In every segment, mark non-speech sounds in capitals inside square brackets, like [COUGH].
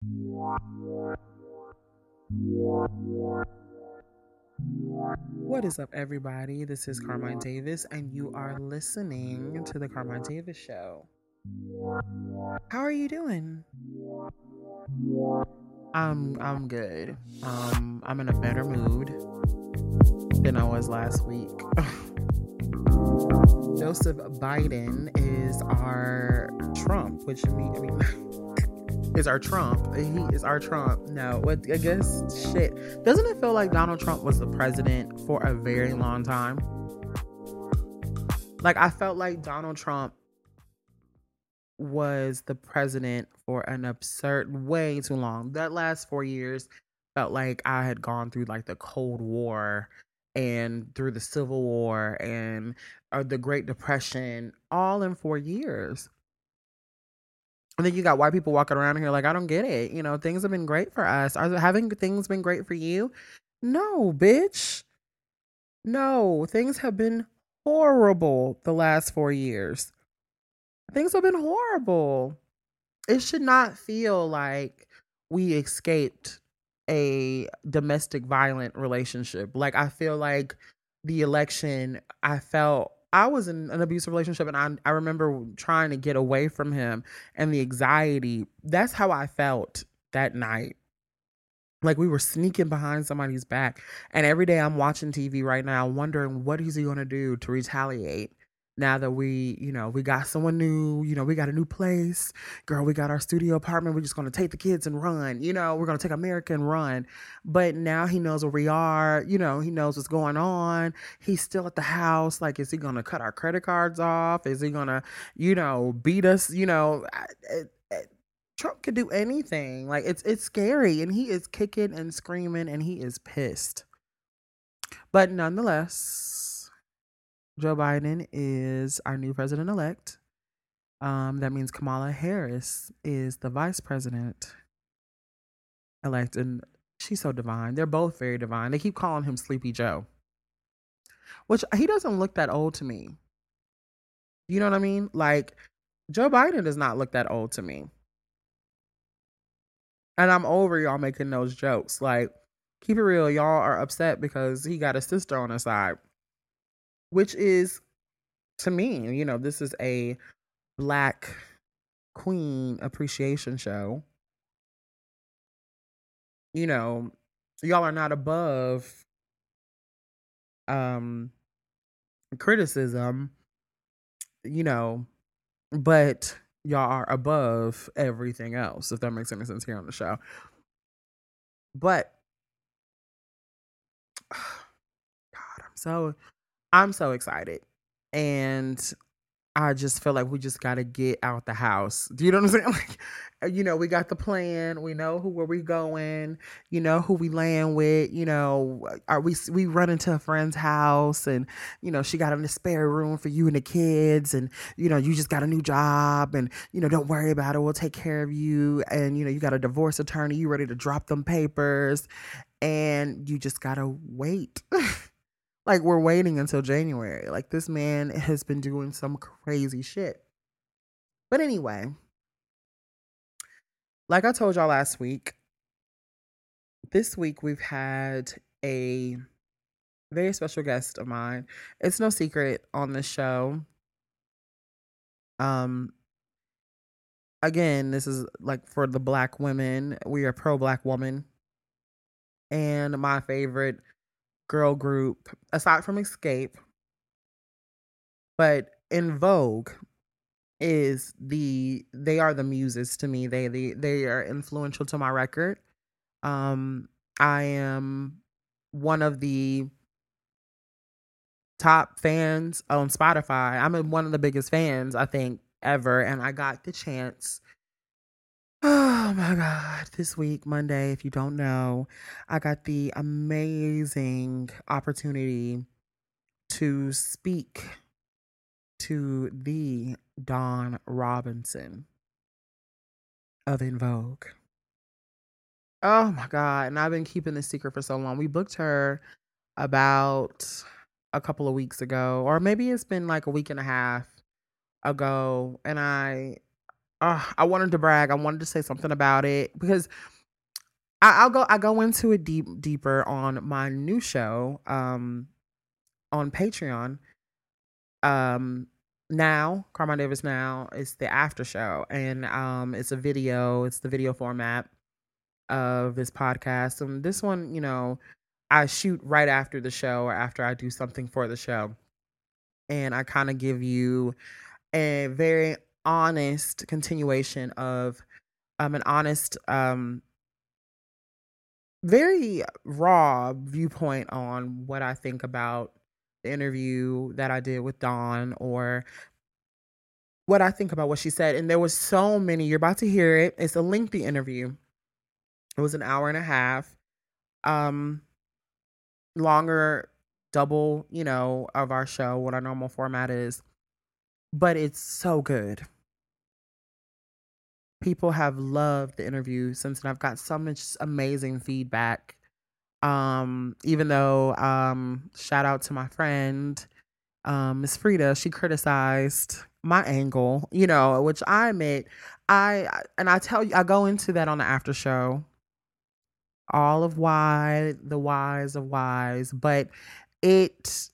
What is up, everybody? This is Carmine Davis, and you are listening to the Carmine Davis Show. How are you doing? I'm I'm good. Um, I'm in a better mood than I was last week. [LAUGHS] Joseph Biden is our Trump, which mean I mean [LAUGHS] is our Trump. He is our Trump. No, what I guess shit. Doesn't it feel like Donald Trump was the president for a very long time? Like I felt like Donald Trump was the president for an absurd way too long. That last 4 years felt like I had gone through like the Cold War and through the Civil War and uh, the Great Depression all in 4 years. And then you got white people walking around here like, I don't get it. You know, things have been great for us. Are having things been great for you? No, bitch. No, things have been horrible the last four years. Things have been horrible. It should not feel like we escaped a domestic violent relationship. Like, I feel like the election, I felt I was in an abusive relationship and I, I remember trying to get away from him and the anxiety. That's how I felt that night. Like we were sneaking behind somebody's back. And every day I'm watching TV right now, wondering what is he going to do to retaliate now that we, you know, we got someone new, you know, we got a new place. Girl, we got our studio apartment. We're just going to take the kids and run. You know, we're going to take America and run. But now he knows where we are. You know, he knows what's going on. He's still at the house. Like, is he going to cut our credit cards off? Is he going to, you know, beat us? You know, Trump could do anything. Like, it's it's scary. And he is kicking and screaming and he is pissed. But nonetheless, Joe Biden is our new president elect. Um, that means Kamala Harris is the vice president elect, and she's so divine. They're both very divine. They keep calling him Sleepy Joe, which he doesn't look that old to me. You know what I mean? Like Joe Biden does not look that old to me. And I'm over y'all making those jokes. Like, keep it real, y'all are upset because he got a sister on his side which is to me, you know, this is a black queen appreciation show. You know, y'all are not above um criticism, you know, but y'all are above everything else, if that makes any sense here on the show. But [SIGHS] God, I'm so I'm so excited. And I just feel like we just got to get out the house. Do you know what I'm saying? [LAUGHS] Like, uh, you know, we got the plan. We know who where we going. You know who we land with. You know, uh, are we we run into a friend's house and you know she got a spare room for you and the kids and you know you just got a new job and you know don't worry about it. We'll take care of you and you know you got a divorce attorney. You ready to drop them papers and you just gotta wait. [LAUGHS] Like we're waiting until January. Like this man has been doing some crazy shit. But anyway, like I told y'all last week, this week we've had a very special guest of mine. It's no secret on the show. Um again, this is like for the black women. We are pro black woman. And my favorite girl group aside from Xscape, but En Vogue is the they are the muses to me. They they they are influential to my record. Um I am one of the top fans on Spotify. I'm one of the biggest fans I think ever and I got the chance Oh my God. This week, Monday, if you don't know, I got the amazing opportunity to speak to the Dawn Robinson of En Vogue. Oh my God. And I've been keeping this secret for so long. We booked her about a couple of weeks ago, or maybe it's been like a week and a half ago. And I uh, I wanted to brag. I wanted to say something about it because I, will go. I go into it deep deeper on my new show um, on Patreon. Um, now Carmine Davis now it's the after show and um, it's a video. It's the video format of this podcast. And this one, you know, I shoot right after the show or after I do something for the show, and I kind of give you a very honest continuation of um an honest um very raw viewpoint on what I think about the interview that I did with Dawn or what I think about what she said. And there was so many. You're about to hear it. It's a lengthy interview. It was an hour and a half. Um longer double, you know, of our show, what our normal format is. But it's so good. People have loved the interview since and I've got so much amazing feedback. Um, even though um shout out to my friend um Miss Frida, she criticized my angle, you know, which I admit I and I tell you I go into that on the after show. All of why, the whys of whys, but it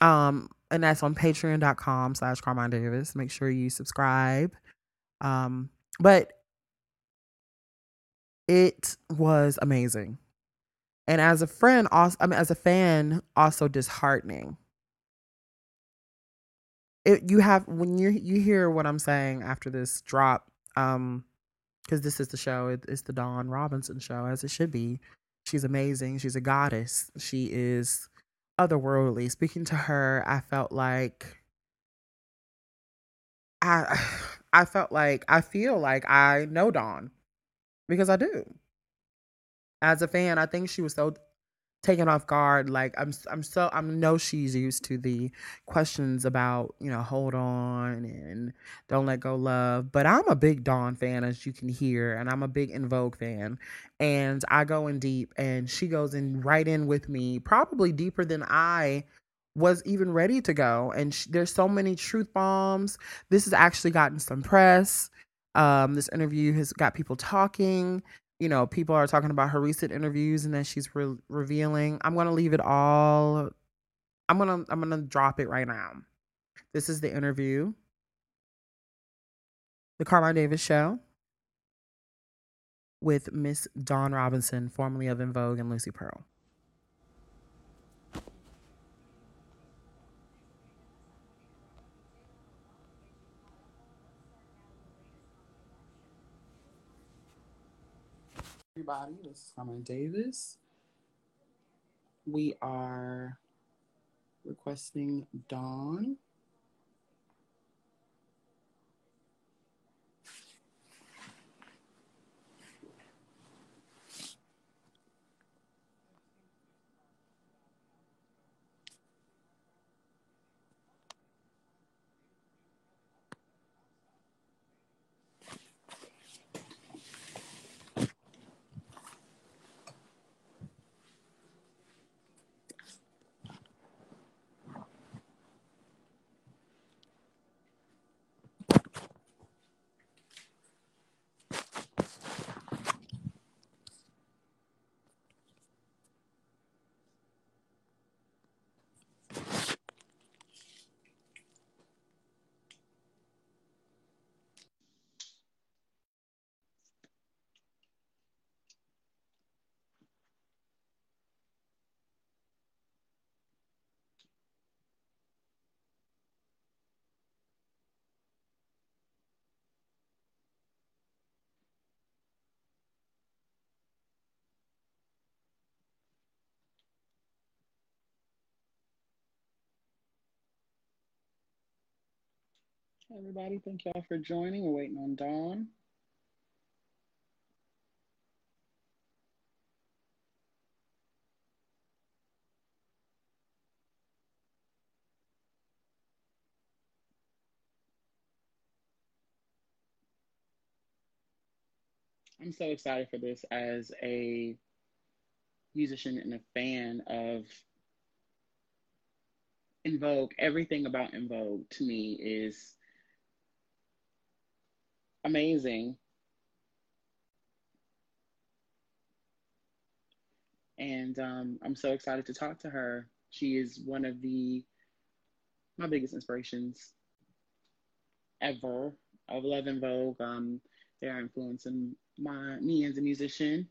um and that's on patreon.com slash carmine davis make sure you subscribe um but it was amazing. And as a friend also i mean as a fan also disheartening. It you have when you you hear what i'm saying after this drop um because this is the show it, it's the dawn robinson show as it should be. She's amazing she's a goddess. She is otherworldly. Speaking to her, I felt like I I felt like I feel like I know Dawn because I do. As a fan, I think she was so taken off guard. Like I'm, I'm so I know she's used to the questions about you know hold on and don't let go love. But I'm a big Dawn fan, as you can hear, and I'm a big En Vogue fan. And I go in deep, and she goes in right in with me, probably deeper than I was even ready to go. And sh- there's so many truth bombs. This has actually gotten some press. Um, this interview has got people talking you know, people are talking about her recent interviews and that she's re- revealing. I'm to leave it all I'm to I'm to drop it right now. This is the interview. The Carmine Davis show with Miss Dawn Robinson, formerly of En Vogue and Lucy Pearl. Everybody. This is Carmine Davis. We are requesting Dawn everybody. Thank y'all for joining. We're waiting on Dawn. I'm so excited for this as a musician and a fan of En Vogue. Everything about En Vogue to me is amazing. And um, I'm so excited to talk to her. She is one of the my biggest inspirations ever. I love En Vogue. Um, they are influencing my me as a musician.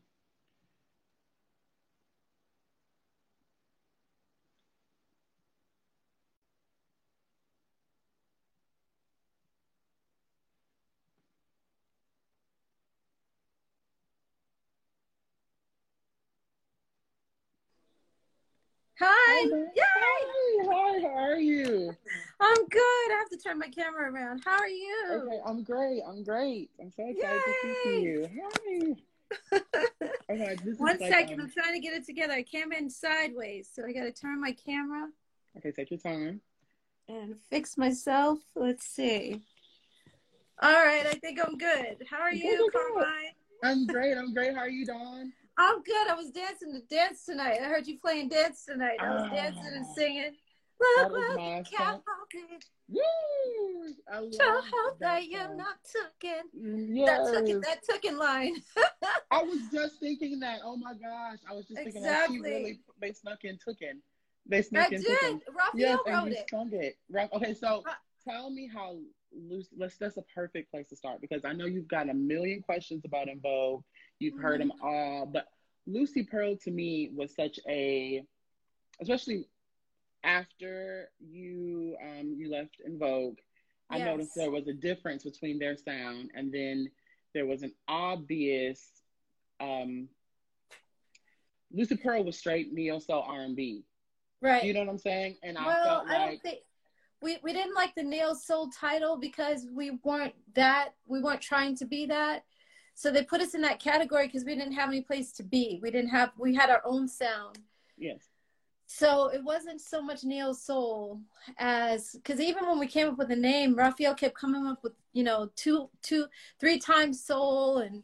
Yay. Hi. Hi. How are you? I'm good. I have to turn my camera around. How are you? Okay, I'm great. I'm great. I'm so excited Yay. to see you. Hi. [LAUGHS] okay, this One like, second. Um, I'm trying to get it together. I came in sideways, so I got to turn my camera. Okay, take your time. And fix myself. Let's see. All right, I think I'm good. How are you, Carmine? I'm great. I'm great. How are you, Dawn? I'm good. I was dancing to dance tonight. I heard you playing dance tonight. I was dancing and ah. singing. Look what Woo! I love hope that, you're not taken. Yes. That took that took in line. [LAUGHS] I was [LAUGHS] just thinking that. Oh my gosh. I was just thinking exactly. that she really they snuck in took in. They snuck I in did. Raphael yes, wrote and it. Sung it. Okay, so tell me how loose let's that's a perfect place to start because I know you've got a million questions about En Vogue You've heard them all, but Lucy Pearl to me was such a, especially after you um, you left En Vogue. I yes. noticed there was a difference between their sound, and then there was an obvious. Um, Lucy Pearl was straight neo soul R and B. Right. You know what I'm saying? And well, I felt like I don't think we we didn't like the neo soul title because we weren't that we weren't trying to be that. So they put us in that category because we didn't have any place to be. We didn't have, we had our own sound. Yes. So it wasn't so much neo soul as, because even when we came up with the name, Raphael kept coming up with, you know, two, two, three times soul and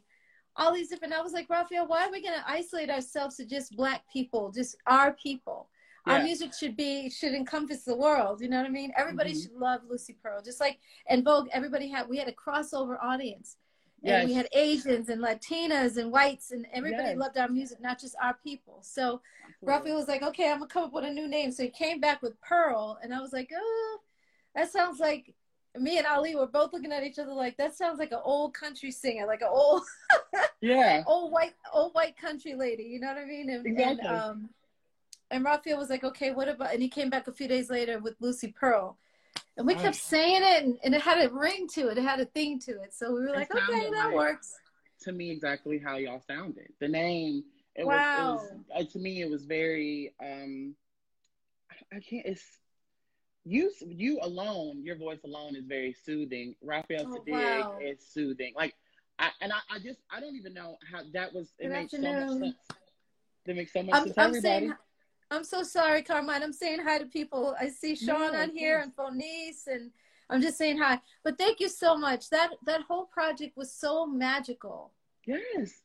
all these different. I was like, Raphael, why are we going to isolate ourselves to just black people, just our people? Yeah. Our music should be should encompass the world. You know what I mean? Everybody mm-hmm. should love Lucy Pearl. Just like En Vogue, everybody had we had a crossover audience. Yes. And we had Asians and Latinas and whites, and everybody yes. loved our music, not just our people. So Raphael was like, okay, I'm to come up with a new name. So he came back with Pearl, and I was like, oh, that sounds like me and Ali were both looking at each other like that sounds like an old country singer, like an old [LAUGHS] yeah old white old white country lady. You know what I mean? And, exactly. and um, and Raphael was like, okay, what about? And he came back a few days later with Lucy Pearl, and we kept saying it, and, and, it had a ring to it. It had a thing to it. So we were like, okay, that like, works. To me, exactly how y'all sounded. The name. It wow. Was, it was, uh, to me, it was very. um I can't. It's you. You alone. Your voice alone is very soothing. Raphael oh, Saadiq wow. is soothing. Like, I and I, I just I don't even know how that was. It Good makes afternoon. so much sense. It makes so much I'm, sense. I'm everybody. Saying, I'm so sorry, Carmine. I'm saying hi to people. I see Sean no, on here and Phonice, and I'm just saying hi. But thank you so much. That that whole project was so magical. Yes.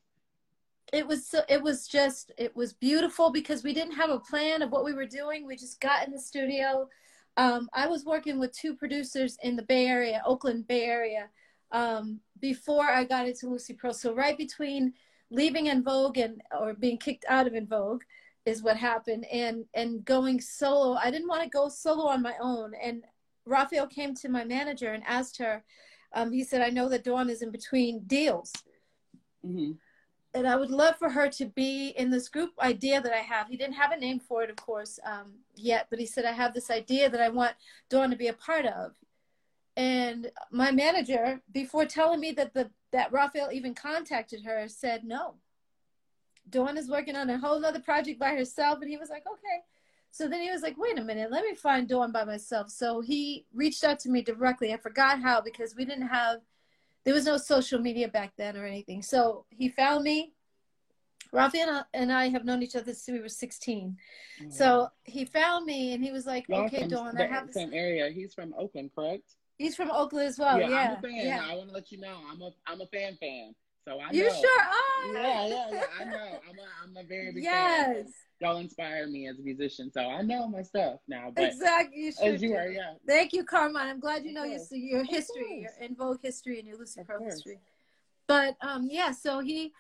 It was so. It was just. It was beautiful because we didn't have a plan of what we were doing. We just got in the studio. Um, I was working with two producers in the Bay Area, Oakland Bay Area, um, before I got into Lucy Pearl. So right between leaving En Vogue and or being kicked out of En Vogue is what happened. And and going solo i didn't want to go solo on my own. And raphael came to my manager and asked her um, he said i know that dawn is in between deals. Mm-hmm. and i would love for her to be in this group idea that i have. He didn't have a name for it of course um, yet but he said i have this idea that i want dawn to be a part of. And my manager before telling me that the that raphael even contacted her said no Dawn is working on a whole other project by herself. And he was like, okay. So then he was like, wait a minute, let me find Dawn by myself. So he reached out to me directly. I forgot how because we didn't have, there was no social media back then or anything. So he found me. Rafi and I have known each other since we were 16. Mm-hmm. So he found me and he was like, Y'all okay, Dawn, I have the same area. He's from Oakland, correct? He's from Oakland as well. Yeah, yeah. I'm a fan. Yeah. I want to let you know I'm a I'm a fan fan. So I you sure are. Yeah, yeah, yeah. I know. I'm a, I'm a very big yes. fan. Y'all inspire me as a musician, so I know my stuff now. But exactly, you as you are, yeah. Thank you, Carmine. I'm glad you know your, your history, your En Vogue history, and your Lucy Pearl history. But um, yeah, so he,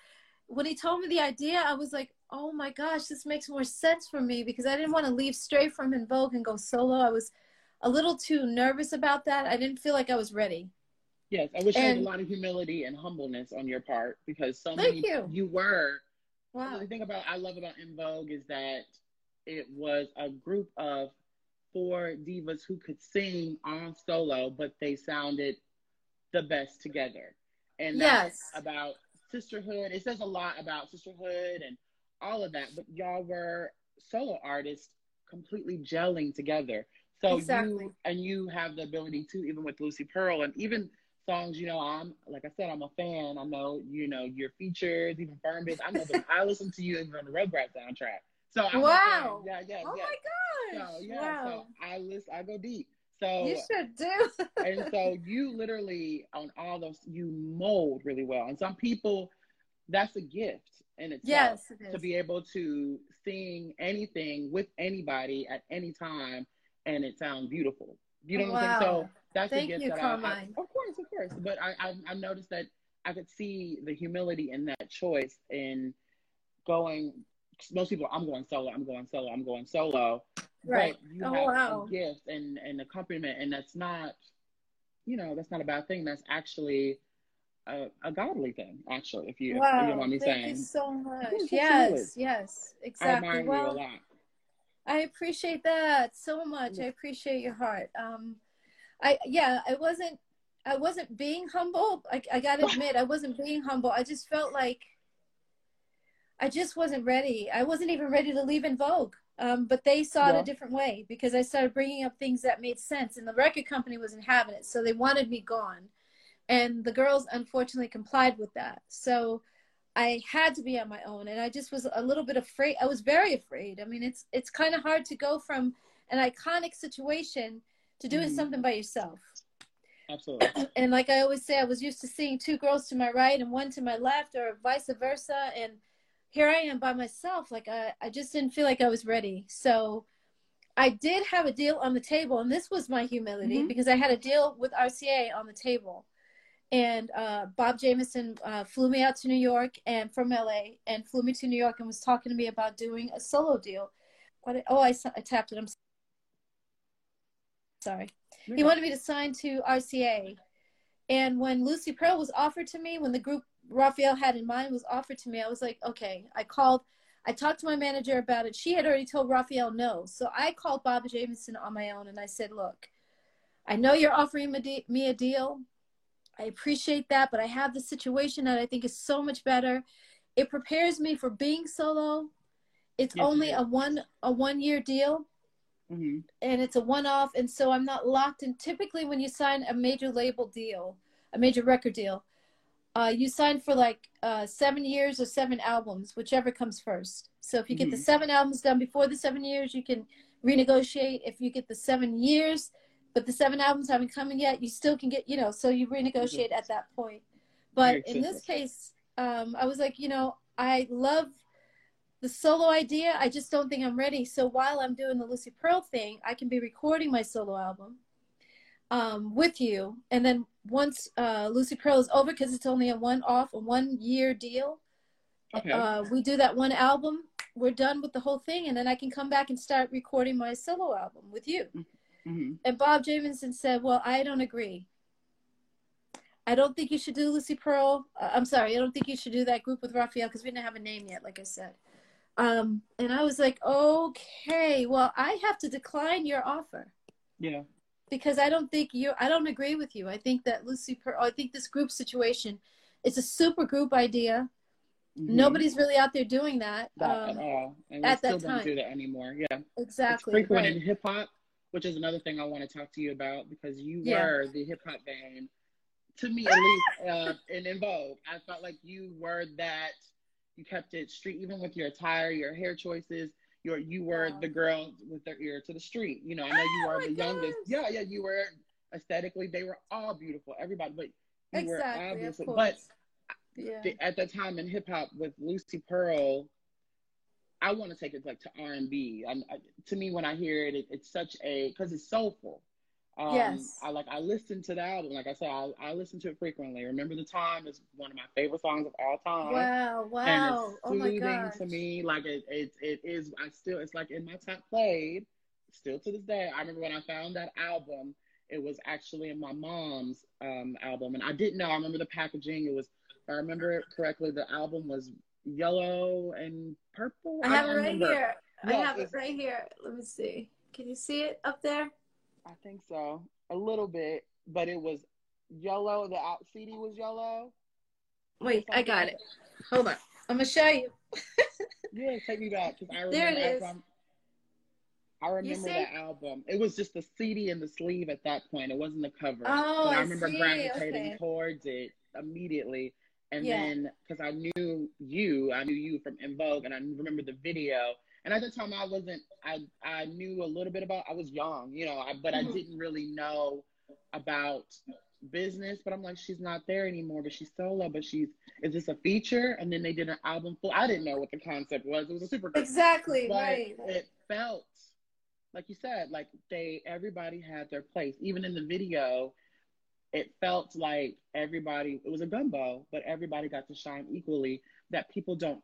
when he told me the idea, I was like, oh my gosh, this makes more sense for me because I didn't want to leave straight from En Vogue and go solo. I was a little too nervous about that. I didn't feel like I was ready. Yes, I wish and, had a lot of humility and humbleness on your part because so many you. you were. Wow. The thing about I love about En Vogue is that it was a group of four divas who could sing on solo, but they sounded the best together. And that's yes. about sisterhood. It says a lot about sisterhood and all of that, but y'all were solo artists completely gelling together. So exactly. you and you have the ability to even with Lucy Pearl and even songs, you know, I'm like I said, I'm a fan. I know, you know, your features, even Firm Biz. I know. I listen to you even on the Rugrats soundtrack. So I'm wow. Yeah, yeah, oh yeah. my gosh. So yeah, wow. so I listen I go deep. So you should do. [LAUGHS] and so you literally on all those you mold really well. And some people that's a gift in itself. Yes, it to be able to sing anything with anybody at any time and it sounds beautiful. You know what I'm saying? So that's Thank a gift you, that Carmine. I, I, of course, of course. But I, I, I noticed that I could see the humility in that choice in going. Most people, I'm going solo. I'm going solo. I'm going solo. Right. But you oh, have wow. a gift and and accompaniment, and that's not, you know, that's not a bad thing. That's actually a, a godly thing, actually. If you, wow. if you know what I'm Thank saying. you so much. Yes, yes, exactly. Well, you a lot. I appreciate that so much. I appreciate your heart. Um, I yeah, I wasn't I wasn't being humble. I, I gotta [LAUGHS] admit, I wasn't being humble. I just felt like I just wasn't ready. I wasn't even ready to leave En Vogue. Um, but they saw yeah. it a different way because I started bringing up things that made sense, and the record company wasn't having it, so they wanted me gone. And the girls unfortunately complied with that. So I had to be on my own, and I just was a little bit afraid. I was very afraid. I mean, it's it's kind of hard to go from an iconic situation to doing mm-hmm. something by yourself. Absolutely. [CLEARS THROAT] and like I always say, I was used to seeing two girls to my right and one to my left, or vice versa. And here I am by myself. Like I, I just didn't feel like I was ready. So I did have a deal on the table, and this was my humility mm-hmm. because I had a deal with RCA on the table. And uh, Bob Jamieson uh, flew me out to New York and from LA and flew me to New York and was talking to me about doing a solo deal. What? Oh, I, I tapped it. I'm sorry. He wanted me to sign to RCA. And when Lucy Pearl was offered to me, when the group Raphael had in mind was offered to me, I was like, okay. I called, I talked to my manager about it. She had already told Raphael no. So I called Bob Jamieson on my own and I said, look, I know you're offering me a deal. I appreciate that, but I have the situation that I think is so much better. It prepares me for being solo. It's yes, only a one a one year deal. Mm-hmm. And it's a one off. And so I'm not locked in. Typically, when you sign a major label deal, a major record deal, uh, you sign for like uh, seven years or seven albums, whichever comes first. So if you get mm-hmm. the seven albums done before the seven years, you can renegotiate. If you get the seven years, but the seven albums haven't come in yet, you still can get, you know, so you renegotiate at that point. But in this case, um, I was like, you know, I love the solo idea, I just don't think I'm ready. So while I'm doing the Lucy Pearl thing, I can be recording my solo album um, with you. And then once uh, Lucy Pearl is over, because it's only a one off, a one year deal, okay. uh, we do that one album. We're done with the whole thing. And then I can come back and start recording my solo album with you. Mm-hmm. And Bob Jamieson said, Well, I don't agree. I don't think you should do Lucy Pearl. Uh, I'm sorry, I don't think you should do that group with Raphael because we didn't have a name yet, like I said. Um, and I was like, okay, well, I have to decline your offer. Yeah. Because I don't think you, I don't agree with you. I think that Lucy, per, I think this group situation, it's a super group idea. Mm-hmm. Nobody's really out there doing that. Not um, at all. And we at still that don't do that anymore. Yeah. Exactly. It's frequent right. in hip hop, which is another thing I want to talk to you about because you yeah. were the hip hop band, to me at least, uh, in En Vogue. I felt like you were that you kept it street, even with your attire, your hair choices. Your you were wow. the girl with their ear to the street. You know, I know you oh were the gosh. youngest. Yeah, yeah, you were aesthetically. They were all beautiful, everybody, but you exactly, were obviously. But Yeah. the, at that time in hip hop with Lucy Pearl, I want to take it like to R and B. To me, when I hear it, it it's such a because it's soulful. Um, Yes. I like I listen to the album. Like I said, I, I listen to it frequently. Remember the time is one of my favorite songs of all time. Wow, And wow. it's Oh my soothing gosh. to me. Like it, it, it is. I still, it's like in my top played. Still to this day, I remember when I found that album. It was actually in my mom's um, album, and I didn't know. I remember the packaging. It was, if I remember it correctly, the album was yellow and purple. I have it right here. I have it right here. Let me see. Can you see it up there? I think so, a little bit, but it was yellow. The out CD was yellow. Wait, I got it. Hold on. I'm gonna show you. [LAUGHS] Yeah, take me back because I remember. There it is. I'm- I remember that album. It was just the CD and the sleeve at that point. It wasn't the cover. Oh, but I I remember see. gravitating Okay. towards it immediately. And Yeah. then, because I knew you, I knew you from En Vogue, and I remember the video. And at the time, I wasn't. I I knew a little bit about. I was young, you know, I, but. I mm-hmm. didn't really know about business. But I'm like, she's not there anymore. But she's solo. But she's is this a feature? And then they did an album full. I didn't know what the concept was. It was a super Exactly, right. it felt like you said like they everybody had their place even in the video it felt like everybody it was a gumbo but everybody got to shine equally that people don't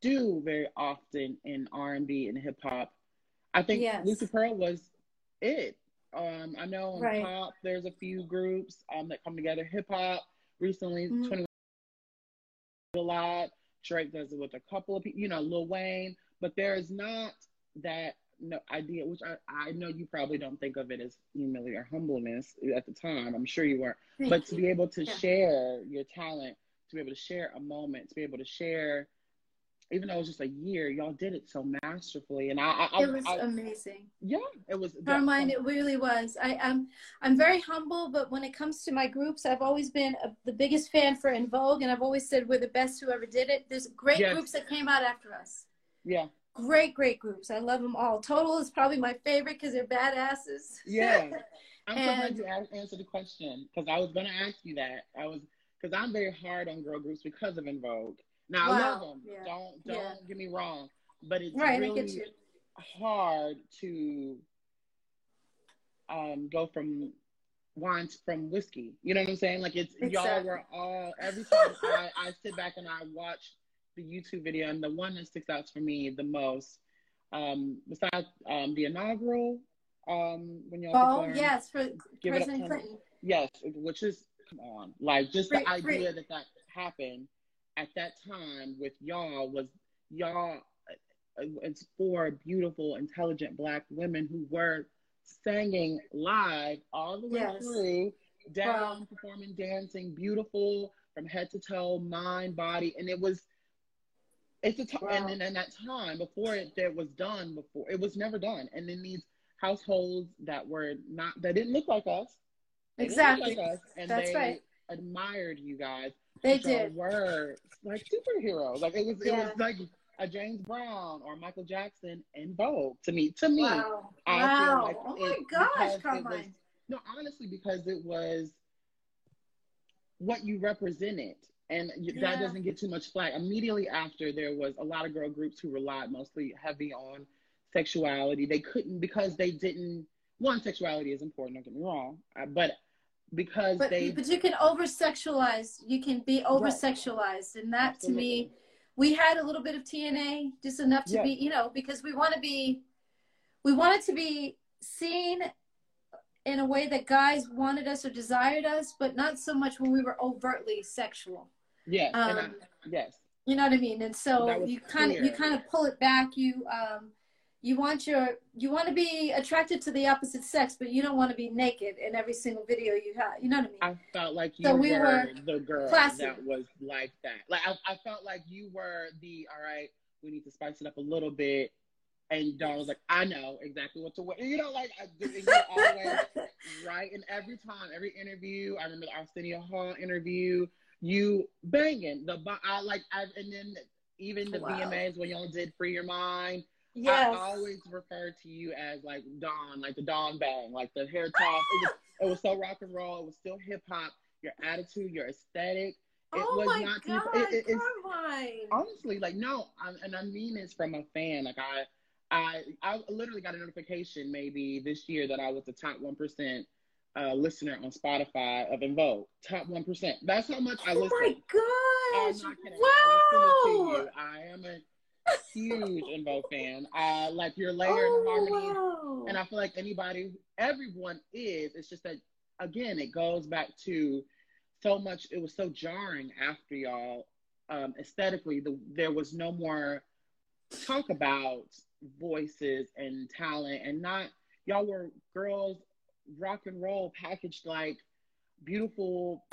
do very often in r&b and hip-hop i think Yes. lucy pearl was it um, i know in Right. pop there's a few groups um, that come together hip-hop recently Mhm. 21 a lot. Drake does it with a couple of people, you know, Lil Wayne, but there is not that no idea, which I, I know you probably don't think of it as humility or humbleness at the time. I'm sure you weren't, Thank but to you. be able to Yeah. share your talent, to be able to share a moment, to be able to share, even though it was just a year, y'all did it so masterfully, and I, I, It was I- amazing. yeah, it was. Carmine, it really was. I, I'm I'm very humble, but when it comes to my groups, I've always been a, the biggest fan for En Vogue, and I've always said we're the best who ever did it. There's great Yes. groups that came out after us. yeah, Great, great groups. I love them all. Total is probably my favorite because they're badasses. Yeah. [LAUGHS] I'm so glad And- you a- answered the question because I was going to ask you that. I was because I'm very hard on girl groups because of En Vogue. Now I love them. Yeah. Don't don't Yeah. get me wrong, but it's right, really hard to um, go from wine to- from whiskey. You know what I'm saying? Like it's y'all were all every time I, I sit back and I watch the YouTube video and the one that sticks out for me the most, um, besides um, the inaugural, um, when y'all Oh yes, for Give It Up President Clinton. Yes, which is come on, like just Free- the idea free. that that happened at that time with y'all was y'all. uh, It's four beautiful, intelligent black women who were singing live all the way Yes. through, down, Wow. performing, dancing, beautiful from head to toe, mind, body, and it was. It's a time, and then in that time before it that was done before it was never done, and then these households that were not that didn't look like us, they didn't look Exactly. like us, and That's they right. Admired you guys. They did. were like superheroes. Like it was, it was like a James Brown or Michael Jackson En Vogue to me. To me, Wow. I wow. like oh my gosh, it was- Carmine. no, honestly, because it was what you represented. And y- that doesn't get too much flack. Immediately after, there was a lot of girl groups who relied mostly heavy on sexuality. They couldn't because they didn't. One, sexuality is important. Don't get me wrong, uh, but because but they but you can over sexualize. You can be over sexualized, and that to me, we had a little bit of TNA, just enough to Yeah. be, you know, because we want to be, we wanted to be seen in a way that guys wanted us or desired us, but not so much when we were overtly sexual. yes, and I, Um, yes, You know what I mean? And so you kind of you kind of pull it back. You um, you want your you want to be attracted to the opposite sex, but you don't want to be naked in every single video you have. You know what I mean? I felt like you So we were, were the girl classy. that was like that. Like I, I felt like you were the all right. We need to spice it up a little bit. And Dawn was like, I know exactly what to wear. You know, like you're always [LAUGHS] right. And every time, every interview, I remember the Arsenio Hall interview. You banging the I like, I, and then even the Wow. VMAs when y'all did Free Your Mind. Yes. I always refer to you as like Dawn, like the Dawn Bang, like the hair toss. It was, it was so rock and roll. It was still hip hop. Your attitude, your aesthetic. oh was my not god, it, it, it's honestly like no, I'm, and I mean this from a fan. Like I, I, I literally got a notification maybe this year that I was the top one percent uh, listener on Spotify of En Vogue. Top one percent. That's how much I oh listen. my I'm gosh! not kidding. I listen to Wow! you. I am a huge Vogue fan. I like your layer and Oh harmony. wow! And I feel like anybody, everyone is. It's just that, again, it goes back to so much. It was so jarring after y'all. Um, aesthetically, the, there was no more talk about voices and talent, and not y'all were girls rock and roll packaged like beautiful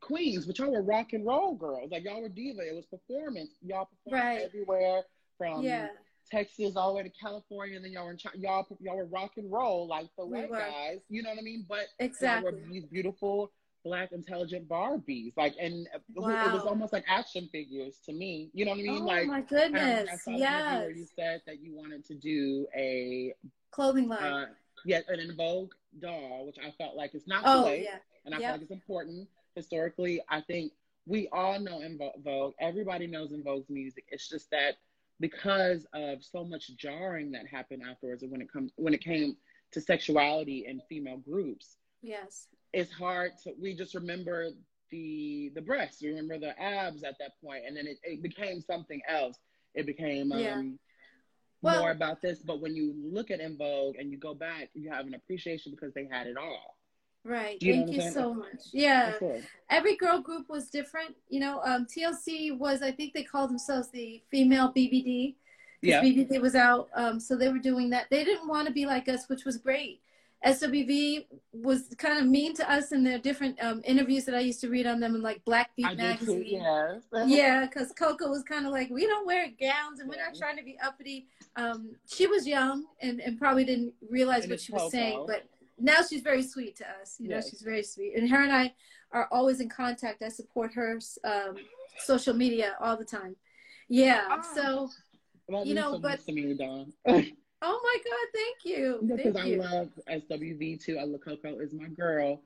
queens, but y'all were rock and roll girls. Like y'all were diva. It was performance. Y'all performed Right. everywhere from yeah, Texas all the way to California, and then y'all were in Chi- y'all y'all were rock and roll like the We white were. guys. You know what I mean? But exactly. y'all were these beautiful black intelligent Barbies, like, and it was almost like action figures to me. You know what I mean? oh like. my I I goodness! saw Yes, where you said that you wanted to do a clothing line. uh, yeah, an En Vogue doll, which I felt like it's not oh too late, yeah, and I Yep. feel like it's important historically. I think we all know En Vogue. Everybody knows En Vogue's music. It's just that because of so much jarring that happened afterwards, and when it comes when it came to sexuality in female groups, yes, it's hard to. We just remember the the breasts, we remember the abs at that point, and then it, it became something else. It became um, Yeah. Well- more about this. But when you look at En Vogue and you go back, you have an appreciation because they had it all. Right. You Thank you so much. Yeah, every girl group was different. You know, um, TLC was I think they called themselves the female BBD. Yeah. BBD was out, um, so they were doing that. They didn't want to be like us, which was great. SWV was kind of mean to us in their different um, interviews that I used to read on them in like Black Beat I magazine. too. Yes. [LAUGHS] yeah, because Coco was kind of like, we don't wear gowns and we're not trying to be uppity. Um, she was young and, and probably didn't realize And what she was saying, but now she's very sweet to us. You know, Yes. she's very sweet. And her and I are always in contact. I support her um, social media all the time. Yeah. Ah. So, That You know, so but- much to me, Dawn. [LAUGHS] oh my God, thank you. because I you. love SWV too. I love Coco is my girl,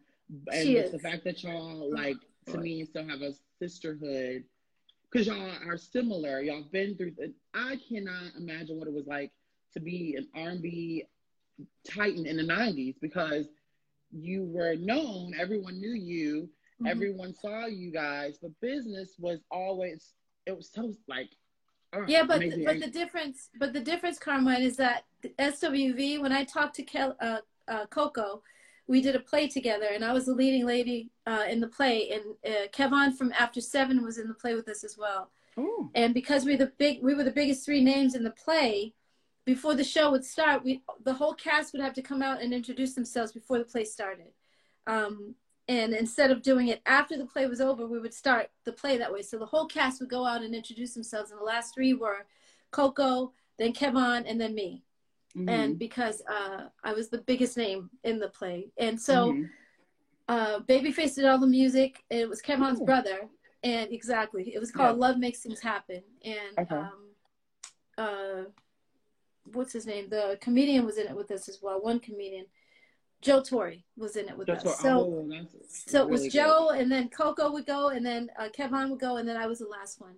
and She just the fact that y'all like to me still have a sisterhood because y'all are similar. Y'all been through. I cannot imagine what it was like to be an R&B titan in the '90s because you were known. Everyone knew you. Mhm. Everyone saw you guys, but business was always. It was so like. oh, Yeah, but amazing. but the difference, but the difference, Carmine, is that the SWV. When I talked to Kel, uh, uh, Coco, we did a play together, and I was the leading lady uh, in the play, and uh, Kevon from After Seven was in the play with us as well. Ooh. And because we the big, we were the biggest three names in the play. Before the show would start, we the whole cast would have to come out and introduce themselves before the play started. Um, and instead of doing it after the play was over, we would start the play that way. So the whole cast would go out and introduce themselves, and the last three were Coco, then Kevon, and then me. Mhm. And because uh, I was the biggest name in the play, and so Mhm. uh, Babyface did all the music. It was Kevon's Oh. brother, and exactly, it was called Yeah. "Love Makes Things Happen." And Okay. um, uh, what's his name? The comedian was in it with us as well. One comedian, Joe Torry, was in it with That's us. what- So, oh, that's so it was really good. Joe, and then Coco would go, and then uh, Kevon would go, and then I was the last one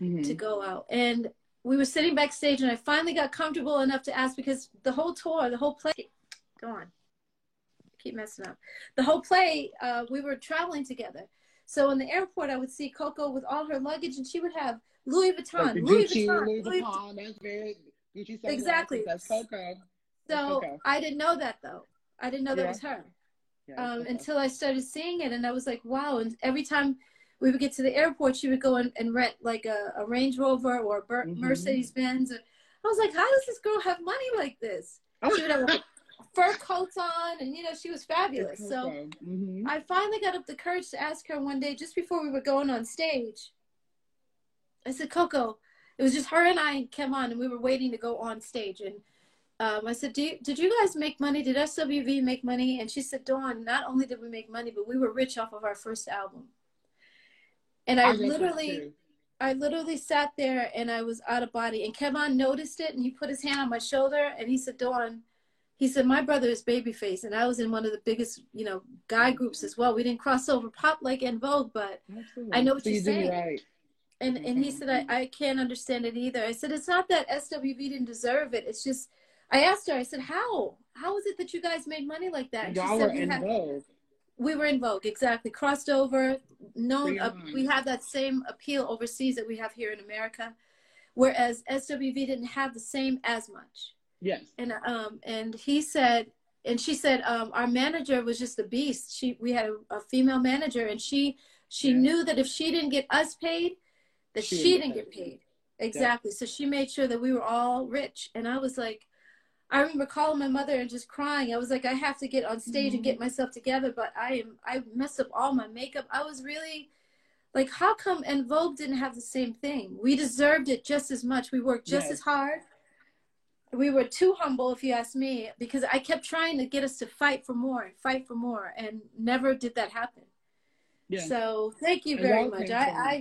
Mhm. to go out. And we were sitting backstage, and I finally got comfortable enough to ask because the whole tour, the whole play, go on, keep messing up. The whole play, uh, we were traveling together. So in the airport, I would see Coco with all her luggage, and she would have Louis Vuitton, Like Louis Gucci, Vuitton, Louis Louis Vuitton, that's very Gucci sunglasses, Exactly. That's Coco. So Coco. I didn't know that though. I didn't know that Yeah. was her. Yeah, um, Coco. until I started seeing it, and I was like, wow! And every time we would get to the airport, she would go and, and rent like a, a Range Rover or a Mhm. Mercedes Benz. I was like, how does this girl have money like this? She would have fur coats on, and you know, she was fabulous. So. Mhm. I finally got up the courage to ask her one day, just before we were going on stage. I said, Coco, it was just her and I and Kevon, and we were waiting to go on stage. And um, I said, Do you, Did you guys make money? Did SWV make money? And she said, Dawn, not only did we make money, but we were rich off of our first album. And I, that literally. I literally sat there and I was out of body. And Kevon noticed it and he put his hand on my shoulder and he said, Dawn, he said my brother is babyface and i was in one of the biggest you know guy groups as well we didn't cross over pop like En Vogue but Absolutely. i know what so you're you saying right. And and he said I, I can't understand it either. I said it's not that swv didn't deserve it. It's just i asked her i said how? How is it that you guys made money like that? And Y'all said were we in had- vogue. we were in vogue exactly. Crossed over known uh, we have that same appeal overseas that we have here in america whereas swv didn't have the same as much. Yes. and um and he said and she said um our manager was just a beast. She we had a, a female manager and she she Yeah. knew that if she didn't get us paid that She she, didn't get paid. exactly. So she made sure that we were all rich. And i was like i remember calling my mother and just crying. I was like i have to get on stage and Mm-hmm. get myself together but i am i messed up all my makeup. I was really like how come En Vogue didn't have the same thing? We deserved it just as much. We worked just Yes. as hard. We were too humble if you ask me because i kept trying to get us to fight for more and fight for more and never did that happen. Yeah. so thank you very much. I, I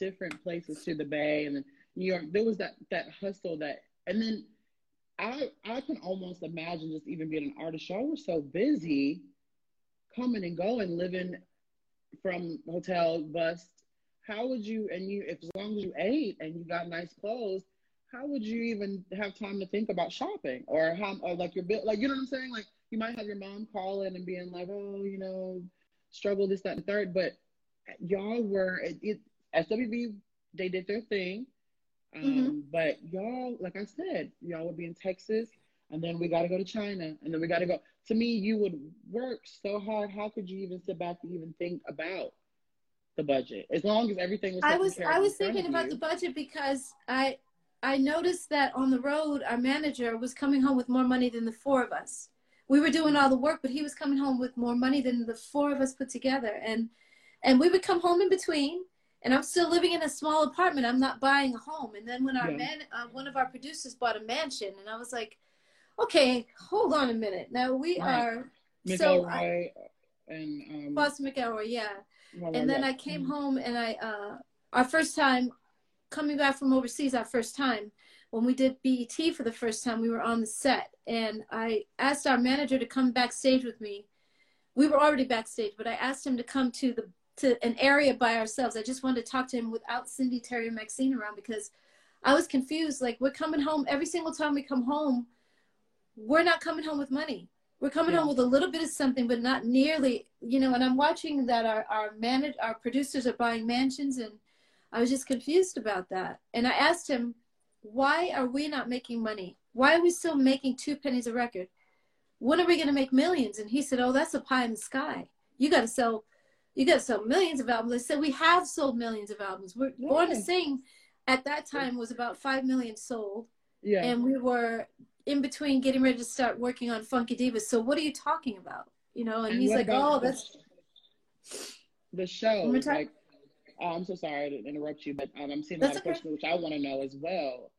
different places to the Bay and then New York. There was that that hustle that, and then I I can almost imagine just even being an artist. Y'all were so busy, coming and going, living from hotel bus. How would you and you if as long as you ate and you got nice clothes, how would you even have time to think about shopping or how or like your bill like you know what I'm saying? Like you might have your mom calling and being like, oh, you know, struggle this, that, and third, but y'all were it, it SWV they did their thing. Um, Mhm. but y'all, like I said, y'all would be in Texas and then we gotta go to China and then we gotta go to me, you would work so hard. How could you even sit back and even think about the budget? As long as everything was I was I was thinking about you. the budget because I I noticed that on the road our manager was coming home with more money than the four of us. We were doing all the work, but he was coming home with more money than the four of us put together. And and we would come home in between. And I'm still living in a small apartment. I'm not buying a home. And then when our Yeah. man, uh, one of our producers bought a mansion, and I was like, okay, hold on a minute. Now we Right. are Mick so Elroy and um, Foster McElroy, yeah well, and then. I came home and I uh our first time coming back from overseas our first time when we did BET for the first time we were on the set and I asked our manager to come backstage with me we were already backstage but I asked him to come to the to an area by ourselves I just wanted to talk to him without Cindy Terry and Maxine around because I was confused like we're coming home every single time we come home we're not coming home with money we're coming Yeah. home with a little bit of something, but not nearly, you know. And I'm watching that our our manage our producers are buying mansions, and I was just confused about that. And I asked him, why are we not making money? Why are we still making two pennies a record? When are we going to make millions? And he said, oh, that's a pie in the sky. You got to sell, you got to sell millions of albums. I said, we have sold millions of albums. We're Born to Sing at that time was about five million sold yeah. and we were in between getting ready to start working on Funky Divas. So what are you talking about? You know, and, And he's like, "Oh, the- that's the show. Like, oh, I'm so sorry to interrupt you, but um, I'm seeing a lot of okay. questions which I want to know as well.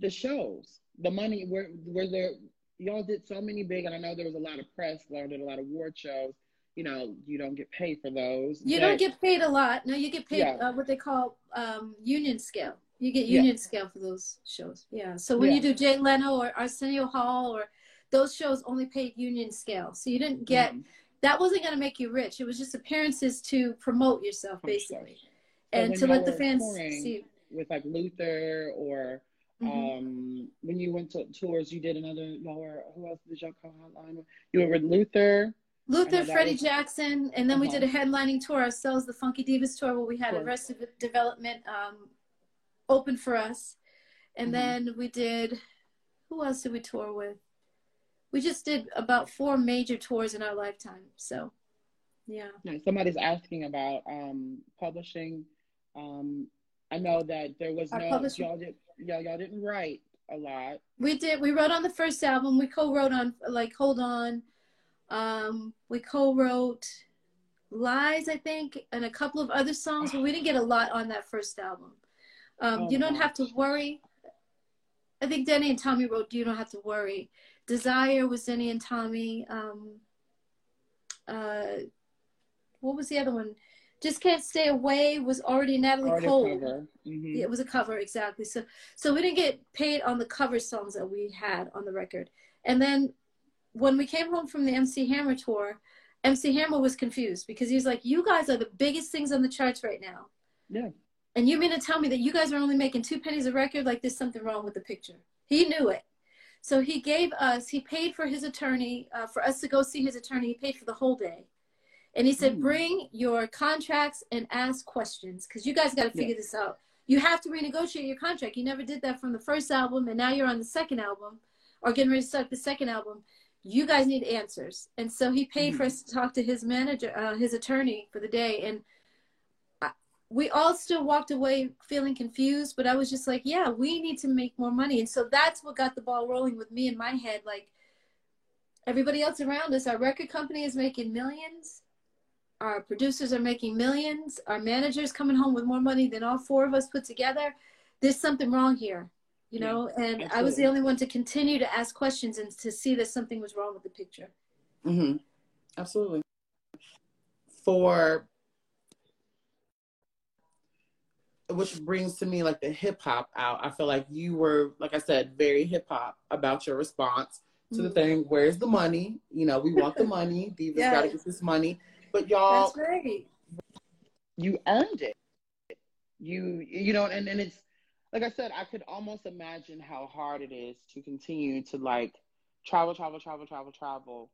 The shows, the money, where were there? Y'all did so many big, and I know there was a lot of press. Y'all did a lot of award shows. You know, you don't get paid for those. you but- don't get paid a lot. No, you get paid Yeah. uh, what they call um, union scale. You get Yeah. union scale for those shows. Yeah. So when Yeah. you do Jay Leno or Arsenio Hall or those shows only paid union scale. So you didn't get Mhm. that wasn't going to make you rich. It was just appearances to promote yourself basically. So and to let the fans see. with like Luther or Mhm. um when you went to tours, you did another. Y'all were who else did y'all call hotline? with? You were with Luther. Luther, Freddie was- Jackson, and then we Uh-huh. did a headlining tour ourselves, the Funky Divas tour, where we had. Arrested Development um, open for us, and Mhm. then we did. Who else did we tour with? We just did about four major tours in our lifetime. So, yeah. Somebody's asking about um, publishing. Um, I know that there was Our no publishing- y'all did y'all y'all didn't write a lot. We did. We wrote on the first album. We co-wrote on like Hold On. Um, we co-wrote Lies, I think, and a couple of other songs, but we didn't get a lot on that first album. Um, Oh, you don't have to worry. I think Denny and Tommy wrote "You Don't Have to Worry." Desire was Denny and Tommy. Um, uh, what was the other one? Just Can't Stay Away was already Natalie Already Cole. Mhm. Yeah, it was a cover exactly. So so we didn't get paid on the cover songs that we had on the record. And then when we came home from the MC Hammer tour, MC Hammer was confused because he was like, "You guys are the biggest things on the charts right now." Yeah. And you mean to tell me that you guys are only making two pennies a record? Like there's something wrong with the picture. He knew it. So he gave us, he paid for his attorney, uh, for us to go see his attorney. He paid for the whole day. And he said, Mm. bring your contracts and ask questions because you guys got to figure this out. You have to renegotiate your contract. You never did that from the first album, and now you're on the second album or getting ready to start the second album. You guys need answers. And so he paid for Mhm. us to talk to his manager, uh, his attorney for the day. And I- we all still walked away feeling confused, but I was just like, yeah, we need to make more money. And so that's what got the ball rolling with me in my head. Like everybody else around us, our record company is making millions. Our producers are making millions. Our manager's coming home with more money than all four of us put together. There's something wrong here, you Yeah, know? and I was the only one to continue to ask questions and to see that something was wrong with the picture. Mm-hmm. Absolutely. For which brings to me like the hip hop out. I feel like you were, like I said, very hip hop about your response to the Mhm. thing. Where's the money? You know, we want the [LAUGHS] money. Divas Yeah. gotta get this money. But y'all, That's right. you earned it. You you know, and, and it's like I said, I could almost imagine how hard it is to continue to like travel, travel, travel, travel, travel.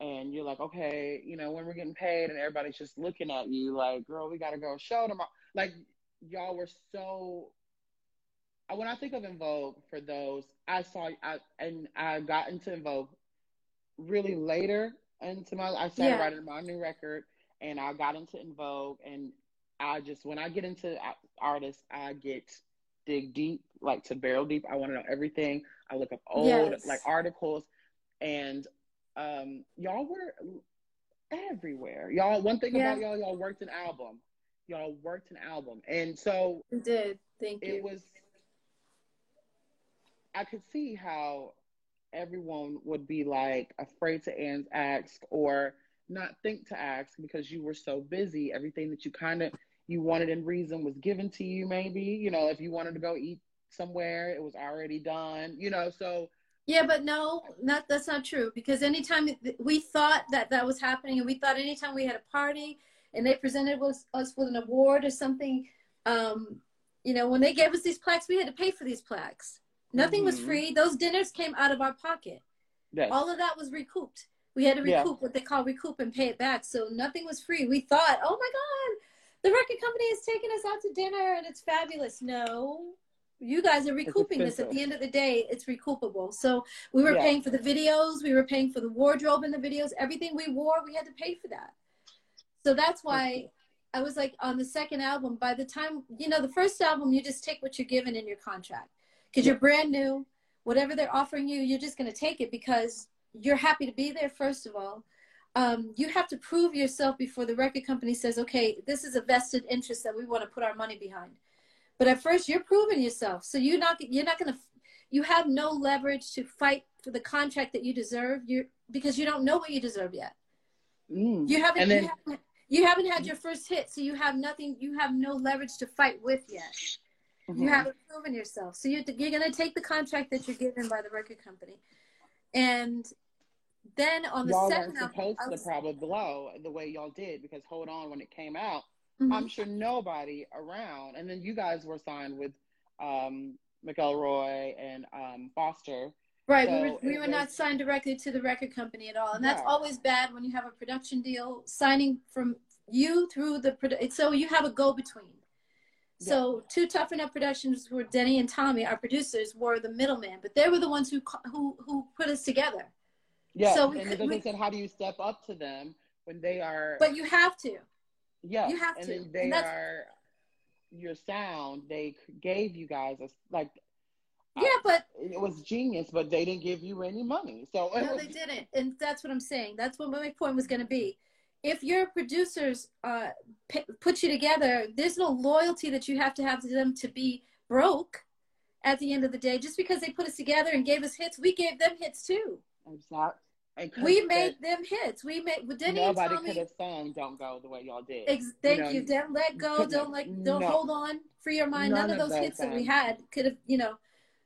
And you're like, okay, you know, when we're getting paid and everybody's just looking at you like, girl, we gotta go show tomorrow. Like y'all were so when I think of En Vogue for those, I saw I and I got into En Vogue really later into my I started Yeah. writing my new record and I got into En Vogue and I just when I get into artists, I get dig deep, like to barrel deep. I want to know everything. I look up old Yes. like articles, and um, y'all were everywhere. Y'all, one thing Yeah. about y'all, y'all worked an album. Y'all worked an album, and so We did. Thank it you. was. I could see how everyone would be like afraid to ask or not think to ask because you were so busy. Everything that you kind of you wanted in reason was given to you. Maybe you know if you wanted to go eat somewhere, it was already done. You know, so Yeah, but no, not that's not true because anytime we thought that that was happening, and we thought anytime we had a party and they presented us, us with an award or something, um, you know, when they gave us these plaques, we had to pay for these plaques. Nothing was Mhm. free. Those dinners came out of our pocket. yes, All of that was recouped. We had to Yeah. recoup what they call recoup and pay it back. So nothing was free. We thought, oh my God, the record company is taking us out to dinner and it's fabulous. No, you guys are recouping this. At the end of the day, it's recoupable. So we were Yeah. paying for the videos, we were paying for the wardrobe in the videos, everything we wore, we had to pay for that. So that's why I was like on the second album, by the time, you know, the first album, you just take what you're given in your contract because you're brand new. Whatever they're offering you, you're just going to take it because you're happy to be there, first of all. Um, you have to prove yourself before the record company says, okay, this is a vested interest that we want to put our money behind. But at first, you're proving yourself. So you're not, you're not going to, you have no leverage to fight for the contract that you deserve you because you don't know what you deserve yet. Mm. You haven't. Then, you haven't, you haven't had your first hit, so you have nothing. You have no leverage to fight with yet. Mhm. You haven't proven yourself, so you're you're gonna take the contract that you're given by the record company, and then on the y'all second weren't album, supposed to was- probably blow the way y'all did because hold on when it came out Mhm. i'm sure nobody around and then you guys were signed with um mcelroy and um foster right. so we were we were not signed directly to the record company at all, and that's Yeah. always bad when you have a production deal signing from you through the produ- so you have a go between. So two tough enough productions were Denny and Tommy, our producers, were the middleman, but they were the ones who who who put us together. Yeah So and then they said how do you step up to them when they are But you have to. yeah you have and to, then they and are your sound they gave you guys a like Yeah, but it was genius but they didn't give you any money so no, was, they didn't, and that's what I'm saying. That's what my point was going to be. If your producers uh, p- put you together, there's no loyalty that you have to have to them to be broke. At the end of the day, just because they put us together and gave us hits, we gave them hits too. Exact- And we made them hits. We made. Didn't nobody could have sung "Don't Go" the way y'all did. Ex- thank you, know, you. Don't let go. Don't like. Don't no, hold on Free your mind. None, none of those hits that we had could have. You know.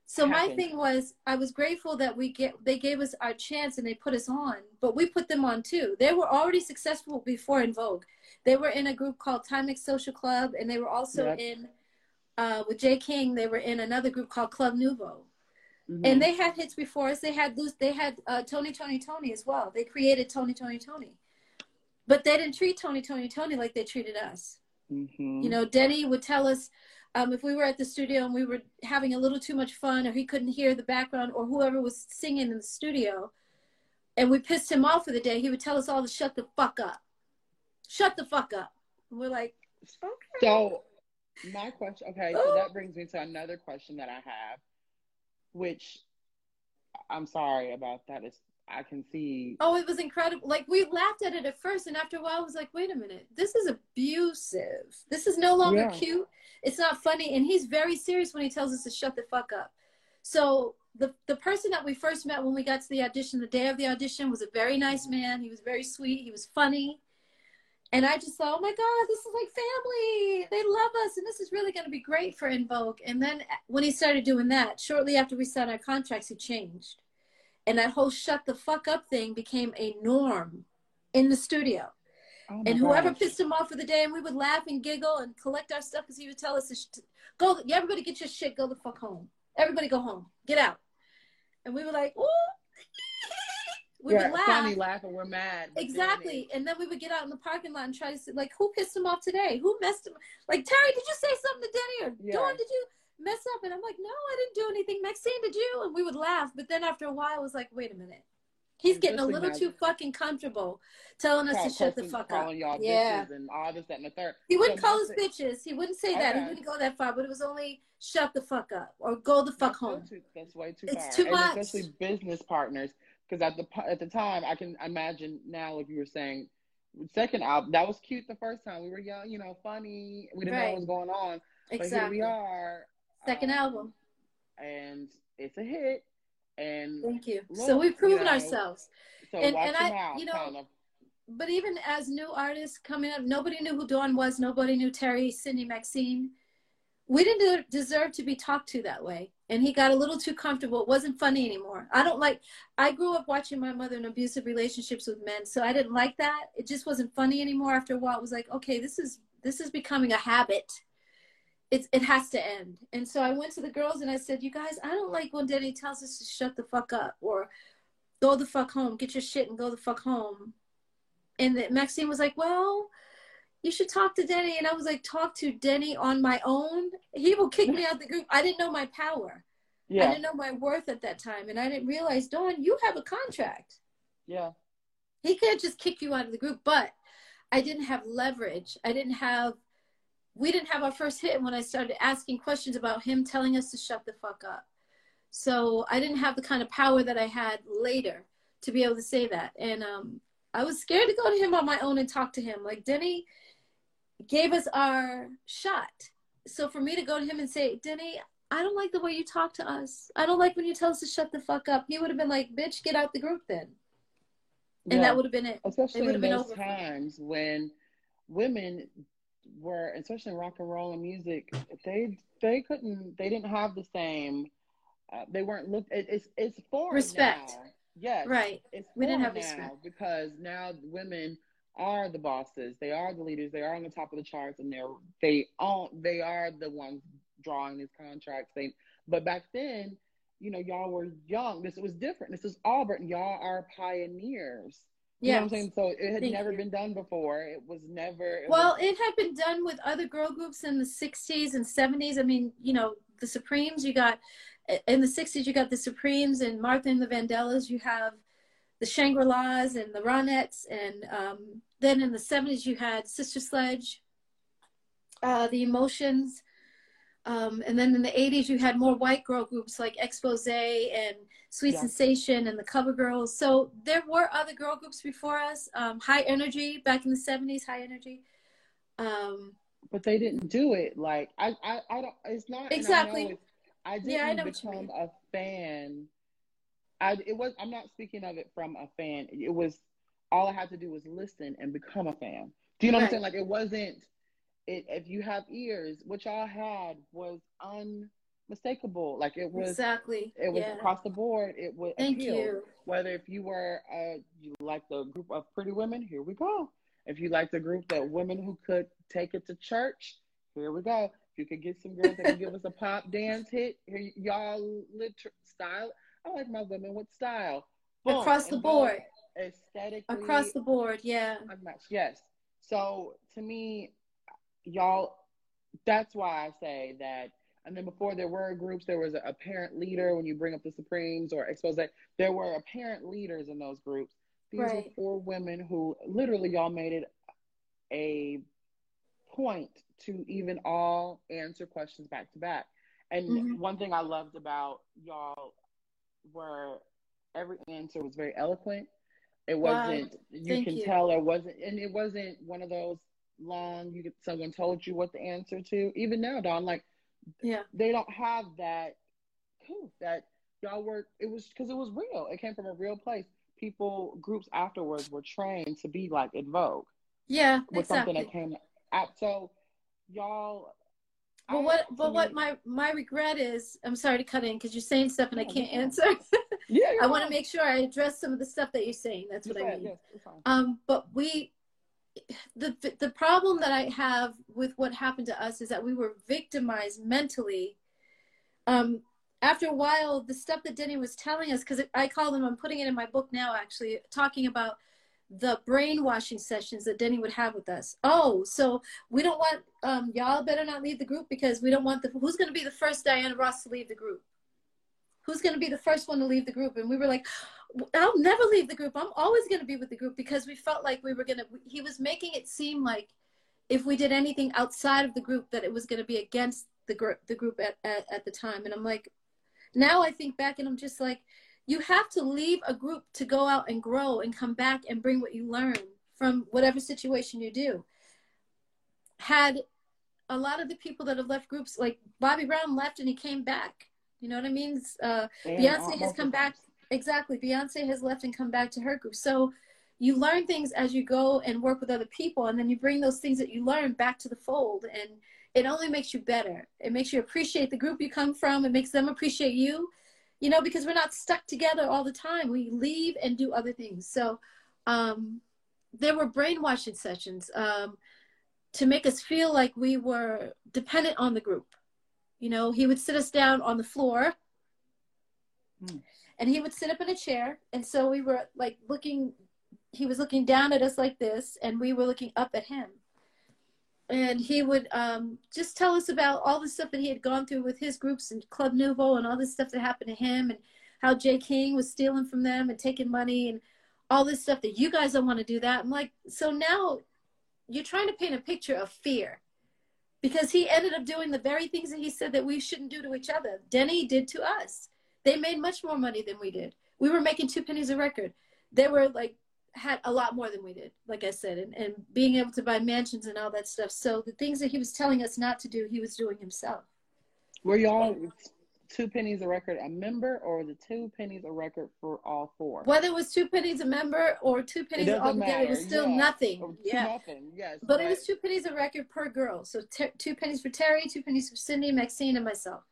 So happened. my thing was, I was grateful that we get they gave us our chance and they put us on, but we put them on too. They were already successful before En Vogue. They were in a group called Timex Social Club, and they were also yep. in uh, with Jay King. They were in another group called Club Nouveau. Mm-hmm. And they had hits before us. They had loose. they had uh, Tony Tony Tony as well. They created Tony Tony Tony, but they didn't treat Tony Tony Tony like they treated us. Mm-hmm. You know, Denny would tell us um, if we were at the studio and we were having a little too much fun, or he couldn't hear the background, or whoever was singing in the studio, and we pissed him off for the day. He would tell us all to shut the fuck up, shut the fuck up. And we're like, okay. So, my question. Okay, so that brings me to another question that I have which I'm sorry about that. It's I can see. Oh, it was incredible. Like we laughed at it at first, and after a while, I was like, "Wait a minute, this is abusive. This is no longer yeah. cute. It's not funny." And he's very serious when he tells us to shut the fuck up. So the the person that we first met when we got to the audition, the day of the audition, was a very nice man. He was very sweet. He was funny. And I just thought, oh my God, this is like family. They love us. And this is really going to be great for En Vogue. And then eh, when he started doing that, shortly after we signed our contracts, he changed. And that whole shut the fuck up thing became a norm in the studio. Oh and whoever gosh. pissed him off for the day, and we would laugh and giggle and collect our stuff because he would tell us, to sh- "Go, everybody, get your shit, go the fuck home. Everybody, go home, get out." And we were like, "Ooh, we yeah, would laugh. Funny laugh and we're mad. Exactly. And then we would get out in the parking lot and try to see, like, who pissed him off today? Who messed him? Like, Terry, did you say something to Denny or yeah. Dawn? Did you mess up? And I'm like, no, I didn't do anything. Maxine, did you? And we would laugh. But then after a while, I was like, wait a minute. He's getting a little too fucking comfortable telling us to shut the fuck up. yeah. and all this, that, and the third. He wouldn't so call us bitches. He wouldn't say that. Okay. He wouldn't go that far, but it was only shut the fuck up or go the fuck that's home. Too, that's way too it's far. Too and much. Especially business partners because at the at the time I can imagine now if you were saying second album that was cute the first time. We were young you know funny. We didn't right. know what was going on. Exactly. but here we are second um, album. and it's a hit. And thank you. Look, so we've proven you know, ourselves. so and, watch and I, out, you know kind of. but even as new artists coming up nobody knew who Dawn was. Nobody knew Terry Cindy Maxine. We didn't deserve to be talked to that way and he got a little too comfortable. It wasn't funny anymore. I don't like i grew up watching my mother in abusive relationships with men so i didn't like that. It just wasn't funny anymore. After a while it was like okay this is this is becoming a habit. It's it has to end. And so i went to the girls and i said you guys i don't like when daddy tells us to shut the fuck up or go the fuck home get your shit and go the fuck home. And maxine was like well you should talk to Denny. And I was like, talk to Denny on my own. He will kick me out of the group. I didn't know my power. Yeah. I didn't know my worth at that time. And I didn't realize, Dawn, you have a contract. Yeah. He can't just kick you out of the group. But I didn't have leverage. I didn't have, we didn't have our first hit when I started asking questions about him telling us to shut the fuck up. So I didn't have the kind of power that I had later to be able to say that. And um, I was scared to go to him on my own and talk to him. Like, Denny, gave us our shot. So for me to go to him and say, Denny, I don't like the way you talk to us. I don't like when you tell us to shut the fuck up. He would have been like, bitch, get out the group then. And yeah. that would have been it. Especially it in those times when women were, especially in rock and roll and music, they they couldn't, they didn't have the same. Uh, they weren't looked. It, it's it's for respect. Now. Yes, right. It's we didn't have respect because now women are the bosses. They are the leaders. They are on the top of the charts, and they're they own. They are the ones drawing these contracts. They, but back then, you know, y'all were young. This was different. This is Auburn. Y'all are pioneers. You yes. know what I'm saying? So it had Thank never you. been done before. It was never. It well, was... it had been done with other girl groups in the 60s and 70s. I mean, you know, the Supremes, you got, in the 60s, you got the Supremes and Martha and the Vandellas. You have the Shangri-Las and the Ronettes. And um, then in the 70s, you had Sister Sledge, uh, the Emotions. Um, and then in the 80s, you had more white girl groups like Expose and Sweet yeah. Sensation and the Cover Girls. So there were other girl groups before us. Um, high Energy back in the 70s, High Energy. Um, but they didn't do it like I, I, I don't. It's not exactly. I, I, didn't yeah, I become a fan I it was I'm not speaking of it from a fan. It was all I had to do was listen and become a fan. Do you know right. what I'm saying? Like it wasn't it if you have ears, what y'all had was unmistakable. Like it was exactly it was yeah. across the board. It was thank appeal. you. Whether if you were uh you like the group of pretty women, here we go. If you like the group that women who could take it to church, here we go. If you could get some girls that can give us a pop dance hit, here y'all liter- style. I like my women with style. Boom. Across the board. Aesthetically. Across the board, yeah. Unmatched, yes. So to me, y'all, that's why I say that. And then before there were groups, there was a parent leader when you bring up the Supremes or expose that there were apparent leaders in those groups. These right. were four women who literally y'all made it a point to even all answer questions back to back. And mm-hmm. one thing I loved about y'all were every answer was very eloquent. It wasn't wow. you Thank can you. tell it wasn't and it wasn't one of those long you get someone told you what the answer to. Even now, Dawn, like yeah, they don't have that Cool. that y'all were it was because it was real. It came from a real place. People groups afterwards were trained to be like En Vogue. Yeah, with exactly. something that came out. So y'all but what but what my my regret is i'm sorry to cut in because you're saying stuff and i can't answer. [LAUGHS] Yeah i want to make sure i address some of the stuff that you're saying that's what i mean. yes, um but we the the problem that i have with what happened to us is that we were victimized mentally um after a while the stuff that denny was telling us because i call them i'm putting it in my book now actually talking about the brainwashing sessions that Denny would have with us. Oh, so we don't want um, y'all better not leave the group because we don't want the who's going to be the first Diana Ross to leave the group? Who's going to be the first one to leave the group? And we were like, I'll never leave the group. I'm always going to be with the group because we felt like we were going to. He was making it seem like if we did anything outside of the group that it was going to be against the group the group at, at, at the time. And I'm like, now I think back and I'm just like, you have to leave a group to go out and grow and come back and bring what you learn from whatever situation you do. Had a lot of the people that have left groups, like Bobby Brown left and he came back. You know what I mean? Uh, Beyonce has come back. Exactly. Beyonce has left and come back to her group. So you learn things as you go and work with other people, and then you bring those things that you learn back to the fold. And it only makes you better. It makes you appreciate the group you come from. It makes them appreciate you you know, because we're not stuck together all the time. We leave and do other things. So um, there were brainwashing sessions um, to make us feel like we were dependent on the group. You know, he would sit us down on the floor mm. and he would sit up in a chair. And so we were like looking, he was looking down at us like this, and we were looking up at him and he would um, just tell us about all the stuff that he had gone through with his groups and Club Nouveau and all this stuff that happened to him and how Jay King was stealing from them and taking money and all this stuff that you guys don't want to do that. I'm like, so now you're trying to paint a picture of fear because he ended up doing the very things that he said that we shouldn't do to each other. Denny did to us. They made much more money than we did. We were making two pennies a record. They were like had a lot more than we did, like I said, and, and being able to buy mansions and all that stuff. So the things that he was telling us not to do, he was doing himself. Were y'all two pennies a record a member or the two pennies a record for all four? Whether it was two pennies a member or two pennies altogether, matter. it was still yeah. nothing. Oh, yeah. Nothing. Yes. But right. it was two pennies a record per girl. So t- two pennies for Terry, two pennies for Cindy, Maxine, and myself.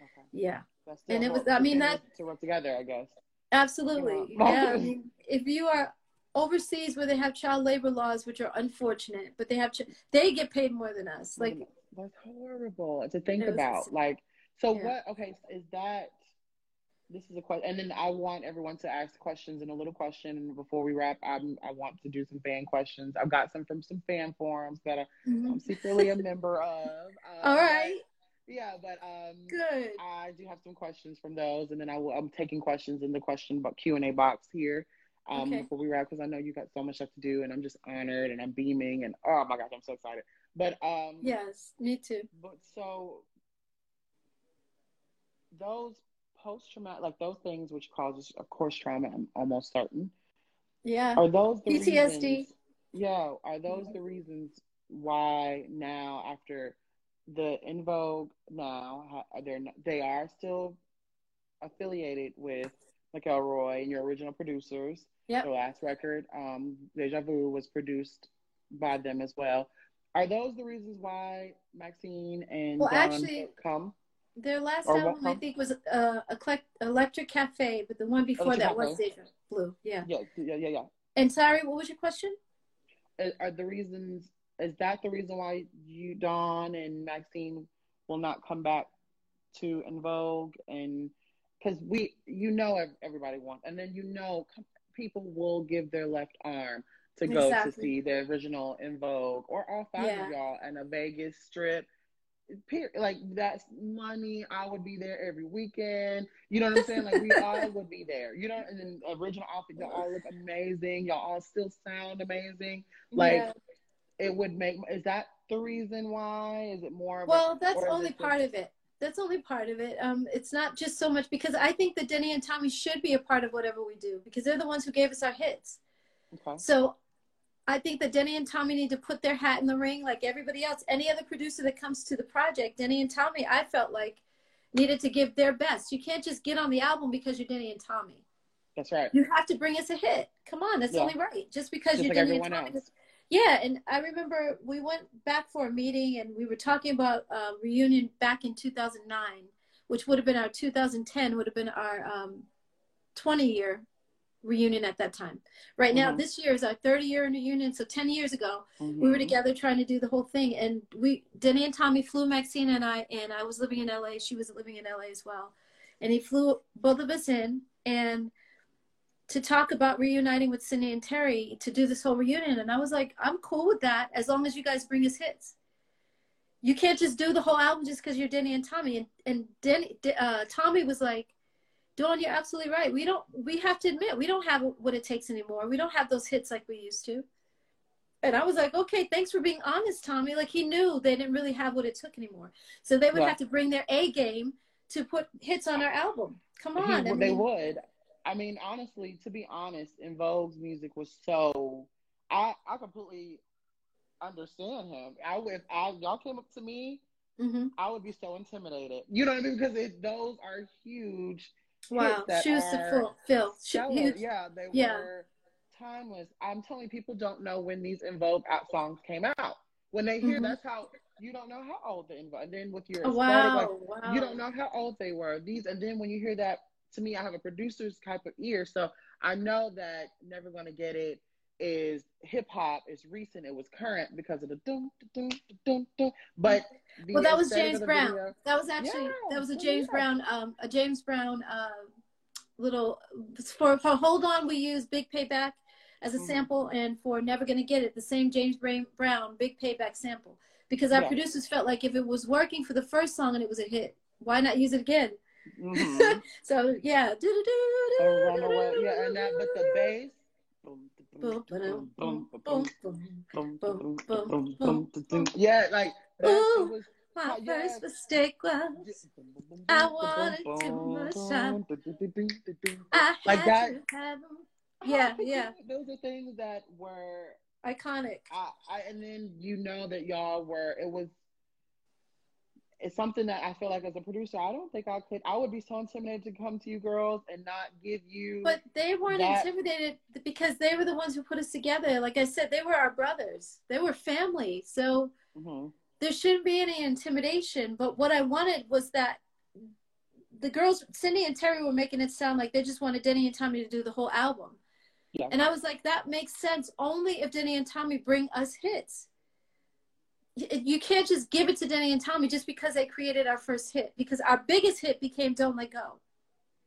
Okay. Yeah. And it was, I mean, that. To work together, I guess. Absolutely. Yeah. I mean, if you are overseas where they have child labor laws, which are unfortunate, but they have ch- they get paid more than us. Like that's horrible to think about. Like, so yeah. what? Okay, is that? This is a question, and then I want everyone to ask questions and a little question before we wrap. I'm, I want to do some fan questions. I've got some from some fan forums that I, mm-hmm. I'm secretly a member of. [LAUGHS] Um, All right. Yeah, but um, good. I do have some questions from those, and then I will. I'm taking questions in the question Q and A box here um, okay. before we wrap because I know you got so much stuff to do, and I'm just honored and I'm beaming, and oh my gosh, I'm so excited. But um, yes, me too. But so those post traumatic, like those things which causes, of course, trauma. I'm almost certain. Yeah. Are those the PTSD? Reasons, yeah. Are those the reasons why now after the En Vogue now they're they are still affiliated with McElroy and your original producers. Yep. Their last record, um, Deja Vu, was produced by them as well. Are those the reasons why Maxine and Well, actually- come? Their last Or album, I think, was uh, Electric Cafe, but the one before Electric that was Deja Blue. Yeah. Yeah, yeah, yeah, yeah. And sorry, what was your question? Are- Are the reasons? Is that the reason why you, Dawn and Maxine, will not come back to En Vogue? And because we, you know, everybody wants, and then you know, people will give their left arm to go to see the original En Vogue or all five Yeah. of y'all and a Vegas strip. Like that's money. I would be there every weekend. You know what I'm saying? Like we [LAUGHS] all would be there. You know, and then original outfit. Y'all all look amazing. Y'all all still sound amazing. Like Yeah. it would make. Is that the reason why? Is it more? Of Well, a, that's only part just- of it. That's only part of it. Um, it's not just so much because I think that Denny and Tommy should be a part of whatever we do because they're the ones who gave us our hits. Okay. So I think that Denny and Tommy need to put their hat in the ring like everybody else. Any other producer that comes to the project, Denny and Tommy, I felt like needed to give their best. You can't just get on the album because you're Denny and Tommy. That's right. You have to bring us a hit. Come on, that's Yeah. only right. Just because Just you're like Denny and Tommy. else. Yeah, and I remember we went back for a meeting and we were talking about uh, reunion back in 2009, which would have been our 2010 would have been our um, 20 year reunion at that time. Right now, Mhm. this year is our 30 year reunion. So 10 years ago, we were Mhm. together trying to do the whole thing, and we Denny and Tommy flew Maxine and I, and I was living in LA. She was living in LA as well, and he flew both of us in and to talk about reuniting with Cindy and Terry to do this whole reunion. And I was like, I'm cool with that as long as you guys bring us hits. You can't just do the whole album just because you're Denny and Tommy. And and Denny, uh, Tommy was like, Dawn, you're absolutely right. We don't. We have to admit we don't have what it takes anymore. We don't have those hits like we used to. And I was like, okay, thanks for being honest, Tommy. Like he knew they didn't really have what it took anymore. So they would have to bring their A game to put hits on our album. Come He- on, I they would. I mean, honestly, to be honest, En Vogue's music was so. I I completely understand him. I would if I y'all came up to me, mhm. I would be so intimidated. You know what I mean? Because it, those are huge. wow, shoes to fill. Huge- Yeah, they Yeah. were timeless. I'm telling you, people don't know when these En Vogue out songs came out. When they hear, Mhm. that's how you don't know how old the En Vogue. And then with your Oh, wow, like wow. you don't know how old they were. These, and then when you hear that, to me, I have a producer's type of ear, so I know that Never Gonna Get It is hip hop. It's recent. It was current because of the dum dum dum. But the Well, that was James Brown. video- That was actually Yeah, that was a James yeah. Brown um a James Brown uh little for for Hold On we use Big Payback as a Mhm. sample and for Never Gonna Get It the same James Brown Big Payback sample because our Yeah. producers felt like if it was working for the first song and it was a hit why not use it again Mhm. so yeah A runaway, yeah, and that, but the bass. Yeah, like. Ooh. Was. my Yeah. first mistake was I wanted too much time. I Like had that. to have. Yeah, yeah. Those are things that were, iconic I, I, and then you know that y'all were. It was. It's something that I feel like as a producer, I don't think I could. I would be so intimidated to come to you girls and not give you. But they weren't that- intimidated because they were the ones who put us together. Like I said, they were our brothers. They were family. So Mhm. there shouldn't be any intimidation. But what I wanted was that the girls, Cindy and Terry, were making it sound like they just wanted Denny and Tommy to do the whole album. Yeah. And I was like, that makes sense only if Denny and Tommy bring us hits. You can't just give it to Denny and Tommy just because they created our first hit. Because our biggest hit became "Dawn't Let Go,"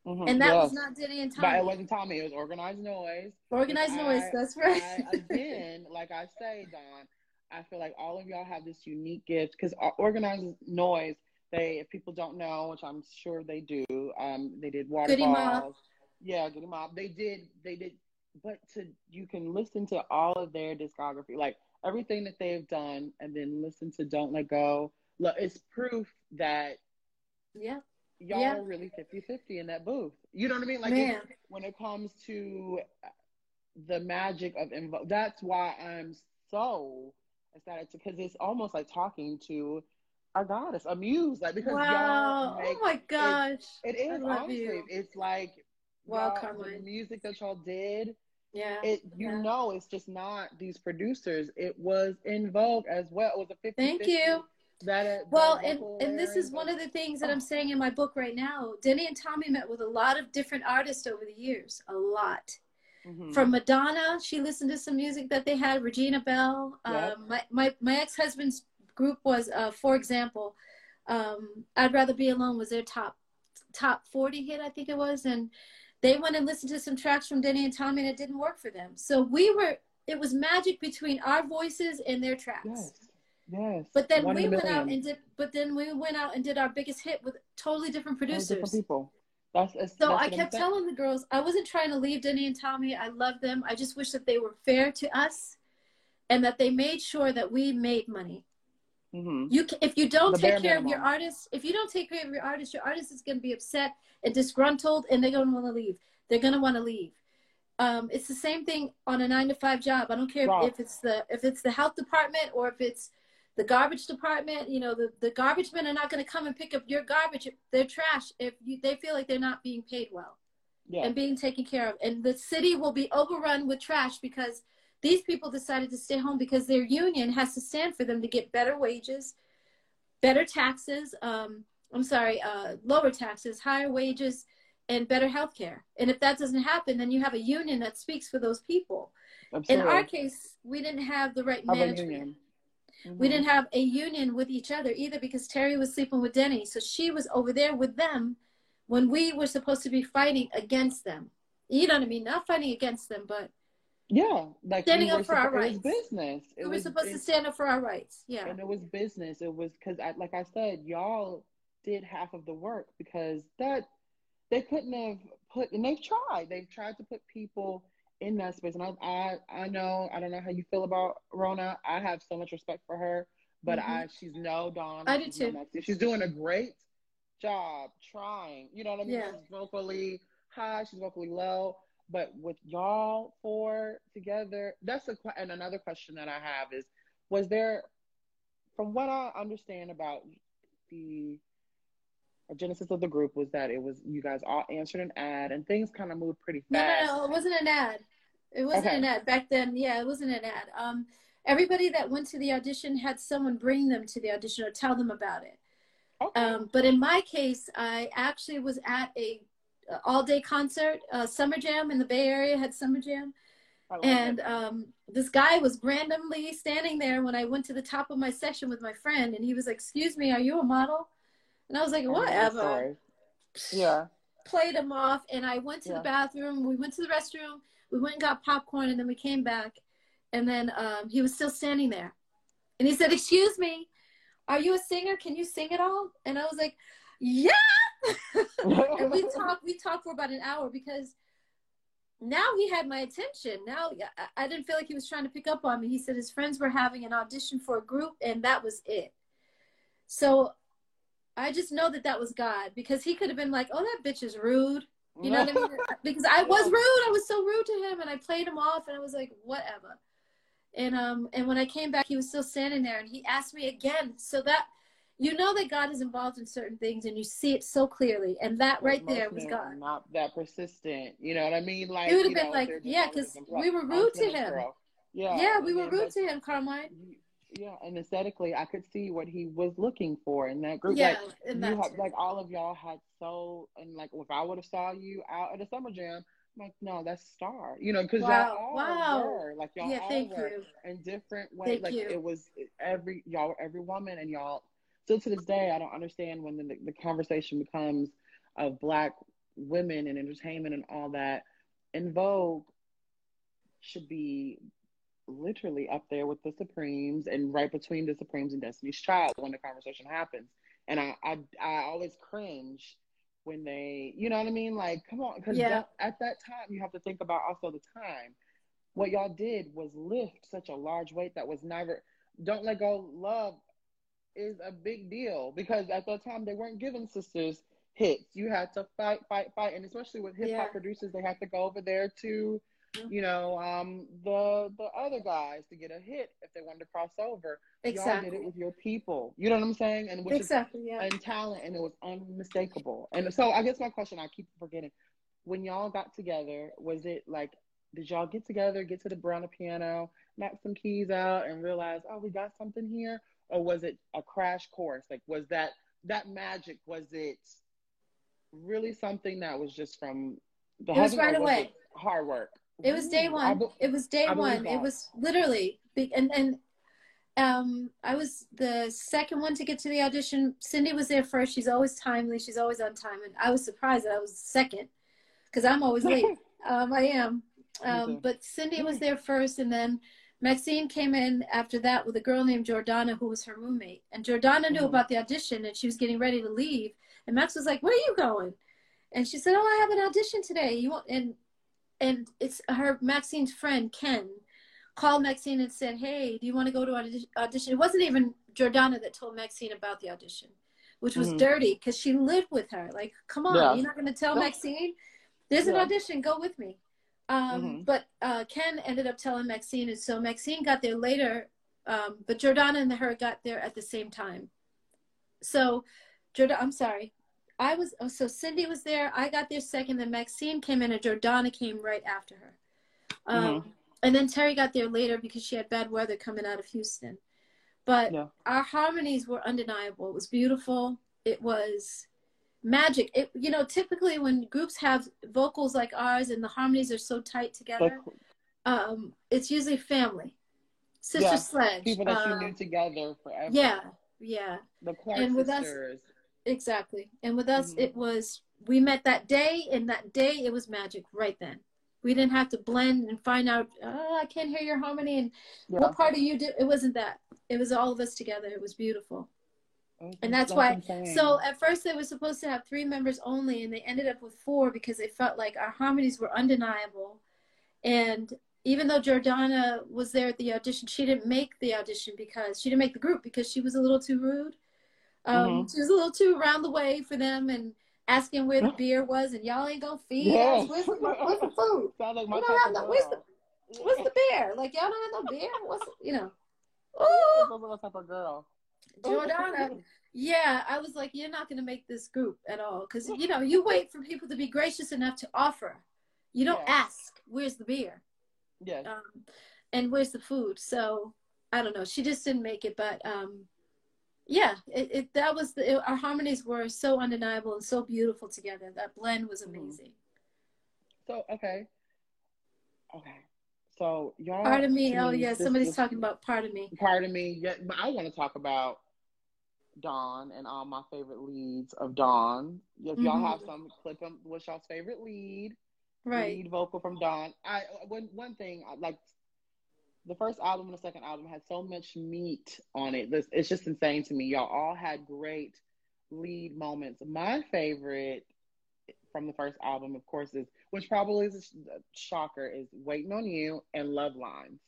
Mhm. and that was not Denny and But Tommy. it wasn't Tommy. It was Organized Noize. Organized Which noise. I- That's right. I, again, like I say, Don, I feel like all of y'all have this unique gift because Organized Noize. They, if people don't know, which I'm sure they do, um, they did waterfalls. Yeah, Goodie Mob. They did. They did. But to you can listen to all of their discography, like everything that they've done, and then listen to "Don't Let Go." Look, it's proof that yeah, y'all Yeah. are really 50-50 in that booth. You know what I mean? Like it's- when it comes to the magic of En Vogue that's why I'm so excited because it's almost like talking to a goddess, a muse, like because Wow. y'all make Oh my gosh. it I love honestly you. it's like Wow, the music that y'all did, Yeah. it you Yeah. know it's just not these producers. It was En Vogue as well. It was a 50 Thank you. That, that Well, and, and this is one of the things that Oh. I'm saying in my book right now. Denny and Tommy met with a lot of different artists over the years, a lot. Mhm. From Madonna, she listened to some music that they had. Regina Belle. Yep. Um, my my my ex husband's group was, uh, for example, um, "I'd Rather Be Alone" was their top top 40 hit, I think it was, and they went and listened to some tracks from Denny and Tommy, and it didn't work for them. So we were. It was magic between our voices and their tracks. yes, yes. But then we went out and did. But then we went out and did our biggest hit with totally different All different producers. people. That's, that's So that's I kept telling the girls I wasn't trying to leave Denny and Tommy. I love them. I just wish that they were fair to us, and that they made sure that we made money. Mhm. You, ca- if you don't The take care of your minimum. artists, if you don't take care of your artist, your artist is going to be upset and disgruntled, and they're going to want to leave. They're going to want to leave. Um, it's the same thing on a nine to five job. I don't care Right. if, if it's the if it's the health department or if it's the garbage department. You know, the the garbage men are not going to come and pick up your garbage. They're trash if you, they feel like they're not being paid well Yeah. and being taken care of. And the city will be overrun with trash because these people decided to stay home because their union has to stand for them to get better wages, better taxes. Um, I'm sorry, uh, lower taxes, higher wages, and better health care. And if that doesn't happen, then you have a union that speaks for those people. In our case, we didn't have the right Have management. union. We didn't have a union with each other either because Terry was sleeping with Denny. So she was over there with them when we were supposed to be fighting against them. You know what I mean? Not fighting against them, but Yeah, like Standing we up for our It rights. business. It we were was supposed to stand up for our rights. Yeah. and it was business. It was because, like I said, y'all did half of the work because that they couldn't have put, and they've tried. They've tried to put people in that space. And I, I, I know, I don't know how you feel about Rhona. I have so much respect for her, but Mhm. I, she's no Dawn. I do she's no too. She's doing a great job trying. You know what I mean? Yeah. She's vocally high. She's vocally low. But with y'all four together, that's a and another question that I have is, was there, from what I understand about the genesis of the group, was that it was you guys all answered an ad and things kind of moved pretty fast. no, no. no, It wasn't an ad. It wasn't Okay. an ad back then. Yeah, it wasn't an ad. Um, everybody that went to the audition had someone bring them to the audition or tell them about it. Okay. Um, but in my case, I actually was at a all day concert, uh, Summer Jam in the Bay Area had Summer Jam, and um, this guy was randomly standing there when I went to the top of my section with my friend, and he was like, "Excuse me, are you a model?" And I was like, the "Whatever." Yeah. Played him off, and I went to Yeah. the bathroom. We went to the restroom. We went and got popcorn, and then we came back, and then um, he was still standing there, and he said, "Excuse me." Are you a singer? Can you sing at all? And I was like, yeah. [LAUGHS] and we talked we talked for about an hour because now he had my attention. Now I- i didn't feel like he was trying to pick up on me. He said his friends were having an audition for a group and that was it. So i just know that that was god because he could have been like oh that bitch is rude. You know what i mean? [LAUGHS] Because i was rude. I was so rude to him and i played him off and i was like whatever. And um and when i came back he was still standing there and he asked me again. So that you know that God is involved in certain things and you see it so clearly. And that right there was God. Not that persistent. You know what I mean? Like It would have been know, like, yeah, because we were rude to him. girl. Yeah. Yeah, we were rude to him, Carmine. Yeah, and aesthetically, I could see what he was looking for in that group. Yeah, like, and that too. like all of y'all had so, and like if I would have saw you out at a summer jam, I'm like, no, that's Star. You know, because Wow, y'all all wow. were like y'all Yeah, all were you. in different ways. Thank like you. it was eh, every y'all, every woman, and y'all still to this day, I don't understand when the, the conversation becomes of black women and entertainment and all that. En Vogue should be literally up there with the Supremes and right between the Supremes and Destiny's Child when the conversation happens. And I, I, I always cringe when they, you know what I mean? Like, come on, because Yeah. at that time you have to think about also the time. What y'all did was lift such a large weight that was never. Don't let go. Love is a big deal because at that time they weren't giving sisters hits. You had to fight, fight, fight, and especially with hip hop Yeah. producers, they had to go over there to, you know, um, the the other guys to get a hit if they wanted to cross over. Y'all did it with your people. You know what I'm saying? And which Exactly. Yeah. and talent, and it was unmistakable. And so I guess my question I keep forgetting: when y'all got together, was it like did y'all get together, get to the brown piano, knock some keys out, and realize, oh, we got something here, or was it a crash course? Like, was that that magic? Was it really something that was just from the it was right away. hard work? It was day one. be- it was day one. That. it was literally and and um i was the second one to get to the audition. Cindy was there first. She's always timely. She's always on time. And i was surprised that i was second because i'm always late. [LAUGHS] Um i am. Um but cindy was there first and then Maxine came in after that with a girl named Jordana who was her roommate. And Jordana knew mm-hmm. about the audition and she was getting ready to leave. And Max was like, "Where are you going?" And she said, "Oh, I have an audition today. You want?" And and it's her Maxine's friend Ken called Maxine and said, "Hey, do you want to go to audition?" It wasn't even Jordana that told Maxine about the audition, which was mm-hmm. dirty because she lived with her. Like, come on, yeah. you're not going to tell Maxine there's an audition. Go with me. Um, mm-hmm. But uh, Ken ended up telling Maxine, and so Maxine got there later. Um, but Jordana and her got there at the same time. So, Jordana, I'm sorry, I was oh, so Cindy was there. I got there second. Then Maxine came in, and Jordana came right after her. Um, mm-hmm. And then Terry got there later because she had bad weather coming out of Houston. But yeah. our harmonies were undeniable. It was beautiful. It was magic. It you know typically when groups have vocals like ours and the harmonies are so tight together, um, it's usually family, sister yeah, sled, people that you knew um, together forever. Yeah, yeah. The Clark and with sisters. Us, Exactly. And with us, mm-hmm. it was, we met that day, and that day it was magic right then. We didn't have to blend and find out, oh, I can't hear your harmony and yeah. what part of you did. It wasn't that. It was all of us together. It was beautiful. Mm-hmm. And that's, that's why. So at first they were supposed to have three members only, and they ended up with four because they felt like our harmonies were undeniable. And even though Jordana was there at the audition, she didn't make the audition because she didn't make the group because she was a little too rude. Um, mm-hmm. She was a little too around the way for them and asking where the [LAUGHS] beer was, and y'all ain't gonna feed yes. us. Where's, where's the food? [LAUGHS] Sound like my type no, where's the what's the beer? Like y'all don't have no beer. What's you know? [LAUGHS] Ooh. type of girl. Jordana. Yeah, I was like, you're not going to make this group at all because you know you wait for people to be gracious enough to offer. You don't ask, "Where's the beer?" Yeah. Um, and where's the food? So I don't know. She just didn't make it, but um, yeah it, it that was the, it, our harmonies were so undeniable and so beautiful together that blend was mm-hmm. amazing so okay okay so y'all part of me oh yeah somebody's this, talking about part of me part of me yeah but i want to talk about dawn and all my favorite leads of dawn if mm-hmm. y'all have some click them what's y'all's favorite lead right lead vocal from dawn i one one thing like the first album and the second album had so much meat on it. This it's just insane to me. Y'all all had great lead moments. My favorite from the first album, of course, is which probably is a shocker, is "Waiting on You" and "Luv Lines."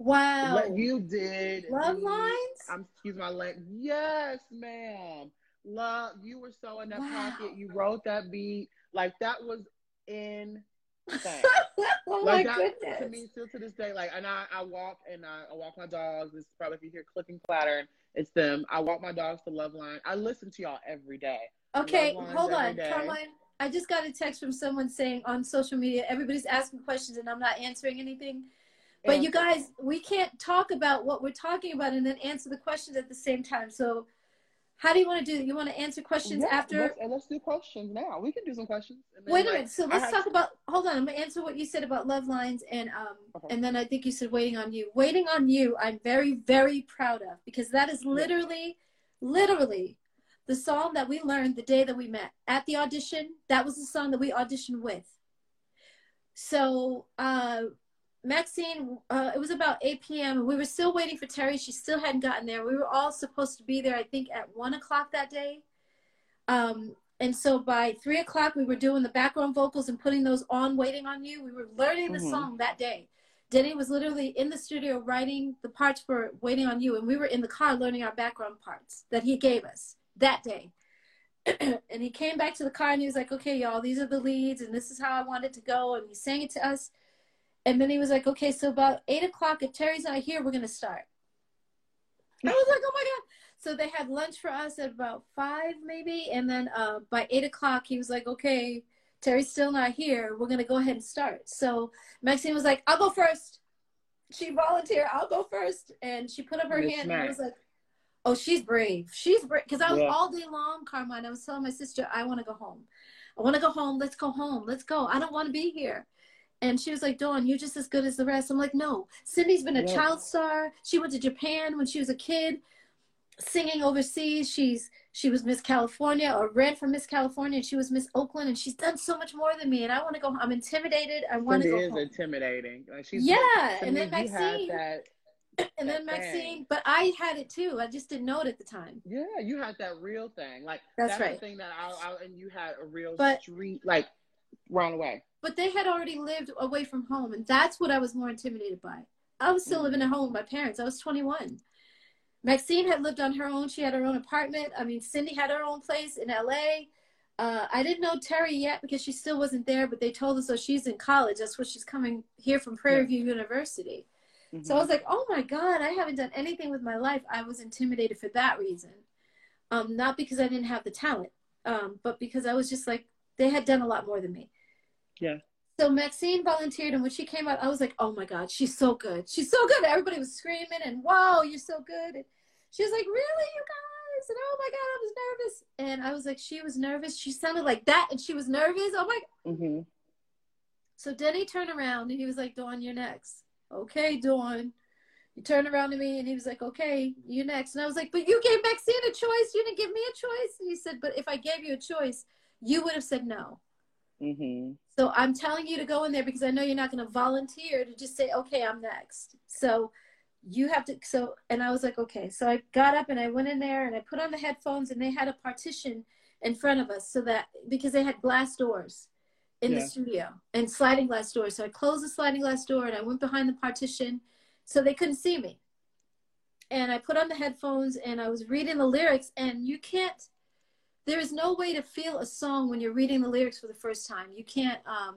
Wow, what you did, "Luv Lines." I'm excuse my leg. Yes, ma'am. Love, you were so in that wow. pocket. You wrote that beat like that was in [LAUGHS] oh like my that, goodness. To me, still to this day, like, and I, I walk and I, I walk my dogs. This is probably if you hear clicking clatter, it's them. I walk my dogs to Loveline. I listen to y'all every day. Okay, hold on, Carmine. I just got a text from someone saying on social media, everybody's asking questions and I'm not answering anything. But you guys, we can't talk about what we're talking about and then answer the questions at the same time. So how do you want to do? You want to answer questions yeah, after? Let's, let's, do questions now. We can do some questions. Wait a like, minute. So let's talk about. Hold on. I'm gonna answer what you said about love lines, and um, okay. and then I think you said waiting on you. Waiting on you. I'm very very proud of because that is literally, literally, the song that we learned the day that we met at the audition. That was the song that we auditioned with. So uh, Maxine, uh, it was about 8 p.m. We were still waiting for Terry. She still hadn't gotten there. We were all supposed to be there, I think, at 1 o'clock that day. Um, and so by 3 o'clock, we were doing the background vocals and putting those on, waiting on you. We were learning the mm-hmm. song that day. Denny was literally in the studio writing the parts for Waiting on You, and we were in the car learning our background parts that he gave us that day. [CLEARS THROAT] and he came back to the car and he was like, okay, y'all, these are the leads, and this is how I want it to go. And he sang it to us and then he was like, okay, so about eight o'clock, if Terry's not here, we're going to start. I was like, oh my God. So they had lunch for us at about five, maybe. And then uh, by eight o'clock, he was like, okay, Terry's still not here. We're gonna go ahead and start. So Maxine was like, I'll go first. She volunteered, I'll go first. And she put up her hand and was like, Oh, she's brave. She's brave. Because I was Yeah. all day long, Carmine. I was telling my sister, I want to go home. I want to go home. Let's go home. Let's go. I don't want to be here. And she was like, Dawn, you're just as good as the rest. I'm like, no. Cindy's been a Yeah. child star. She went to Japan when she was a kid, singing overseas. She's she was Miss California or ran for Miss California. And she was Miss Oakland, and she's done so much more than me. And I want to go. I'm intimidated. I want to go is home. intimidating. Like she's Yeah, and then Maxine, that. [CLEARS THROAT] and then that Maxine. thing. But I had it too. I just didn't know it at the time. Yeah, you had that real thing. Like That's that's, right. the thing that I, I and you had a real But- street like run away. But they had already lived away from home, and that's what I was more intimidated by. I was still Mhm. living at home with my parents. I was 21. Maxine had lived on her own. She had her own apartment. I mean, Cindy had her own place in LA. Uh, I didn't know Terry yet because she still wasn't there, but they told us, so she's in college. That's what she's coming here from Prairie View University. So I was like, oh my God, I haven't done anything with my life. I was intimidated for that reason. Um, not because I didn't have the talent, um, but because I was just like, they had done a lot more than me. Yeah. So Maxine volunteered, and when she came out, I was like, oh my God, she's so good. She's so good. Everybody was screaming, and wow, you're so good. And she was like, really, you guys? And oh my God, I was nervous. And I was like, she was nervous. She sounded like that, and she was nervous. Oh my Mm-hmm. so Denny turned around and he was like, Dawn, you're next. Okay, Dawn. He turned around to me and he was like, Okay, you next. And I was like, But you gave Maxine a choice. You didn't give me a choice. And he said, But if I gave you a choice, you would have said no. hmm So I'm telling you to go in there because I know you're not going to volunteer to just say, Okay, I'm next. So you have to. So, and I was like, Okay. So I got up and I went in there and I put on the headphones and they had a partition in front of us so that because they had glass doors in the studio and sliding glass doors. So I closed the sliding glass door and I went behind the partition so they couldn't see me. And I put on the headphones and I was reading the lyrics and you can't there is no way to feel a song when you're reading the lyrics for the first time. You can't um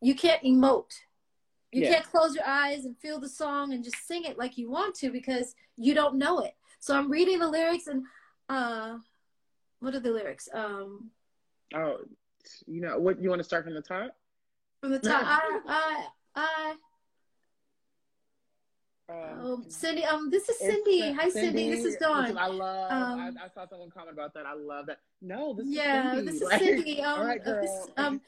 you can't emote. You Yeah. can't close your eyes and feel the song and just sing it like you want to because you don't know it. So I'm reading the lyrics and uh what are the lyrics? Um Oh, you know what? You want to start from the top? from the top [LAUGHS] I I I Um, um Cindy um this is Cindy. Hi Cindy, this is Dawn. I love. Um, I, I saw someone comment about that. I love that. No, this Yeah, is Cindy. this is Like, Cindy. [LAUGHS] Um, all right, uh, girl. this, um,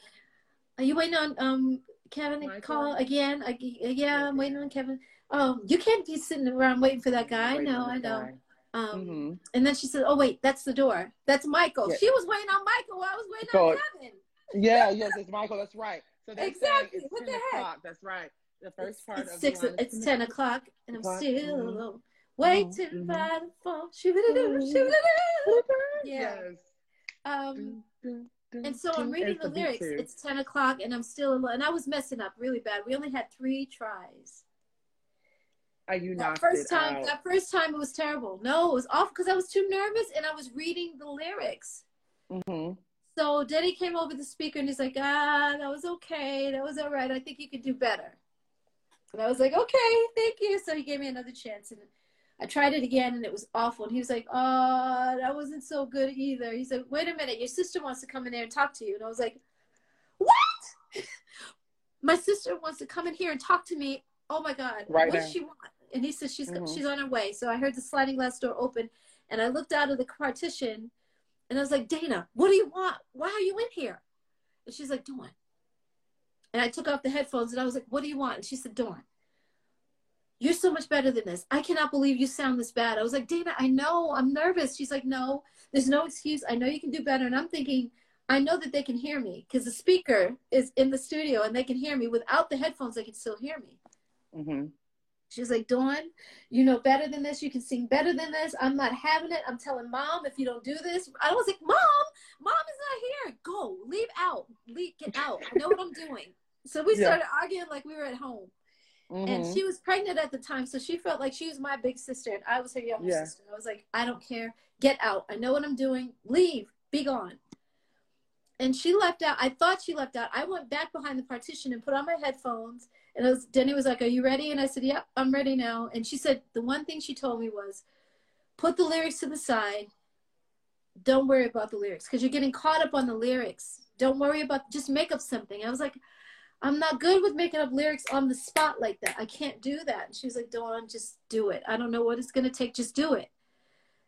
are you waiting on um Kevin to call again? Uh, yeah, I'm waiting on Kevin. Um, you can't be sitting around waiting for that guy. I know, I know. guy. Um, Mhm. and then she said, "Oh wait, that's the door. That's Michael." Yeah. She was waiting on Michael. while I was waiting So- on Kevin. Yeah, yes, it's Michael. That's right. So they're Exactly. What the heck? o'clock. That's right. The first It's, part it's of six. the line It's ten o'clock, and I'm o'clock. still Mhm. alone, waiting Mhm. by the phone. Shoo-ba-doo-doo, shoo-ba-doo-doo. Yeah. Yes. Um, And so I'm reading the lyrics. too. It's 10 o'clock and I'm still alone. And I was messing up really bad. We only had three tries. Are you That knocked first time, out? that first time it was terrible. No, it was awful because I was too nervous and I was reading the lyrics. hmm So Denny came over the speaker and he's like, ah, that was okay. That was all right. I think you could do better. And I was like, okay, thank you. So he gave me another chance. And I tried it again and it was awful. And he was like, oh, that wasn't so good either. He said, wait a minute, your sister wants to come in there and talk to you. And I was like, what? [LAUGHS] My sister wants to come in here and talk to me. Oh my God. Right what does she want? And he says, she's, Mhm. she's on her way. So I heard the sliding glass door open and I looked out of the partition and I was like, Dana, what do you want? Why are you in here? And she's like, Dawn. And I took off the headphones and I was like, what do you want? And she said, Dawn, you're so much better than this. I cannot believe you sound this bad. I was like, Dana, I know. I'm nervous. She's like, no, there's no excuse. I know you can do better. And I'm thinking, I know that they can hear me because the speaker is in the studio and they can hear me. Without the headphones, they can still hear me. hmm She's like, Dawn, you know better than this. You can sing better than this. I'm not having it. I'm telling mom if you don't do this. I was like, Mom, mom is not here. Go, leave out, leave, get out. I know what I'm doing. So we Yeah. started arguing like we were at home. And Mhm. she was pregnant at the time, so she felt like she was my big sister and I was her younger Yeah. sister. I was like, I don't care. Get out. I know what I'm doing. Leave. Be gone. And she left out. I thought she left out. I went back behind the partition and put on my headphones. And I was, Denny was like, Are you ready? And I said, Yep, I'm ready now. And she said, The one thing she told me was, Put the lyrics to the side. Don't worry about the lyrics because you're getting caught up on the lyrics don't worry about just make up something. I was like, I'm not good with making up lyrics on the spot like that. I can't do that. And she was like, Dawn, just do it. I don't know what it's gonna take, just do it.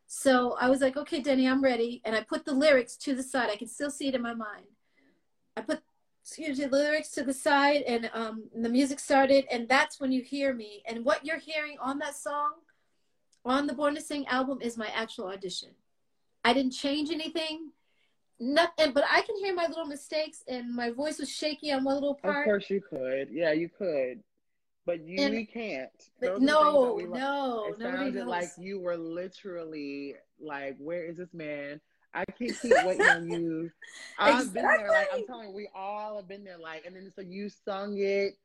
So I was like, okay, Denny, I'm ready. And I put the lyrics to the side. I can still see it in my mind. I put excuse me, the lyrics to the side and um, the music started. And that's when you hear me. And what you're hearing on that song, on the Born to Sing album, is my actual audition. I didn't change anything. Nothing, but I can hear my little mistakes, and my voice was shaky on one little part. Of course, you could. Yeah, you could but you and, we can't. Those no, we, no, it sounded knows. like you were literally like, "Where is this man?" I can't keep waiting on you. [LAUGHS] I've exactly. been there, like I'm telling you, we all have been there, like, and then so you sung it,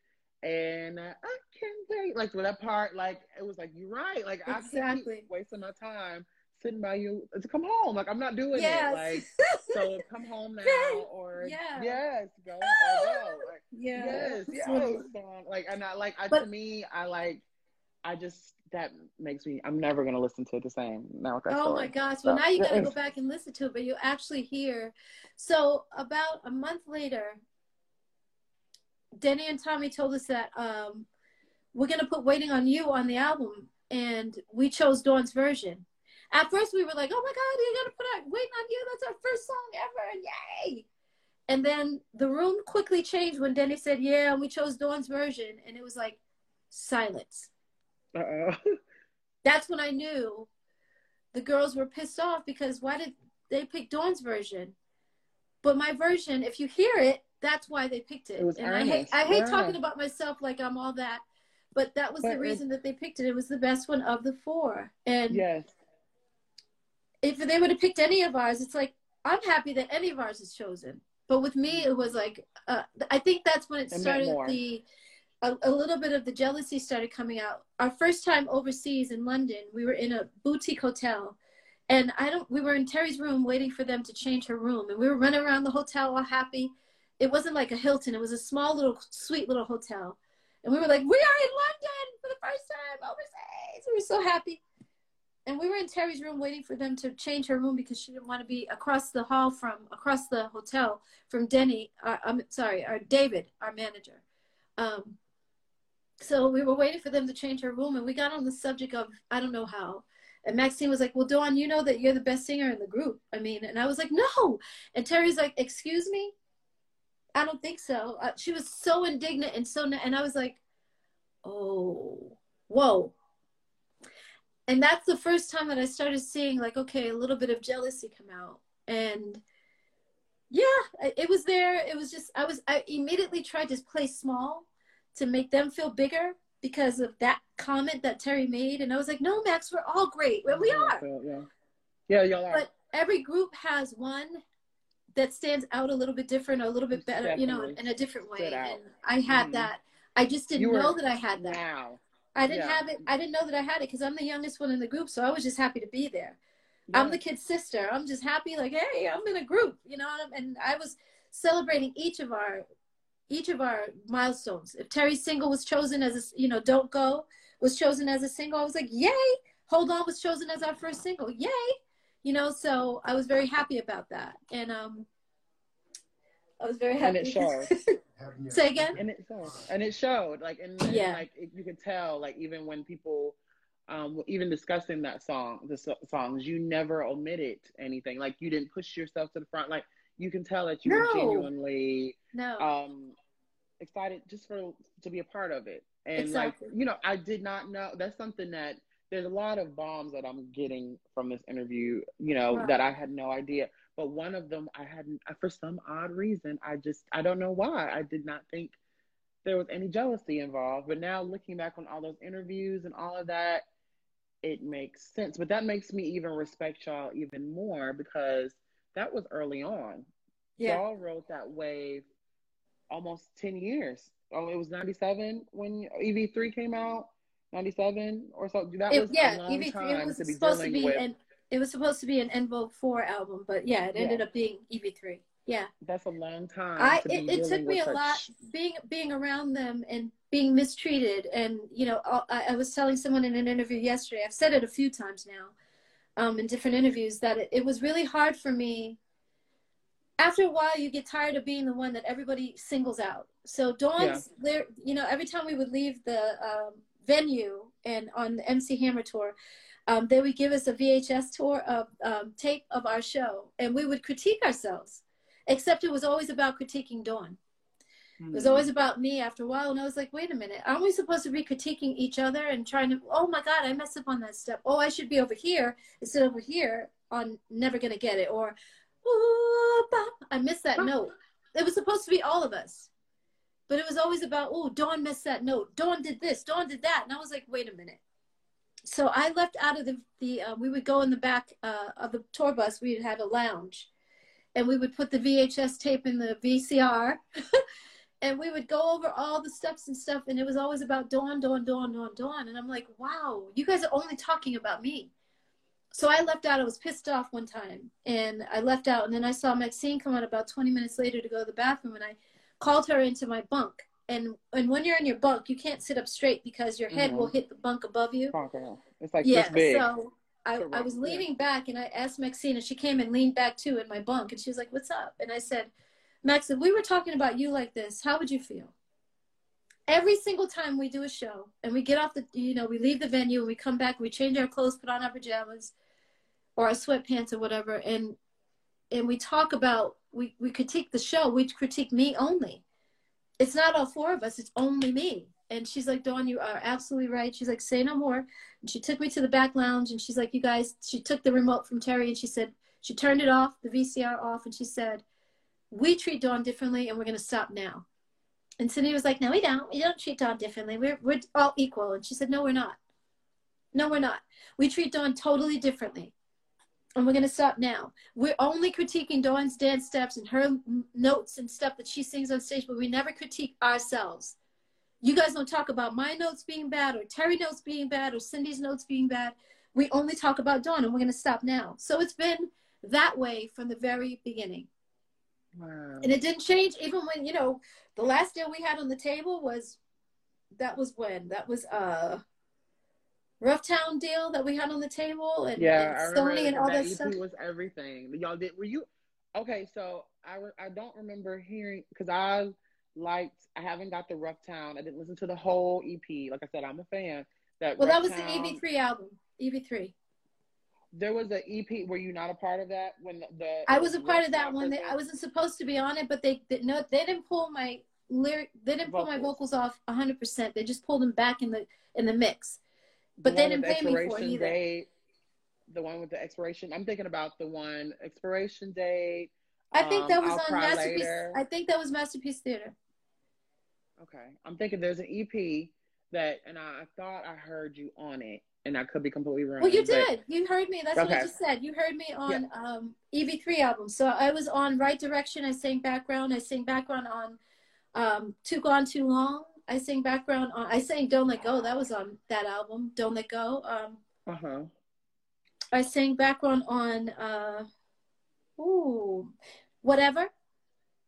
and uh, I can't wait, like for that part, like it was like you're right, like exactly. I can't keep wasting my time sitting by you to come home. Like I'm not doing yes. it. Like so [LAUGHS] come home now or yeah. yes, go, [LAUGHS] go. Like, yeah. Yes, yes. Like and I like I, but, to me, I like I just that makes me I'm never gonna listen to it the same now Oh story. my gosh. Well now you gotta go back and listen to it, but you actually hear so about a month later, Denny and Tommy told us that um, we're gonna put Waiting on You on the album and we chose Dawn's version. At first, we were like, "Oh my God, you gotta put out Waiting on You! That's our first song ever! Yay!" And then the room quickly changed when Denny said, "Yeah," and we chose Dawn's version, and it was like silence. Uh-oh. [LAUGHS] That's when I knew the girls were pissed off because why did they pick Dawn's version? But my version, if you hear it, that's why they picked it. it and earnest. I hate I hate talking about myself like I'm all that, but that was but the reason that they picked it. It was the best one of the four. And yes if they would have picked any of ours, it's like I'm happy that any of ours is chosen. But with me, it was like uh, I think that's when it started. The a, a, little bit of the jealousy started coming out. Our first time overseas in London, we were in a boutique hotel, and I don't. We were in Terry's room waiting for them to change her room, and we were running around the hotel all happy. It wasn't like a Hilton; it was a small little, sweet little hotel, and we were like, "We are in London for the first time overseas." We were so happy and we were in Terry's room waiting for them to change her room because she didn't want to be across the hall from across the hotel from Denny. Uh, I'm sorry, our David, our manager. Um, so we were waiting for them to change her room, and we got on the subject of I don't know how. And Maxine was like, "Well, Dawn, you know that you're the best singer in the group. I mean," and I was like, "No." And Terry's like, "Excuse me." I don't think so. Uh, she was so indignant and so, and I was like, "Oh, whoa." And that's the first time that I started seeing like okay a little bit of jealousy come out. And yeah it was there. It was just I was I immediately tried to play small to make them feel bigger because of that comment that Terry made. And I was like no Max we're all great. Well, we are. yeah. Yeah y'all are. But every group has one that stands out a little bit different or a little bit better Definitely. you know in a different way. and I had mm-hmm. that. I just didn't know that I had that. now I didn't yeah. have it. I didn't know that I had it because I'm the youngest one in the group, so I was just happy to be there. Yeah. I'm the kid's sister. I'm just happy, like, hey, I'm in a group, you know. And I was celebrating each of our, each of our milestones. If Terry's single was chosen as a, you know, "Don't Go" was chosen as a single, I was like, yay! Hold On was chosen as our first single, yay! You know, so I was very happy about that, and um, I was very happy. And it showed. [LAUGHS] Say again. And it showed. And it showed. Like and, and yeah. like it, you could tell. Like even when people, um, even discussing that song, the so- songs, you never omitted anything. Like you didn't push yourself to the front. Like you can tell that you no. were genuinely no. um excited just for to be a part of it. And exactly. like you know, I did not know. That's something that there's a lot of bombs that I'm getting from this interview. You know right. that I had no idea but one of them I hadn't for some odd reason I just I don't know why I did not think there was any jealousy involved. But now looking back on all those interviews and all of that, it makes sense. But that makes me even respect y'all even more because that was early on. Yeah. Y'all rode that wave almost 10 years. Oh, it was 97 when EV3 came out, 97 or so. That was yeah, a long EV3 time it was to be supposed to be an it was supposed to be an En Vogue 4 album, but yeah, it ended yeah. up being EV3. Yeah. That's a long time. I it, it took me a such... lot being being around them and being mistreated and you know I, I, was telling someone in an interview yesterday. I've said it a few times now, um, in different interviews that it, it was really hard for me after a while you get tired of being the one that everybody singles out. So Dawn's Yeah. there, you know, every time we would leave the um, venue and on the MC Hammer tour, um, they would give us a VHS tour of um, tape of our show, and we would critique ourselves. Except it was always about critiquing Dawn. It Mm-hmm. was always about me after a while, and I was like, wait a minute, aren't we supposed to be critiquing each other and trying to? Oh my God, I messed up on that step. Oh, I should be over here instead of over here on Never Gonna Get It, or I missed that note. It was supposed to be all of us, but it was always about oh, Dawn missed that note. Dawn did this. Dawn did that, and I was like, wait a minute. So I left out of the the. Uh, we would go in the back uh, of the tour bus. We had a lounge, and we would put the VHS tape in the VCR. [LAUGHS] and we would go over all the steps and stuff and it was always about dawn dawn dawn dawn dawn and i'm like wow you guys are only talking about me so i left out i was pissed off one time and i left out and then i saw maxine come out about 20 minutes later to go to the bathroom and i called her into my bunk and and when you're in your bunk you can't sit up straight because your head Mhm. will hit the bunk above you Okay. It's like yeah this big. so I, I was yeah. leaning back and I asked Maxine, and she came and leaned back too in my bunk. And she was like, What's up? And I said, Max, if we were talking about you like this, how would you feel? Every single time we do a show and we get off the, you know, we leave the venue and we come back, we change our clothes, put on our pajamas or our sweatpants or whatever, and and we talk about, we, we critique the show, we critique me only. It's not all four of us, it's only me. And she's like, Dawn, you are absolutely right. She's like, say no more. And she took me to the back lounge and she's like, you guys, she took the remote from Terry and she said, she turned it off, the VCR off, and she said, we treat Dawn differently and we're going to stop now. And Cindy was like, no, we don't. We don't treat Dawn differently. We're, we're all equal. And she said, no, we're not. No, we're not. We treat Dawn totally differently. And we're going to stop now. We're only critiquing Dawn's dance steps and her notes and stuff that she sings on stage, but we never critique ourselves. You guys don't talk about my notes being bad or Terry notes being bad or Cindy's notes being bad. We only talk about Dawn and we're going to stop now. So it's been that way from the very beginning. Wow. And it didn't change even when, you know, the last deal we had on the table was that was when? That was uh Rough Town deal that we had on the table and, Yeah, and Sony and all that EP stuff. was everything. Y'all did. Were you okay? So I re- I don't remember hearing because I liked. I haven't got the Rough Town. I didn't listen to the whole EP. Like I said, I'm a fan. That Well, that was the Town- EV3 album. E EV3. There was an EP. Were you not a part of that when the? the I was a part Rough of that one. They, I wasn't supposed to be on it, but they, they no, they didn't pull my lyric. They didn't pull my Vocals. vocals off 100. percent They just pulled them back in the in the mix. The But they one didn't the pay me for expiration either. Date, the one with the expiration. I'm thinking about the one expiration date. I think that um, was I'll on Masterpiece. Later. I think that was Masterpiece Theater. Okay. I'm thinking there's an EP that, and I, I thought I heard you on it, and I could be completely wrong. Well, you did. You heard me. That's what I just said. You heard me on um, EV3 album. So I was on Right Direction. I sang background. I sang background on um, Too Gone Too Long. I sang background on. I sang Don't Let Go. That was on that album. Don't Let Go. Um, Uh-huh. I sang background on. Uh, ooh, whatever.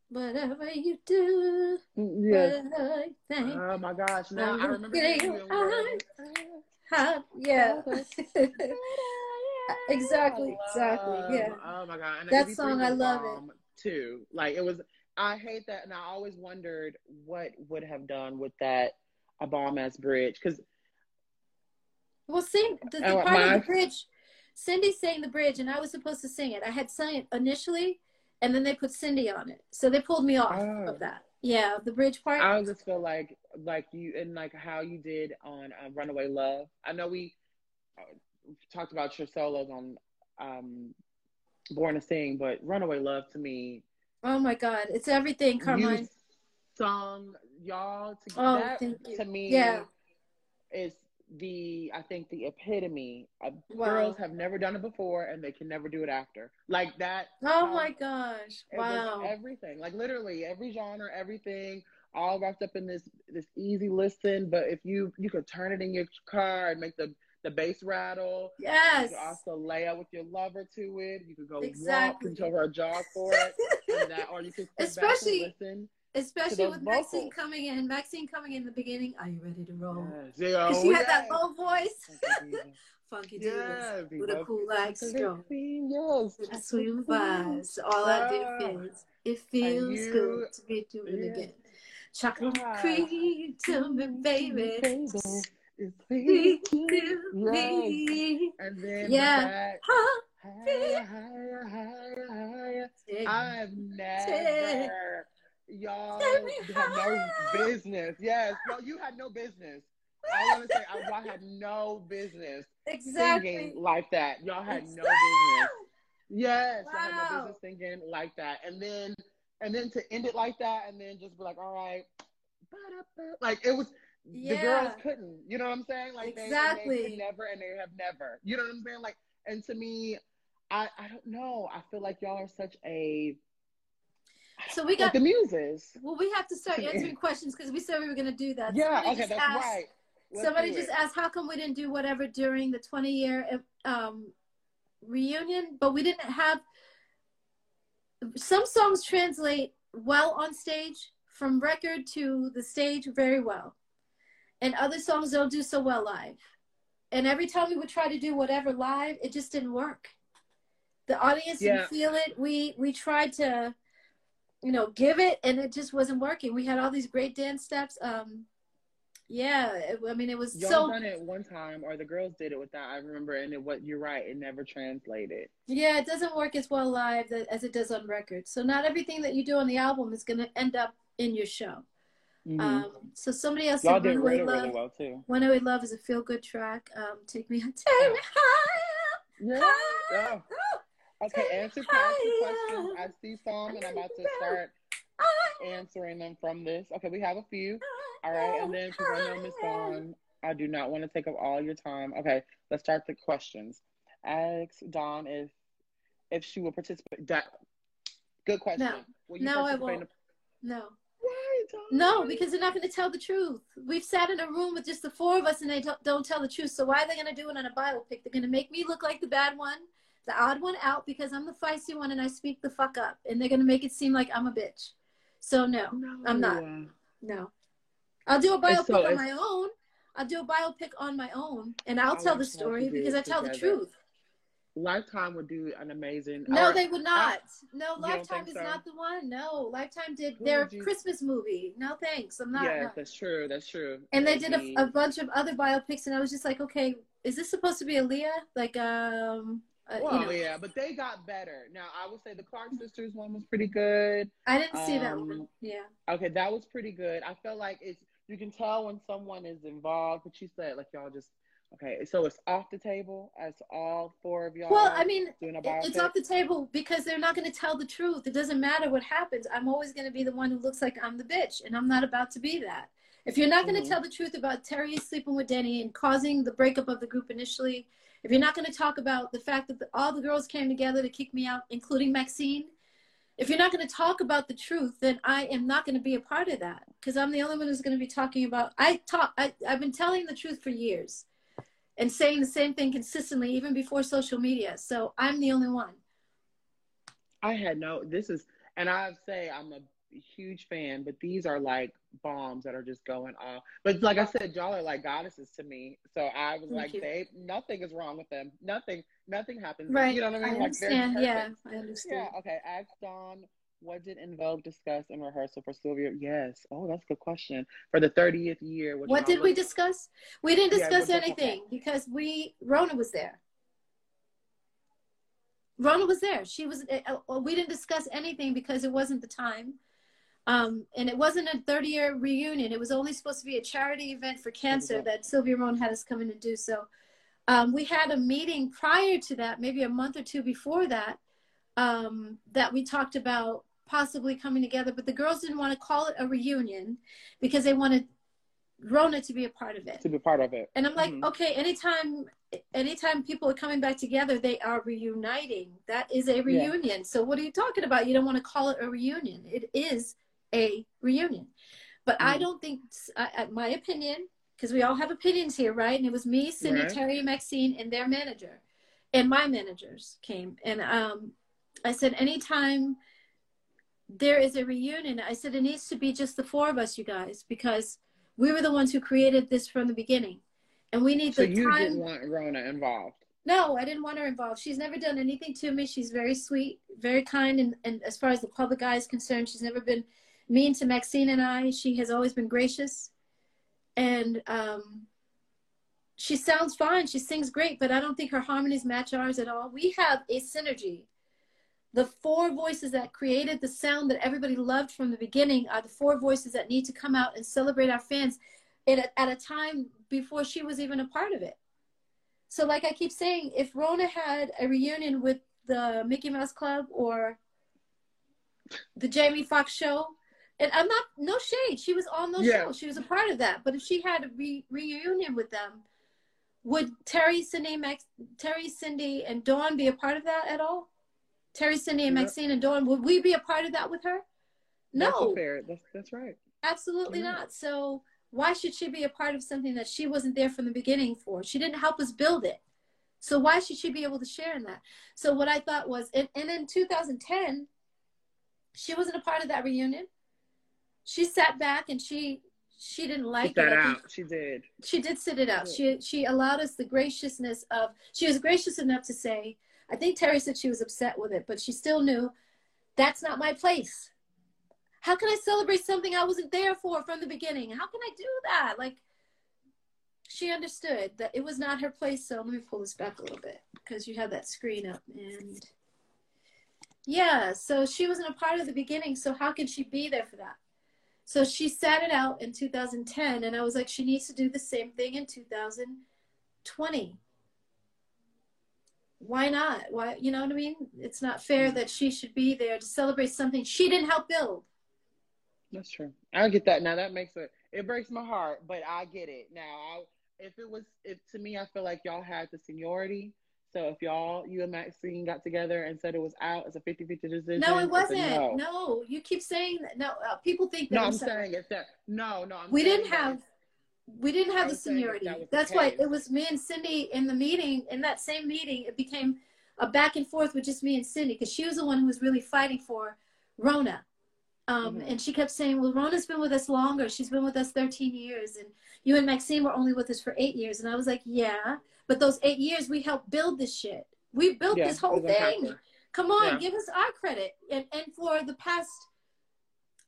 Whatever you do. Yes. what Oh my gosh! Now I I'm remember getting hearing you in How- yeah. [LAUGHS] exactly. I Exactly. Yeah. Oh my god! And That song, I was love it. Too. Like it was. I hate that, and I always wondered what would have done with that a bomb ass bridge because Well, sing the, the Oh, part of the bridge. Cindy sang the bridge, and I was supposed to sing it. I had sung it initially, and then they put Cindy on it, so they pulled me off Oh. of that. Yeah, the bridge part. I just feel like like you and like how you did on uh, Runaway Love. I know we uh, talked about your solos on um, Born to Sing, but Runaway Love to me, oh my God, it's everything, Carmine. you sung y'all to Oh, that thank you. to me Yeah. is the I think the epitome of Wow. girls have never done it before and they can never do it after. Like that. Oh um, my gosh! Wow. everything, like literally every genre, everything, all wrapped up in this this easy listen. But if you you could turn it in your car and make the the bass rattle. Yes. You could also lay out with your lover to it. You could go Exactly. walk until her jog for it, and that, or you could Especially- listen. Especially with Maxine coming in. Maxine coming in the beginning. Are you ready to roll? Yes. Yeah, Because she oh, had that low voice. Thank you, Jesus. [LAUGHS] funky Yes, divas with a cool like stroke. Yes. With the sweet vibes, all I do is it feels you- good to be doing yeah. it again. Chocolate Ah. cream to me, baby. It's Sweet. to Yes. me. And then Yeah. higher, higher, higher, higher. I've never, y'all had no business. Yes, no, you had no business. I want to say I, I had no business Exactly. singing like that. Y'all had no business. Yes, I had no business singing like that. And then, and then to end it like that, and then just be like, all right, like it was. The girls couldn't. You know what I'm saying? Like Exactly. they could never, and they have never. You know what I'm saying? Like, and to me, I I don't know. I feel like y'all are such a So we like got the muses. well, we have to start [LAUGHS] answering questions because we said we were going to do that. Yeah, Somebody okay, just that's asked- right. Let's somebody just asked how come we didn't do whatever during the 20 year um, reunion, but we didn't have some songs translate well on stage from record to the stage very well, and other songs don't do so well live. And every time we would try to do whatever live, it just didn't work. The audience Yeah. didn't feel it. We we tried to, you know, give it, and it just wasn't working. We had all these great dance steps. Um, yeah, it, I mean, it was Y'all so done it one time, or the girls did it with that. I remember, and it what you're right. It never translated. Yeah, it doesn't work as well live as it does on record. So not everything that you do on the album is going to end up in your show. Mhm. Um, so somebody else Y'all did really, Love. well too. Runaway Love is a feel good track. Um, take me, [LAUGHS] take me higher, Yeah. higher. Okay, answer past questions. I see some, and I'm about to start answering them from this. Okay, we have a few. All right, and then because I know Miss Dawn, I do not want to take up all your time. Okay, let's start the questions. Ask Dawn if if she will participate. That good question. No. Will you No, I won't. No. No, because they're not going to tell the truth. We've sat in a room with just the four of us and they don't, don't tell the truth. So why are they going to do it on a biopic? They're going to make me look like the bad one, the odd one out because I'm the feisty one and I speak the fuck up. And they're going to make it seem like I'm a bitch. So no, no, I'm not. no. I'll do a biopic so on my own. I'll do a biopic on my own and I'll I tell the story because I tell the truth. Lifetime would do an amazing. No, or- they would not. No, Lifetime is so? not the one. No, Lifetime did Who their Christmas movie. No thanks. I'm not. yes, no. that's true. That's true. and they did a, a bunch of other biopics and i was just like okay is this supposed to be Aaliyah? like um uh, Well, you know yeah, but they got better. Now, I would say the Clark sisters one was pretty good. i didn't see that Um, one yeah Okay, that was pretty good. I felt like it's you can tell when someone is involved, but you said like y'all just okay. So it's off the table as all four of y'all. well i mean doing a it's off the table because they're not going to tell the truth it doesn't matter what happens i'm always going to be the one who looks like i'm the bitch and i'm not about to be that if you're not going to mm-hmm. tell the truth about terry sleeping with denny and causing the breakup of the group initially if you're not going to talk about the fact that the, all the girls came together to kick me out including maxine if you're not going to talk about the truth, then I am not going to be a part of that because I'm the only one who's going to be talking about. I talk. I, I've been telling the truth for years, and saying the same thing consistently, even before social media. So I'm the only one. I had no. This is, and I say I'm a huge fan, but these are like bombs that are just going off. But like I said, y'all are like goddesses to me. So I was Thank like, you. babe, nothing is wrong with them. Nothing, nothing happens. Right. You know what I mean? I like understand. Yeah. I understand. Yeah. Okay. Ask Dawn. What did En Vogue discuss in rehearsal for Sylvia? Yes. Oh, that's a good question. For the 30th year. What did we discuss? We didn't Yeah, discuss okay. anything because we Rhona was there. Rhona was there. She was. Uh, uh, we didn't discuss anything because it wasn't the time, um, and it wasn't a 30 year reunion. It was only supposed to be a charity event for cancer Okay. that Sylvia Rhone had us come in and do. So, um, we had a meeting prior to that, maybe a month or two before that, um, that we talked about possibly coming together. But the girls didn't want to call it a reunion because they wanted Rhona to be a part of it. to be part of it. And I'm like, Mhm. okay, anytime anytime people are coming back together, they are reuniting. That is a reunion. So what are you talking about? You don't want to call it a reunion. It is a reunion. But I Mhm. don't think, I, I- my opinion, because we all have opinions here, right? And it was me, Cindy, Right. Terry, Maxine, and their manager, and my managers came, and um, I said, anytime there is a reunion, I said it needs to be just the four of us, you guys, because we were the ones who created this from the beginning. and we need So the you time. didn't want Rhona involved. No, I didn't want her involved. She's never done anything to me. She's very sweet, very kind, and, and as far as the public eye is concerned, she's never been mean to Maxine and I. She has always been gracious, and um, she sounds fine. She sings great, but I don't think her harmonies match ours at all. We have a synergy. The four voices that created the sound that everybody loved from the beginning are the four voices that need to come out and celebrate our fans at a, at a time before she was even a part of it. So, like I keep saying, if Rhona had a reunion with the Mickey Mouse Club or the Jamie Foxx show, and I'm not no shade, she was on those Yeah. shows, she was a part of that. But if she had a re- reunion with them, would Terry, Cindy, Max, Terry, Cindy, and Dawn be a part of that at all? Terry, Cindy, and Yep. Maxine and Dawn, would we be a part of that with her? No, fair. That's that's right. Absolutely Yeah. not. So why should she be a part of something that she wasn't there from the beginning for? She didn't help us build it. So why should she be able to share in that? So what I thought was, and, and in 2010, she wasn't a part of that reunion. She sat back and she she didn't like Put that it. Out. She did. she did sit it out. She she allowed us the graciousness of she was gracious enough to say, I think Terry said she was upset with it, but she still knew that's not my place. How can I celebrate something I wasn't there for from the beginning? How can I do that? Like she understood that it was not her place. So let me pull this back a little bit because you have that screen up and yeah, so she wasn't a part of the beginning. So how can she be there for that? So she sat it out in 2010, and I was like, she needs to do the same thing in 2020. Why not? Why, you know what I mean? It's not fair that she should be there to celebrate something she didn't help build. That's true. I get that. Now that makes it. It breaks my heart, but I get it. Now, I, if it was, if to me, I feel like y'all had the seniority. So if y'all, you and Maxine got together and said it was out as a 50-50 decision. No, it wasn't. No. No, you keep saying that. No, uh, people think that. No, I'm sorry. saying it's that. No, no, I'm we saying didn't have we didn't have the was saying if seniority. That was the that's why it was me and cindy in the meeting in that same meeting it became a back and forth with just me and cindy because she was the one who was really fighting for rhona. Um, Mhm. and she kept saying well rhona's been with us longer. She's been with us 13 years and you and maxine were only with us for eight years. And i was like yeah but those eight years we helped build this shit. We built Yeah, this whole it was a thing. come on Yeah. give us our credit. And and for the past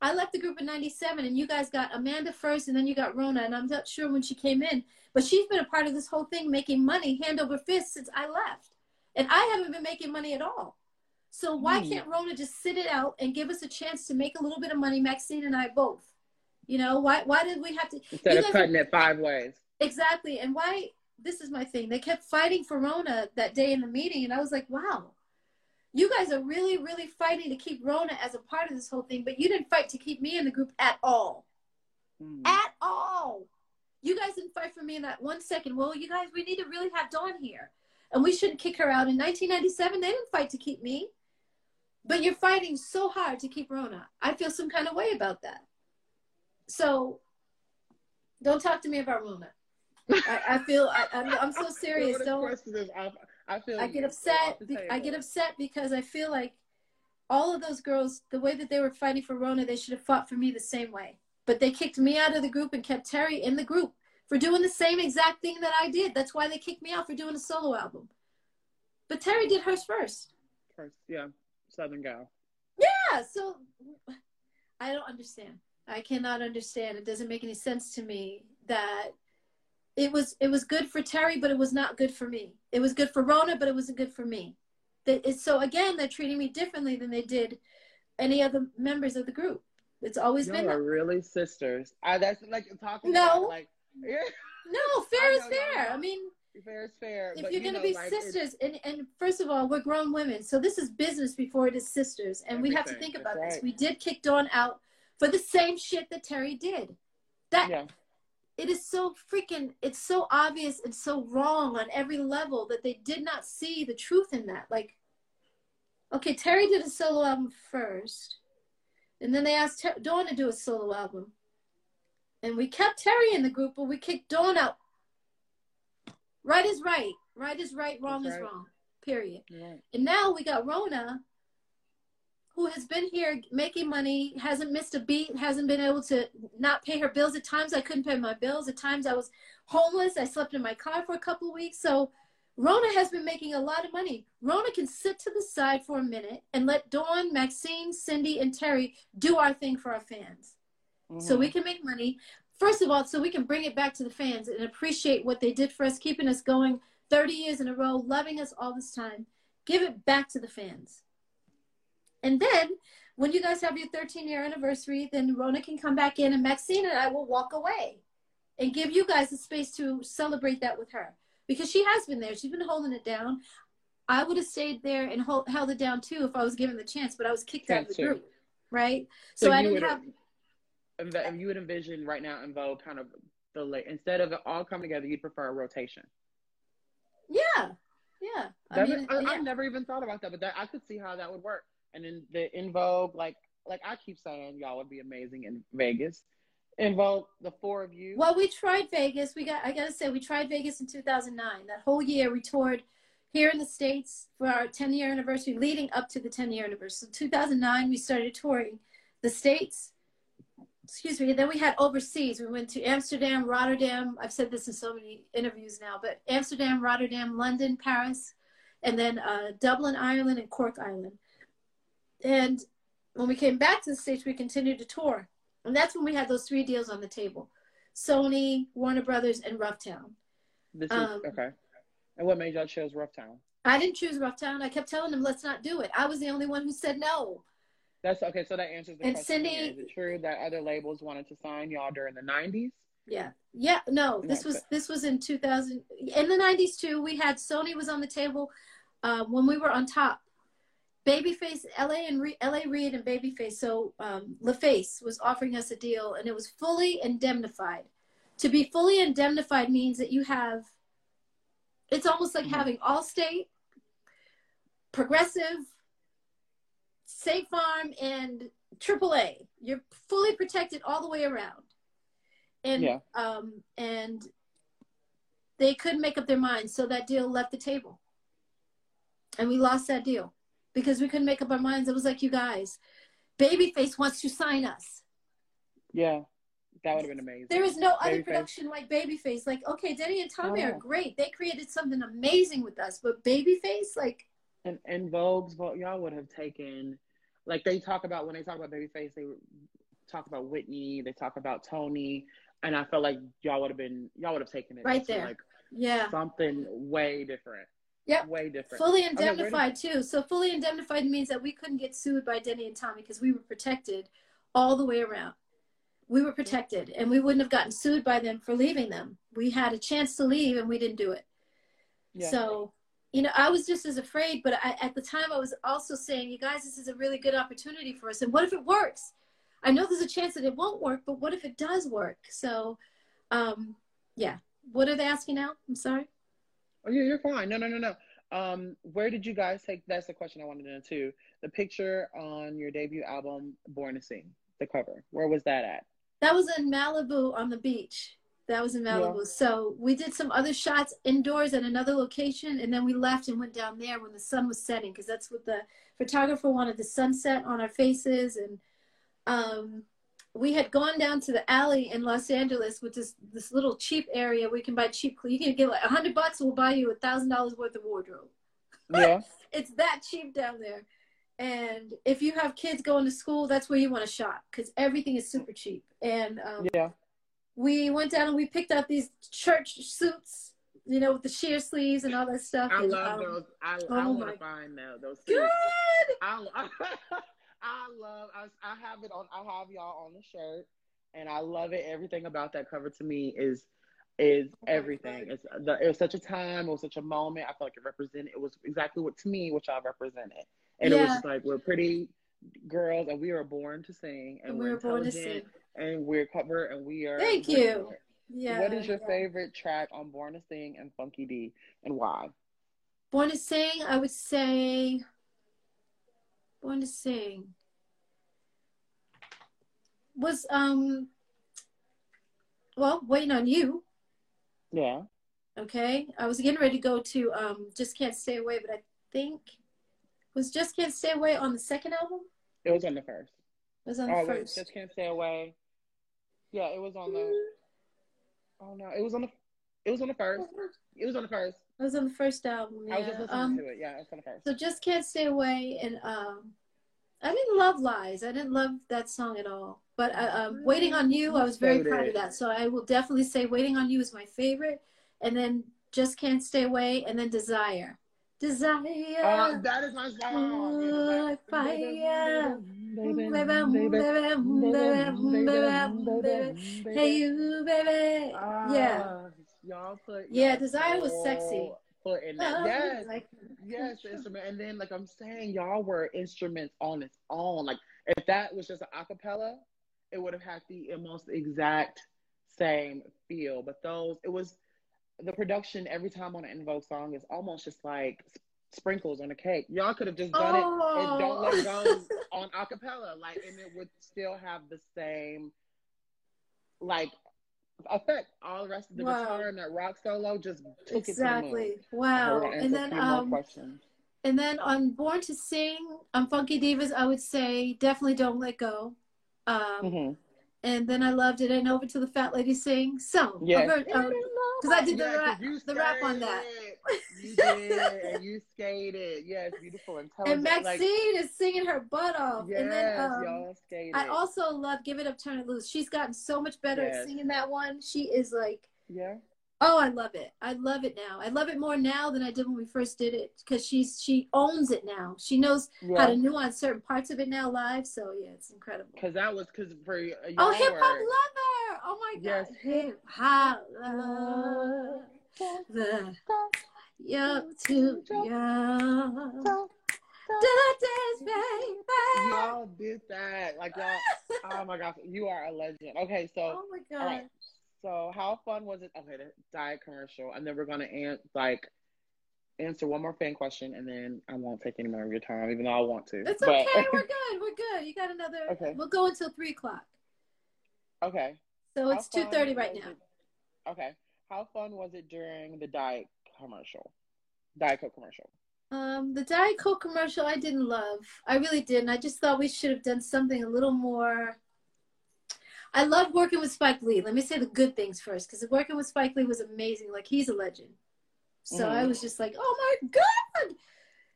I left the group in 97 and you guys got Amanda first and then you got Rhona and I'm not sure when she came in, but she's been a part of this whole thing making money hand over fist since I left. And I haven't been making money at all. So why Hmm. can't Rhona just sit it out and give us a chance to make a little bit of money, Maxine and I both? You know, why why did we have to Instead of cutting it five ways. Exactly. And why this is my thing. They kept fighting for Rhona that day in the meeting and I was like, wow. You guys are really, really fighting to keep Rhona as a part of this whole thing, but you didn't fight to keep me in the group at all. Mm. At all. You guys didn't fight for me in that one second. Well, you guys, we need to really have Dawn here. And we shouldn't kick her out. In 1997, they didn't fight to keep me. But you're fighting so hard to keep Rhona. I feel some kind of way about that. So don't talk to me about Rhona. I, I feel I, I'm, I'm so [LAUGHS] serious. Don't question is, I, I feel I get upset. off the be- I get upset because I feel like all of those girls, the way that they were fighting for Rhona, they should have fought for me the same way. But they kicked me out of the group and kept Terry in the group for doing the same exact thing that I did. That's why they kicked me out for doing a solo album. But Terry did hers first. First, yeah, Southern gal. Yeah, so I don't understand. I cannot understand. It doesn't make any sense to me that it was it was good for Terry, but it was not good for me. It was good for Rhona, but it wasn't good for me. That it's, so again, they're treating me differently than they did any other members of the group. It's always Y'all been are that. really sisters. I, that's like talking No. about like [LAUGHS] yeah, no fair is fair. I mean, fair is fair. if you're you going to know, be like, sisters, and, and first of all, we're grown women, so this is business before it is sisters, and we have to think that's about this. right. We did kick Dawn out for the same shit that Terry did. That Yeah, it is so freaking it's so obvious and so wrong on every level that they did not see the truth in that. Like okay terry did a solo album first and then they asked Ter- dawn to do a solo album. And we kept terry in the group but we kicked dawn out. Right is right. Right is right wrong That's is right. wrong period. You're and now we got rhona who has been here making money, hasn't missed a beat, hasn't been able to not pay her bills. At times I couldn't pay my bills. At times I was homeless. I slept in my car for a couple of weeks. So Rhona has been making a lot of money. Rhona can sit to the side for a minute and let Dawn, Maxine, Cindy, and Terry do our thing for our fans. Mm-hmm. So we can make money. First of all, so we can bring it back to the fans and appreciate what they did for us, keeping us going 30 years in a row, loving us all this time. Give it back to the fans. And then when you guys have your 13 year anniversary, then Rhona can come back in and Maxine and I will walk away and give you guys the space to celebrate that with her because she has been there. She's been holding it down. I would have stayed there and hold, held it down too if I was given the chance, but I was kicked out of the group, right? So, so I didn't have. You would envision right now En Vogue kind of the late instead of it all coming together, you'd prefer a rotation. Yeah, yeah. I mean, I, have never even thought about that, but that I could see how that would work and then the En Vogue, like like I keep saying, y'all would be amazing in Vegas. En Vogue the four of you. Well, we tried Vegas. We got I gotta say we tried Vegas in 2009. That whole year we toured here in the states for our 10 year anniversary, leading up to the 10 year anniversary. So 2009 we started touring the states. Excuse me. And then we had overseas. We went to Amsterdam, Rotterdam. I've said this in so many interviews now, but Amsterdam, Rotterdam, London, Paris, and then uh, Dublin, Ireland, and Cork, Ireland. And when we came back to the States, we continued to tour. And that's when we had those three deals on the table Sony, Warner Brothers, and Rough Town. This is, um, okay. And what made y'all choose Rough Town? I didn't choose Rough Town. I kept telling them, let's not do it. I was the only one who said no. That's okay. So that answers the and question. Cindy, is it true that other labels wanted to sign y'all during the 90s? Yeah. Yeah. No, this was this was in 2000. In the 90s too. We had Sony was on the table uh, when we were on top. Babyface, LA and Re- LA Reid and Babyface. So um, LaFace was offering us a deal, and it was fully indemnified. To be fully indemnified means that you have. It's almost like mm-hmm. having Allstate, Progressive, State Farm, and AAA. You're fully protected all the way around, and yeah. um, and they couldn't make up their minds, so that deal left the table, and we lost that deal because we couldn't make up our minds. It was like, you guys, Babyface wants to sign us. Yeah, that would have been amazing. There is no Babyface. other production like Babyface. Like, okay, Denny and Tommy oh. are great. They created something amazing with us, but Babyface, like. And En Vogue's, y'all would have taken, like they talk about when they talk about Babyface, they talk about Whitney, they talk about Tony, and I felt like y'all would have been, y'all would have taken it right there, like yeah, something way different. Yep. Way different. Fully indemnified okay, too. So fully indemnified means that we couldn't get sued by Denny and Tommy because we were protected all the way around. We were protected and we wouldn't have gotten sued by them for leaving them. We had a chance to leave and we didn't do it. Yeah. So, you know, I was just as afraid, but I, at the time I was also saying, you guys, this is a really good opportunity for us. And what if it works? I know there's a chance that it won't work, but what if it does work? So, um, yeah. What are they asking now? I'm sorry. Oh, yeah, you're fine. No, no, no, no. Um, where did you guys take? That's the question I wanted to know too. The picture on your debut album, Born to Sing, the cover. Where was that at? That was in Malibu on the beach. That was in Malibu. Yeah. So we did some other shots indoors at another location, and then we left and went down there when the sun was setting, because that's what the photographer wanted the sunset on our faces, and um, we had gone down to the alley in Los Angeles with this this little cheap area where you can buy cheap clothes. You can get like a hundred bucks, we'll buy you a thousand dollars worth of wardrobe. Yeah, [LAUGHS] it's that cheap down there. And if you have kids going to school, that's where you want to shop because everything is super cheap. And um, yeah, we went down and we picked out these church suits, you know, with the sheer sleeves and all that stuff. I and, love um, those. I, oh I want to find those. Those. Good. I, I [LAUGHS] love. I, I have it on. I have y'all on the shirt, and I love it. Everything about that cover to me is is everything. It's the, it was such a time. It was such a moment. I felt like it represented. It was exactly what to me what y'all represented, and yeah. it was like we're pretty girls, and we are born to sing, and, and we're, we're born to sing, and we're covered, and we are. Thank you. Yeah. What is your yeah. favorite track on Born to Sing and Funky D, and why? Born to Sing, I would say Born to Sing was um well waiting on you yeah okay i was getting ready to go to um just can't stay away but i think was just can't stay away on the second album It was on the first. It was on Oh the wait, first. just can't stay away. Yeah, it was on the. Oh no, it was on the. It was on the first. It was on the first. It was on the first album. I was just Yeah. listening Um, to it. Yeah, it was on the first. so just can't stay away, and um, I didn't love Lies. I didn't love that song at all. But uh, um, Waiting on You, I was very proud of that. So I will definitely say Waiting on You is my favorite, and then Just Can't Stay Away, and then Desire. Desire. Uh, that is my song. Fire. Baby, Baby, baby, baby, baby. Hey you, baby. yeah. Y'all put Yeah, Desire was sexy. Foot in that. Oh, [LAUGHS] Yes. like- Yes, instrument. And then, like I'm saying, y'all were instruments on its own. Like, if that was just an acapella, it would have had the almost exact same feel. But those, it was the production every time on an En Vogue song is almost just like sprinkles on a cake. Y'all could have just done it and oh. don't let go [LAUGHS] on acapella, like, and it would still have the same, like, effect. All the rest of the Wow. guitar and that rock solo just took it to. Exactly. Wow. And then a few more um and then on Born to Sing, on Funky Divas, I would say definitely don't let go. Um Mhm. and then I loved it and over to the fat lady sing. So because I did the Yeah, rap the rap on that. You did, and you skated. Yes, beautiful, And intelligent. Maxine like, is singing her butt off. yes, and then um, y'all skated. I also love Give It Up, Turn It Loose. She's gotten so much better Yes. at singing that one. She is like yeah. Oh, I love it. I love it now. I love it more now than I did when we first did it because she's she owns it now. She knows how to nuance certain parts of it now live. So yeah, it's incredible. Because that was because for y'all Oh, hip hop lover! Oh my Yes. god, hip hop lover. You're too young. Dance, baby. Y'all did that. Like y'all. oh my gosh, you are a legend. Okay, so Oh my god. right. So how fun was it? Okay, the diet commercial, and then we're gonna an- like answer one more fan question, and then I won't take any more of your time, even though I want to. It's But- okay. We're [LAUGHS] good. We're good. You got another. Okay. We'll go until three o'clock. okay. So it's two thirty right now. Okay. How fun was it during the diet commercial? Diet Coke commercial. Um, the Diet Coke commercial I didn't love. I really didn't. I just thought we should have done something a little more. I loved working with Spike Lee. Let me say the good things first, because working with Spike Lee was amazing. Like he's a legend. So I Mhm. was just like, oh my god,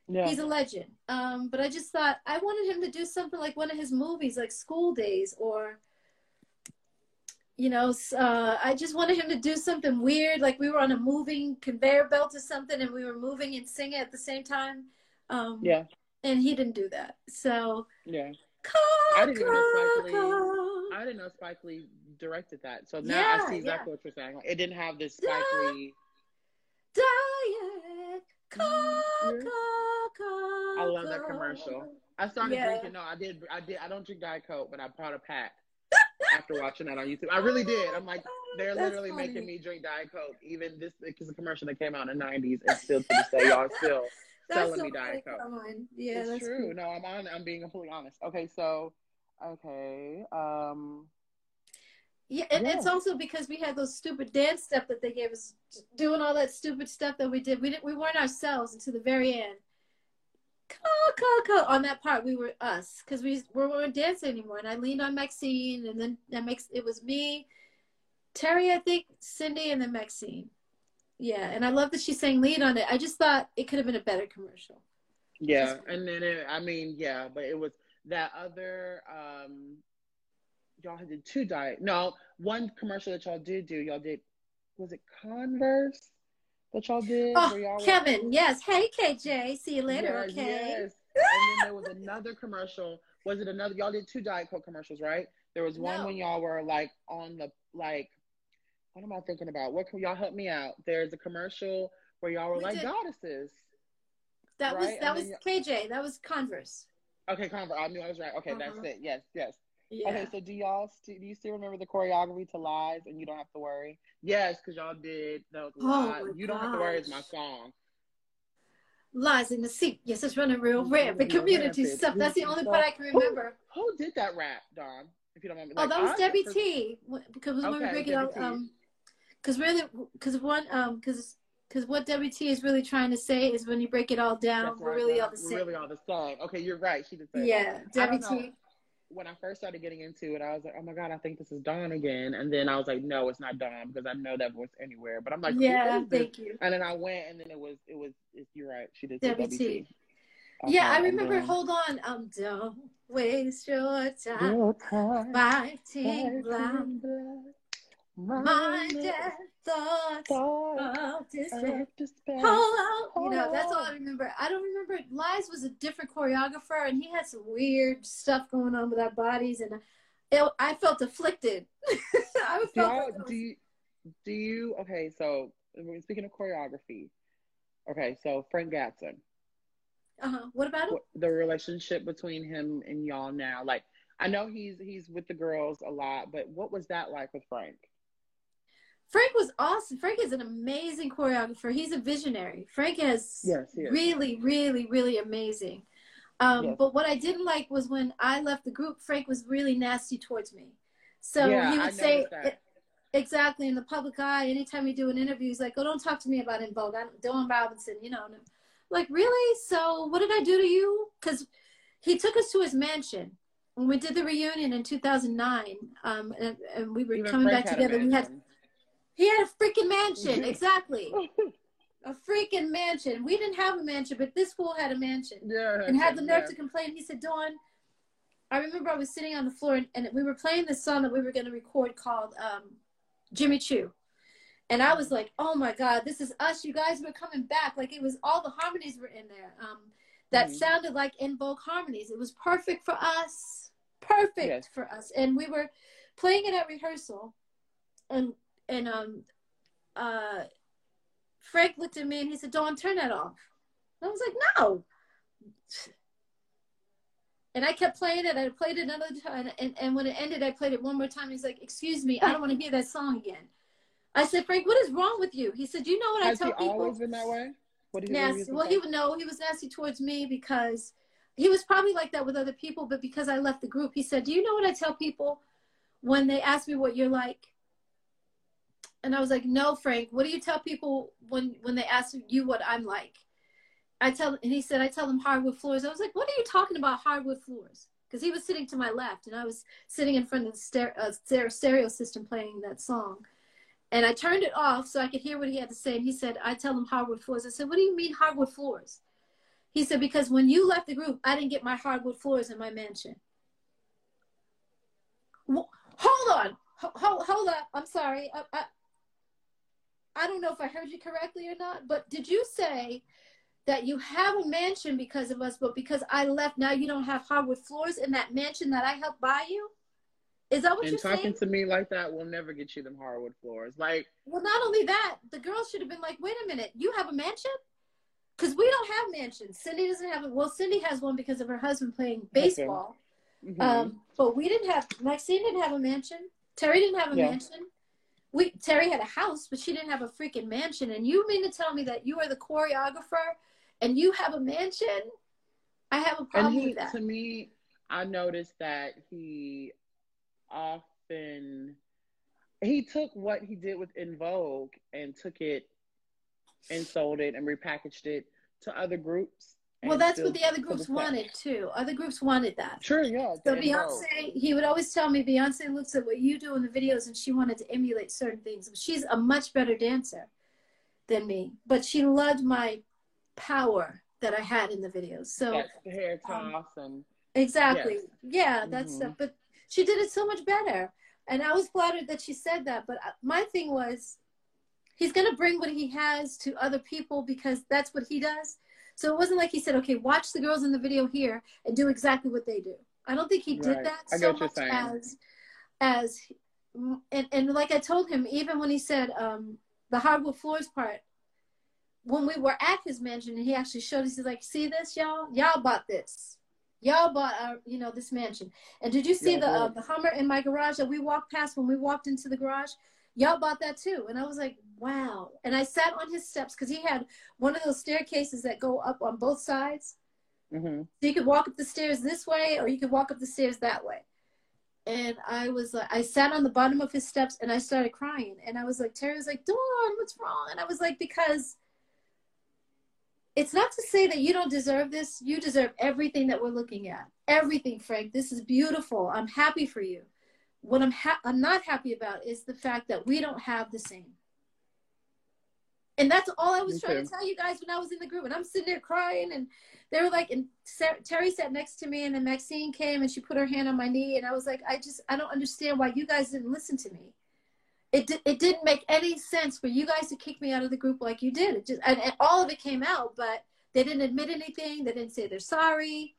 Yeah. he's a legend. Um, but I just thought I wanted him to do something like one of his movies, like School Daze, or you know, uh, I just wanted him to do something weird, like we were on a moving conveyor belt or something, and we were moving and singing at the same time. Um, yeah. and he didn't do that. So, Yeah. Coco, I didn't even know Spike Lee- I didn't know Spike Lee directed that. So now Yeah, I see exactly what you're saying. It didn't have this Spike Yeah. Lee. Diet Coco. I love that commercial. I started Yeah. drinking. No, I did. I did. I don't drink Diet Coke, but I bought a pack after watching that on YouTube. I really did. I'm like, they're That's literally funny. making me drink Diet Coke. Even this is a commercial that came out in the 90s, and still to this day, y'all still [LAUGHS] selling so me Diet. Coke. On. Yeah, it's that's true. cool. No, I'm on. I'm being completely honest. Okay, so, okay, um, Yeah, and it's also because we had those stupid dance steps that they gave us, doing all that stupid stuff that we did. We didn't, we weren't ourselves until the very end. On that part, we were us because we, we weren't dancing anymore. And I leaned on Maxine, and then that makes it was me, Terry, I think, Cindy, and then Maxine. Yeah, and I love that she sang lead on it. I just thought it could have been a better commercial. yeah, and then it, I mean, yeah, but it was that other. um Y'all did two diet. No, one commercial that y'all did do. Y'all did. Was it Converse that y'all did? Oh, y'all were- Kevin, yes. Hey, KJ. See you later, Yes, okay? Yes. [LAUGHS] And then there was another commercial. Was it another? Y'all did two Diet Coke commercials, right? There was one No. when y'all were like on the like. What am I thinking about? What can y'all help me out? There's a commercial where y'all were We like did. goddesses. That was that was KJ. That was Converse. Okay, Converse. I knew I was right. Okay, that's Uh-huh. it. Yes, yes. Yeah. Okay, so do y'all st- do you still remember the choreography to Lies and you don't have to worry? Yes, because y'all did. That was Oh, Lies. my You don't have to worry is my song. Lies in the seat. Yes, it's running real It's The Community rampant. stuff. That's the only part I can remember. Who did that rap, Dawn? If you don't mind. Oh, that was I- Debbie for- T. Wh- Because when we Okay, break it Debbie out, T. um, because really, because one, um, because Because what WT is really trying to say is when you break it all down, That's we're right, really yeah. all the same. We're really all the same. Okay, you're right. She did say that. yeah, I don't. WT. When I first started getting into it, I was like, oh my God, I think this is Dawn again. And then I was like, no, it's not Dawn because I know that voice anywhere. But I'm like, Yeah, thank you. And then I went and then it was, it was, it, you're right. She did WT. WT. Yeah, I remember. then- Hold on. Um, don't waste your time Your time fighting fighting blood. My Mind death thoughts thought of despair. despair. Hold on. You know, that's all I remember. I don't remember. Lies was a different choreographer, and he had some weird stuff going on with our bodies, and it, I felt afflicted. [LAUGHS] I Do, felt y'all, like was- do you, do you, okay, so speaking of choreography. Okay, so Frank Gatson. uh-huh. What about him? the relationship between him and y'all now. Like, I know he's he's with the girls a lot, but what was that like with Frank? Frank was awesome. Frank is an amazing choreographer. He's a visionary. Frank is Yes, he is. really, really, really amazing. Um, Yes. But what I didn't like was when I left the group, Frank was really nasty towards me. So Yeah, he I would say exactly in the public eye. Anytime we do an interview, he's like, "Oh, don't talk to me about En Vogue. I'm Dawn Robinson." You know, and I'm like, really? So what did I do to you? Because he took us to his mansion when we did the reunion in 2009, um, and, and we were Even coming Frank back together. We had mansion. He had a freaking mansion, [LAUGHS] exactly, [LAUGHS] a freaking mansion. We didn't have a mansion, but this fool had a mansion yeah, and had the nerve yeah. to complain. He said, Dawn, I remember I was sitting on the floor and, and we were playing this song that we were going to record called um, Jimmy Choo. And I was like, oh my God, this is us. You guys were coming back. Like it was all the harmonies were in there um, that Mhm. sounded like En Vogue harmonies. It was perfect for us. Perfect Yes. for us. And we were playing it at rehearsal. And, and um, uh, Frank looked at me and he said, Dawn, turn that off. And I was like, no. And I kept playing it. I played it another time. And, and when it ended, I played it one more time. He's like, excuse me, I don't want to hear that song again. I said, Frank, what is wrong with you? He said, you know what Has I he tell people? always been that way? What do you nasty. Well, he would know he was nasty towards me because he was probably like that with other people, but because I left the group, he said, Do you know what I tell people when they ask me what you're like? And I was like, No, Frank, what do you tell people when when they ask you what I'm like? I tell and he said, I tell them hardwood floors. I was like, What are you talking about hardwood floors? Because he was sitting to my left and I was sitting in front of the stereo, uh, stereo- system playing that song. And I turned it off so I could hear what he had to say. And he said, I tell him hardwood floors. I said, What do you mean hardwood floors? He said, Because when you left the group, I didn't get my hardwood floors in my mansion. Wh- Hold on. Ho- Hold, hold up. I'm sorry. I, I don't know if I heard you correctly or not, but did you say that you have a mansion because of us, but because I left, now you don't have hardwood floors in that mansion that I helped buy you? Is that what And you're saying talking saying? to me like that will never get you them hardwood floors. Like, Well, not only that, the girls should have been like, wait a minute, you have a mansion? Because we don't have mansions. Cindy doesn't have it. Well, Cindy has one because of her husband playing baseball. mhm. Um, but we didn't have, Maxine didn't have a mansion. Terry didn't have a Yeah. mansion. We Terry had a house, but she didn't have a freaking mansion. And you mean to tell me that you are the choreographer and you have a mansion? I have a and problem he, with that. to me, I noticed that he often he took what he did with En Vogue and took it and sold it and repackaged it to other groups. Well, that's what the other groups wanted too. Other groups wanted that. Sure, yeah. So to. Beyonce, he would always tell me, Beyonce looks at what you do in the videos and she wanted to emulate certain things. She's a much better dancer than me, but she loved my power that I had in the videos. So the hair um, toss and exactly, Yes. yeah, that's Mhm. stuff. But she did it so much better, and I was flattered that she said that. But uh, my thing was, he's gonna bring what he has to other people because that's what he does. So it wasn't like he said, "Okay, watch the girls in the video here and do exactly what they do." I don't think he did Right. that so much as as and and like I told him, even when he said um, the hardwood floors part, when we were at his mansion and he actually showed us, he's like, "See this, y'all? Y'all bought this. Y'all bought our, you know, this mansion. And did you see Yeah, the uh, the Hummer in my garage that we walked past when we walked into the garage? Y'all bought that too." And I was like, "Wow!" And I sat on his steps because he had one of those staircases that go up on both sides. mhm. So you could walk up the stairs this way or you could walk up the stairs that way. And I was like, I sat on the bottom of his steps and I started crying. And I was like, Terry was like, Dawn, what's wrong? And I was like, because it's not to say that you don't deserve this. You deserve everything that we're looking at. Everything, Frank. This is beautiful. I'm happy for you. What I'm ha- I'm not happy about is the fact that we don't have the same. And that's all I was Me trying to tell you guys when I was in the group. And I'm sitting there crying, and they were like, and Sa- Terry sat next to me, and then Maxine came and she put her hand on my knee, and I was like, I just I don't understand why you guys didn't listen to me. It di- it didn't make any sense for you guys to kick me out of the group like you did. It just and, and all of it came out, but they didn't admit anything. They didn't say they're sorry,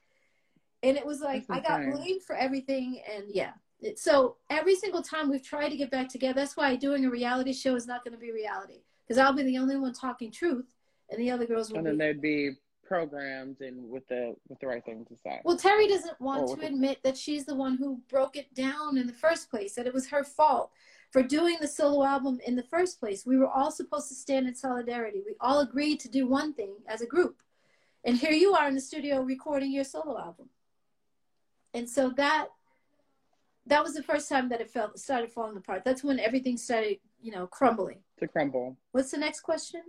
and it was like I got blamed for everything. And yeah, so every single time we've tried to get back together. That's why doing a reality show is not going to be reality because I'll be the only one talking truth, and the other girls will And be then they'd be programmed and with the with the right thing to say. Well, Terry doesn't want to admit that she's the one who broke it down in the first place, that it was her fault for doing the solo album in the first place. We were all supposed to stand in solidarity. We all agreed to do one thing as a group. And here you are in the studio recording your solo album. And so that that was the first time that it felt started falling apart. That's when everything started, you know, crumbling. to crumble. What's the next question?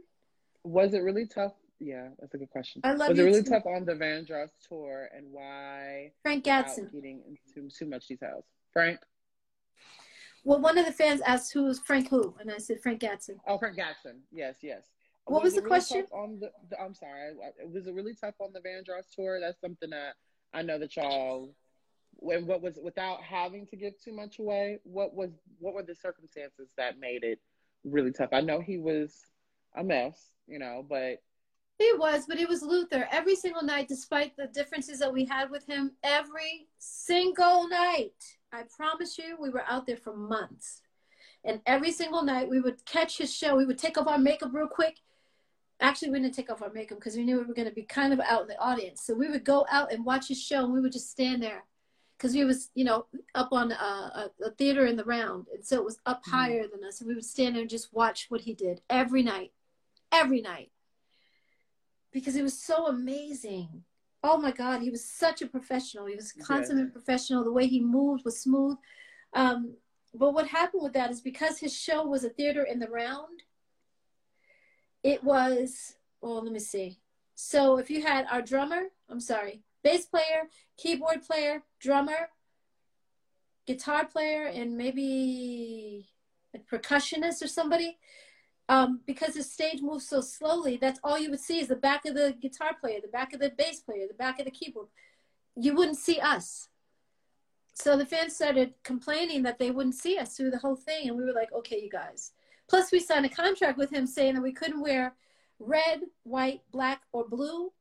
Was it really tough? Yeah, that's a good question. I love Was it really too. tough on the Vandross tour and why Frank Gatson. getting into too much details? Frank? Well, one of the fans asked who was Frank who, and I said Frank Gatson. Oh, Frank Gatson. Yes, yes. What was it the really question? On the, the, I'm sorry. Was it really tough on the Vandross tour? That's something that I know that y'all. When what was without having to give too much away? What was what were the circumstances that made it really tough? I know he was a mess, you know, but He was, but he was Luther. Every single night, despite the differences that we had with him, every single night, I promise you, we were out there for months. And every single night, we would catch his show. We would take off our makeup real quick. Actually, we didn't take off our makeup because we knew we were going to be kind of out in the audience. So we would go out and watch his show, and we would just stand there because we was, you know, up on a, a, a theater in the round, and so it was up Mhm. higher than us. And we would stand there and just watch what he did every night, every night because it was so amazing. Oh my God, he was such a professional. He was Yes. consummate professional. The way he moved was smooth. Um, but what happened with that is because his show was a theater in the round, it was, well, let me see. So if you had our drummer, I'm sorry, bass player, keyboard player, drummer, guitar player, and maybe a percussionist or somebody, um, because the stage moves so slowly, that's all you would see is the back of the guitar player, the back of the bass player, the back of the keyboard. You wouldn't see us. So the fans started complaining that they wouldn't see us through the whole thing. And we were like, okay, you guys. Plus, we signed a contract with him saying that we couldn't wear red, white, black, or blue,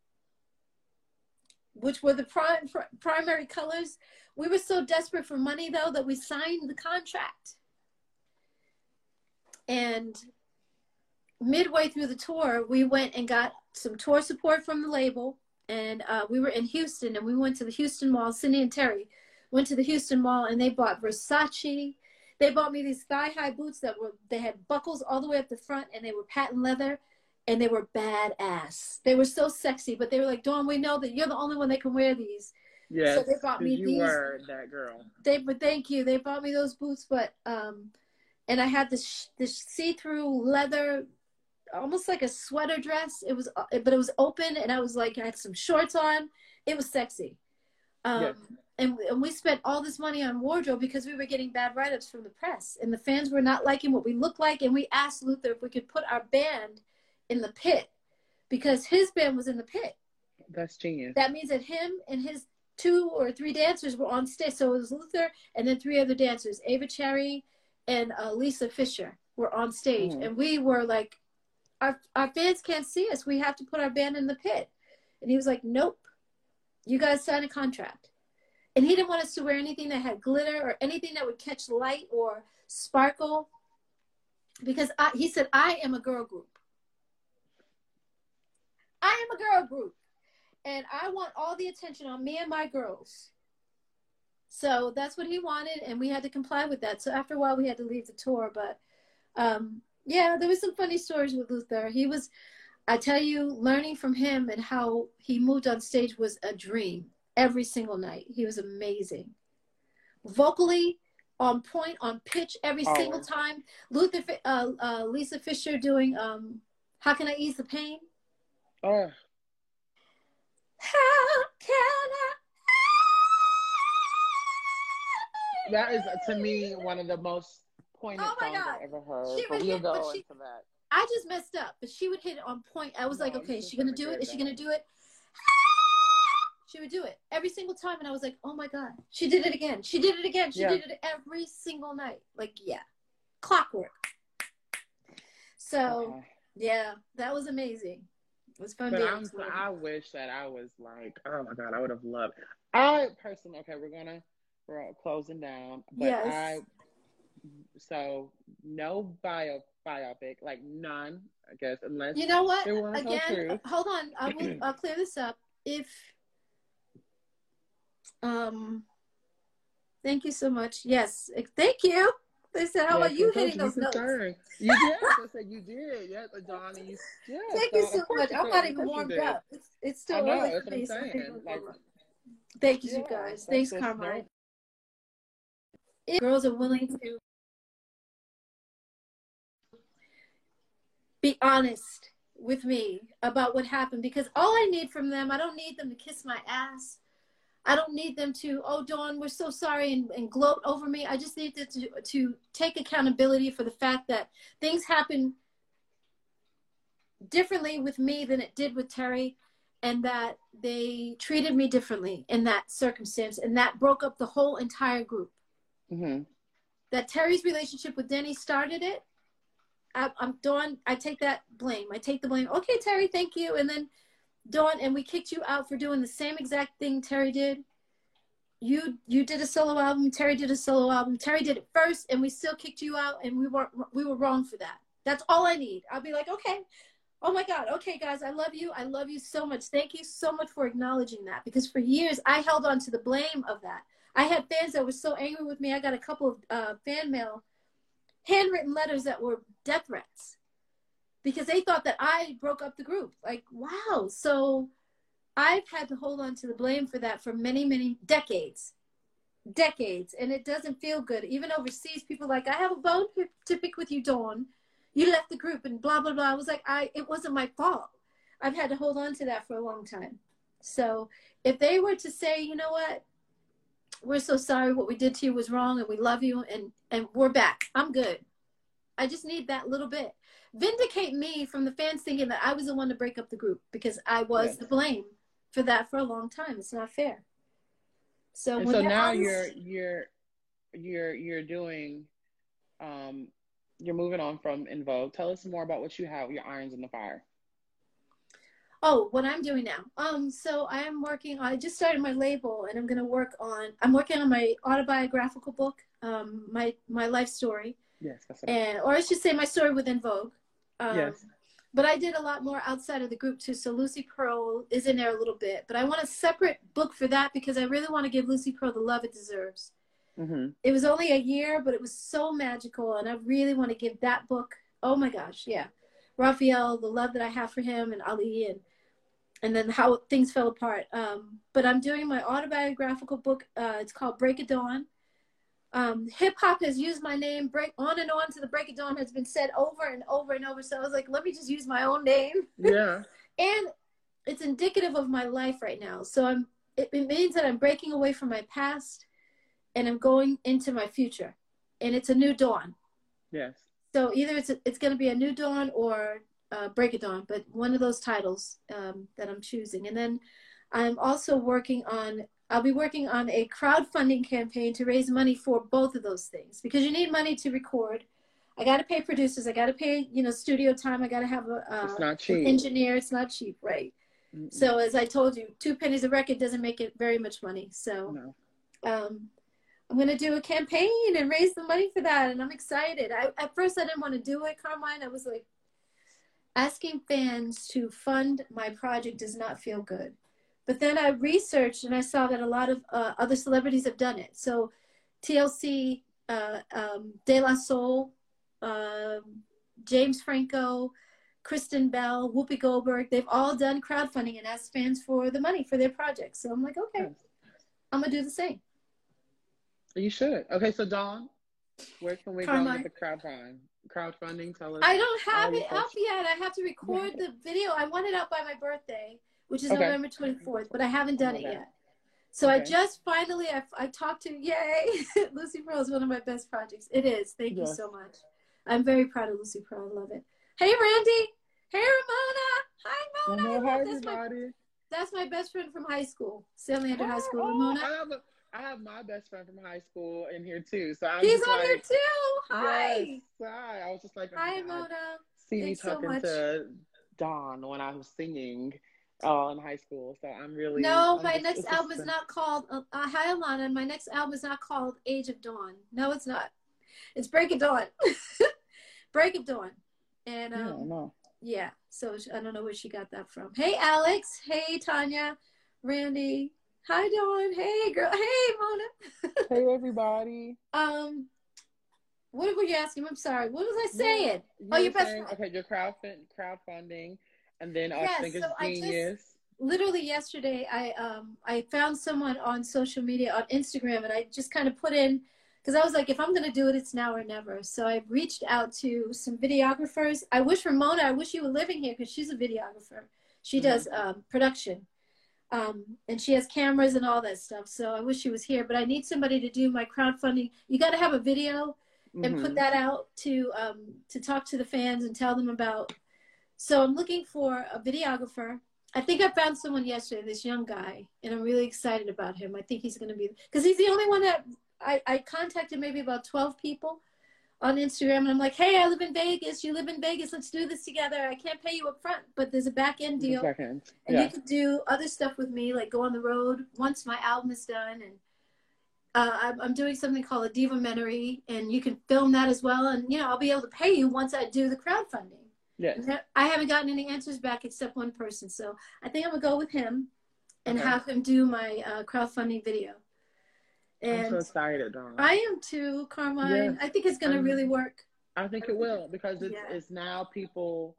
which were the prim- pr- primary colors. We were so desperate for money, though, that we signed the contract. And midway through the tour, we went and got some tour support from the label. And uh, we were in Houston and we went to the Houston Mall. Cindy and Terry went to the Houston Mall and they bought Versace. They bought me these thigh high boots that were, they had buckles all the way up the front and they were patent leather and they were badass. They were so sexy, but they were like, Dawn, we know that you're the only one that can wear these. yes, So they bought me you these- were that girl. They, but thank you. They bought me those boots, but, um, and I had this, this see-through leather almost like a sweater dress. It was, uh, but it was open, and I was like, I had some shorts on. It was sexy. Um, Yes. and, and we spent all this money on wardrobe because we were getting bad write-ups from the press, and the fans were not liking what we looked like. And we asked Luther if we could put our band in the pit because his band was in the pit. That's genius. That means that him and his two or three dancers were on stage. So it was Luther and then three other dancers, Ava Cherry and uh, Lisa Fischer were on stage. Mhm. And we were like, our, our fans can't see us. We have to put our band in the pit. And he was like, nope, you guys sign a contract. And he didn't want us to wear anything that had glitter or anything that would catch light or sparkle. Because I, he said, I am a girl group. I am a girl group and I want all the attention on me and my girls. So that's what he wanted, and we had to comply with that. So after a while, we had to leave the tour. But um, yeah, there was some funny stories with Luther. He was, I tell you, learning from him and how he moved on stage was a dream every single night. He was amazing. Vocally, on point, on pitch every single time. Luther, uh, uh, Lisa Fischer doing um, "How Can I Ease the Pain." Oh, How can I? That is to me one of the most poignant Oh songs God. I've ever heard. She but would we'll hit- go she- into that. I just messed up, but she would hit it on point. I was like, okay, is she gonna do it? great she gonna do it? [LAUGHS] She would do it every single time, and I was like, oh my god, she did it again. She did it again. She Yeah. did it every single night. Like, yeah, clockwork. So Okay. yeah, that was amazing. Was fun But. I'm. I wish that I was like, oh my god, I would have loved. I personally, okay, we're gonna we're closing down, but Yes. I so no bio biopic, like none, I guess, unless You know what? They weren't so Again, hold on. I will. [CLEARS THROAT] I'll clear this up. If um, thank you so much. Yes, thank you. They said, "How about you hitting those notes?" concerned. You did. I said you did. And you. Yes, Thank you so much. you I'm not even warmed up. It's, it's still know, early for me. So I saying. think we'll Like. Thank you, Yeah, you guys. Thanks, Carmine. If girls are willing to be honest with me about what happened, because all I need from them, I don't need them to kiss my ass. I don't need them to, oh, Dawn, we're so sorry, and, and gloat over me. I just need them to, to take accountability for the fact that things happen differently with me than it did with Terry, and that they treated me differently in that circumstance, and that broke up the whole entire group Mhm. that Terry's relationship with Denny started it. I, I'm Dawn. I take that blame. I take the blame. Okay, Terry, thank you. And then Dawn, and we kicked you out for doing the same exact thing Terry did. You you did a solo album. Terry did a solo album. Terry did it first, and we still kicked you out, and we weren't we were wrong for that. That's all I need. I'll be like, okay, oh my God, okay, guys, I love you. I love you so much. Thank you so much for acknowledging that because for years I held on to the blame of that. I had fans that were so angry with me. I got a couple of uh, fan mail, handwritten letters that were death threats because they thought that I broke up the group. Like, wow. So I've had to hold on to the blame for that for many, many decades. Decades. And it doesn't feel good. Even overseas, people like, I have a bone to pick with you, Dawn. You left the group and blah, blah, blah. I was like, I it wasn't my fault. I've had to hold on to that for a long time. So if they were to say, you know what, we're so sorry what we did to you was wrong and we love you and and we're back i'm good i just need that little bit vindicate me from the fans thinking that i was the one to break up the group because i was the blame for that for a long time it's not fair so when so now honest- you're you're you're you're doing, um, you're moving on from En Vogue. Tell us more about what you have. Your irons in the fire. Oh, what I'm doing now. Um, so I am working. I just started my label, and I'm going to work on. I'm working on my autobiographical book, um, my my life story, Yes, and or I should say my story with En Vogue. Um, Yes. But I did a lot more outside of the group too. So Lucy Pearl is in there a little bit, but I want a separate book for that because I really want to give Lucy Pearl the love it deserves. hmm It was only a year, but it was so magical, and I really want to give that book. Oh my gosh, yeah, Raphael, the love that I have for him, and Ali, and and then how things fell apart. Um, but I'm doing my autobiographical book. Uh, it's called Break of Dawn. Um, Hip hop has used my name. Break on and on to the Break of Dawn has been said over and over and over. So I was like, let me just use my own name Yeah. [LAUGHS] and it's indicative of my life right now so i'm it, it means that i'm breaking away from my past and i'm going into my future and it's a new dawn Yes. so either it's it's going to be a new dawn or uh, break of dawn but one of those titles um, that i'm choosing and then i'm also working on i'll be working on a crowdfunding campaign to raise money for both of those things because you need money to record i got to pay producers i got to pay you know studio time i got to have a, It's uh, not an cheap. engineer it's not cheap right Mm-mm. so as I told you, two pennies a record doesn't make it very much money. So no. um, I'm gonna do a campaign and raise the money for that, and I'm excited. I, at first I didn't want to do it, Carmine. I was like, asking fans to fund my project does not feel good. But then I researched and I saw that a lot of uh, other celebrities have done it. So TLC, uh, um, De La Soul, um James Franco, Kristen Bell, Whoopi Goldberg, they've all done crowdfunding and asked fans for the money for their projects. So I'm like, okay, I'm gonna do the same. You should. Okay, so Dawn, where can we go Carmine. with the crowdfunding? Crowdfunding, tell us. I don't have it up yet. I have to record Yeah. the video. I want it out by my birthday, which is Okay. November 24th, but I haven't done it yet. So I just finally I, I talked to yay [LAUGHS] Lucy Pearl is one of my best projects. It is. Thank you so much. I'm very proud of Lucy Pearl. I love it. Hey Randy. Hey Ramona. Hi Mona. Hello, hi that's, my, everybody. that's my best friend from high school, Stanley Under High oh, School. Oh, Ramona. I have, a, I have my best friend from high school in here too. So I'm He's on like, here too. Hi. Yes, hi. I was just like, oh my Hi God. Mona. see me Thanks so talking much. to Dawn when I was singing uh, in high school. So I'm really No, I'm my just- next album is [LAUGHS] not called. Uh, uh, hi, Alana. My next album is not called Age of Dawn. No, it's not. It's Break of Dawn. [LAUGHS] Break of Dawn. And Yeah, um, no. yeah, so I don't know where she got that from. Hey, Alex. Hey, Tanya. Randy. Hi, Dawn. Hey, girl. Hey, Mona. [LAUGHS] Hey everybody. um, what were you asking? I'm sorry. What was I saying? you Oh, your best Okay, your crowdfund crowdfunding, and then I Yes, think it's so I just- literally yesterday i um i found someone on social media on instagram and i just kind of put in because i was like if i'm going to do it it's now or never so i reached out to some videographers i wish ramona i wish you were living here because she's a videographer she Mhm. does um, production um, and she has cameras and all that stuff so i wish she was here but i need somebody to do my crowdfunding you got to have a video and put Mhm. that out to um, to talk to the fans and tell them about. So I'm looking for a videographer. I think I found someone yesterday, this young guy, and I'm really excited about him. I think he's going to be because he's the only one that I, I contacted maybe about 12 people on Instagram, and I'm like, hey, I live in Vegas. You live in Vegas. Let's do this together. I can't pay you up front, but there's a back end Just a deal second. and you could do other stuff with me, like go on the road once my album is done. And uh, I'm, I'm doing something called a Diva-mentary, and you can film that as well. And you know, I'll be able to pay you once I do the crowdfunding. I haven't gotten any answers back except one person, so I think I'm gonna go with him and Okay. have him do my uh, crowdfunding video. I'm so excited, Dawn. I am too, Carmine. Yes. I think it's gonna really work. I think it will because it's Yeah. it's now people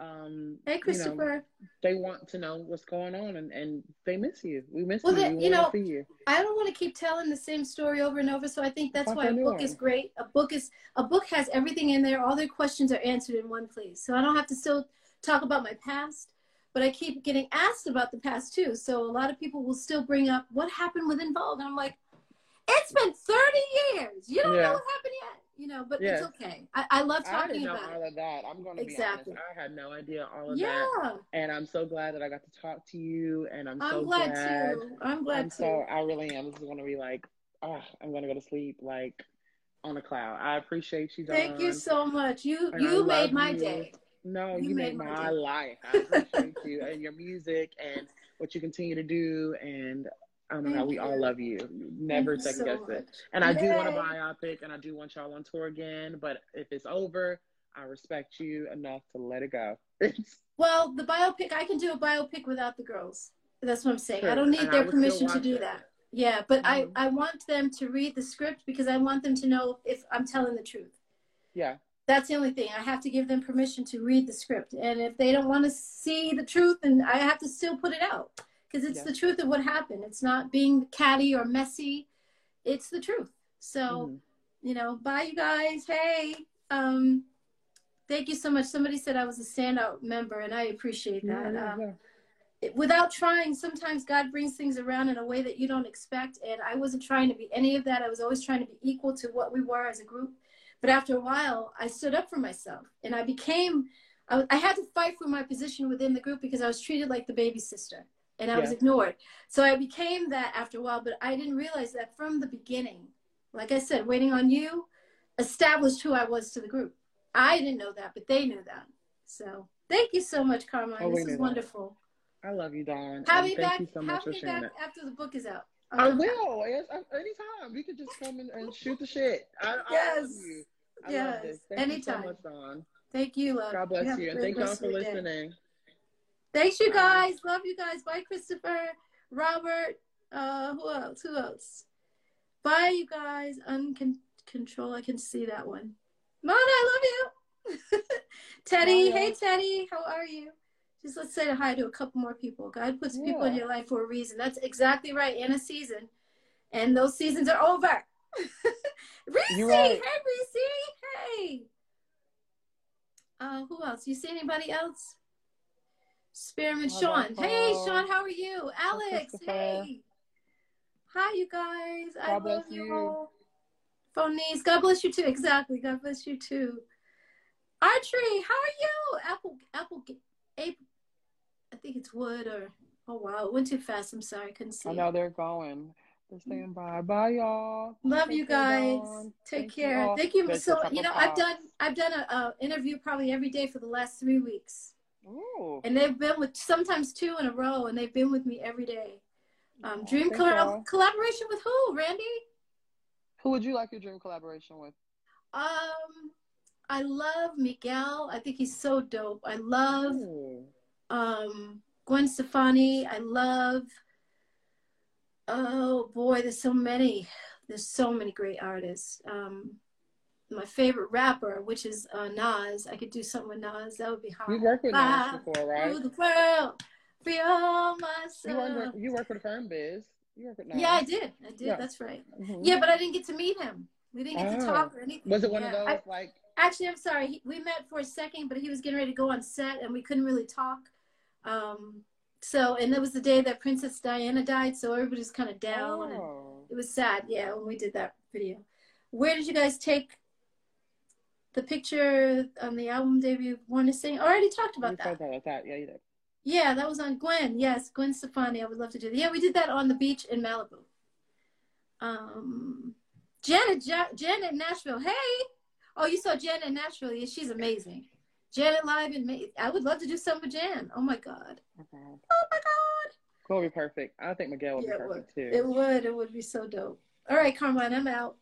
um Hey, you know, Christopher. they want to know what's going on and, and they miss you. We miss Well, you. we you know, you. I don't want to keep telling the same story over and over, so I think that's why a a book one. is great. A book is a book has everything in there. All their questions are answered in one place, so I don't have to still talk about my past. But I keep getting asked about the past too, so a lot of people will still bring up what happened with En Vogue, and I'm like, it's been 30 years. You don't Yeah. know what happened yet, you know. But Yes. it's okay. I, I love I talking didn't know about all it. of that. I'm gonna Exactly. be honest. I had no idea all of Yeah, that. And I'm so glad that I got to talk to you and I'm, I'm so glad, glad. too. I'm glad I'm too. so I really am. This is gonna be like oh, I'm gonna go to sleep like on a cloud. I appreciate you, Dawn. Thank you so much. You And I you made my you. day. No, You you, made made, my my life. I appreciate you and your music and what you continue to do. And oh my Thank God, we you. all love you. Never Thank second so guess it. And I do want a biopic and I do want y'all on tour again. But if it's over, I respect you enough to let it go. [LAUGHS] Well, the biopic, I can do a biopic without the girls. That's what I'm saying. I don't need And their permission to do it. that. Yeah, but Mhm. I, I want them to read the script because I want them to know if I'm telling the truth. yeah. That's the only thing. I have to give them permission to read the script. And if they don't want to see the truth, then I have to still put it out because it's Yeah. the truth of what happened. It's not being catty or messy. It's the truth. So, Mhm. you know, bye you guys. Hey, um, thank you so much. Somebody said I was a standout member and I appreciate that. yeah, Um, yeah. without trying, sometimes God brings things around in a way that you don't expect. And I wasn't trying to be any of that. I was always trying to be equal to what we were as a group. But after a while, I stood up for myself and I became, I, I had to fight for my position within the group because I was treated like the baby sister and I was ignored. So I became that after a while, but I didn't realize that from the beginning. Like I said, waiting on you established who I was to the group. I didn't know that, but they knew that. So thank you so much, Carmine. Oh, this is wonderful. I love you, Dawn. Have me thank back. you so much have me back it. after the book is out. I come back. will. Yes, anytime. We could just come in and shoot the shit. I, I love Yes. you. I Yes. Thank Anytime. you so much, Dawn. Thank you, love. God bless have you. And thank y'all for listening. day. Thanks, you guys. Love you guys. Bye, Christopher. Robert. Uh, who else? Who else? Bye, you guys. Uncontrol. I can see that one. Mona, I love you. [LAUGHS] Teddy. Hey. Teddy. How are you? Just let's say hi to a couple more people. God puts people in your life for a reason. That's exactly right. In a season, and those seasons are over. [LAUGHS] Reese, right. hey Reese, hey. Uh, who else? You see anybody else? Hi, Sean. Hey, Sean, how are you? Alex, hey. Hi, you guys. I love you you. all. Phonies, God bless you too. Exactly. God bless you too. Archery, how are you? Apple, Apple, April. I think it's wood or, oh wow, it went too fast. I'm sorry. I couldn't see. I know they're going. They're saying mm-hmm. bye. Bye, y'all. Love Take you guys. Take Thank care. all. Thank you There's so. You know, I've done I've done a, a interview probably every day for the last three weeks, Ooh. and they've been with sometimes two in a row, and they've been with me every day. Um, dream collab- collaboration with who? Randy? Who would you like your dream collaboration with? Um, I love Miguel. I think he's so dope. I love Ooh. um Gwen Stefani. I love. Oh boy, there's so many. There's so many great artists. Um, my favorite rapper, which is uh, Nas. I could do something with Nas. That would be hard. You've worked with Nas before, right? through the world, free all You myself. worked with, you worked with Firm Biz. You worked with Nas. Yeah, I did. I did. Yeah. That's right. Mhm. Yeah, but I didn't get to meet him. We didn't get to Oh. talk or anything. Was it one of those I- like? Actually, I'm sorry. He, we met for a second, but he was getting ready to go on set, and we couldn't really talk. Um, so, and it was the day that Princess Diana died, so everybody was kind of down, and Oh. it was sad. Yeah, when we did that video. Where did you guys take the picture on the album debut? Want to sing? I already talked about said that. that. I thought, yeah, you did. Yeah, that was on Gwen. Yes, Gwen Stefani. I would love to do that. Yeah, we did that on the beach in Malibu. Um, Janet, ja- Janet Nashville. Hey, oh, you saw Janet Nashville? Yeah, she's amazing. Janet live in May. I would love to do something with Jan. Oh my god. Okay. Oh my god. Cool, would be perfect. I think Miguel would Yeah, be it perfect too. It would. It would be so dope. All right, Carmine, I'm out.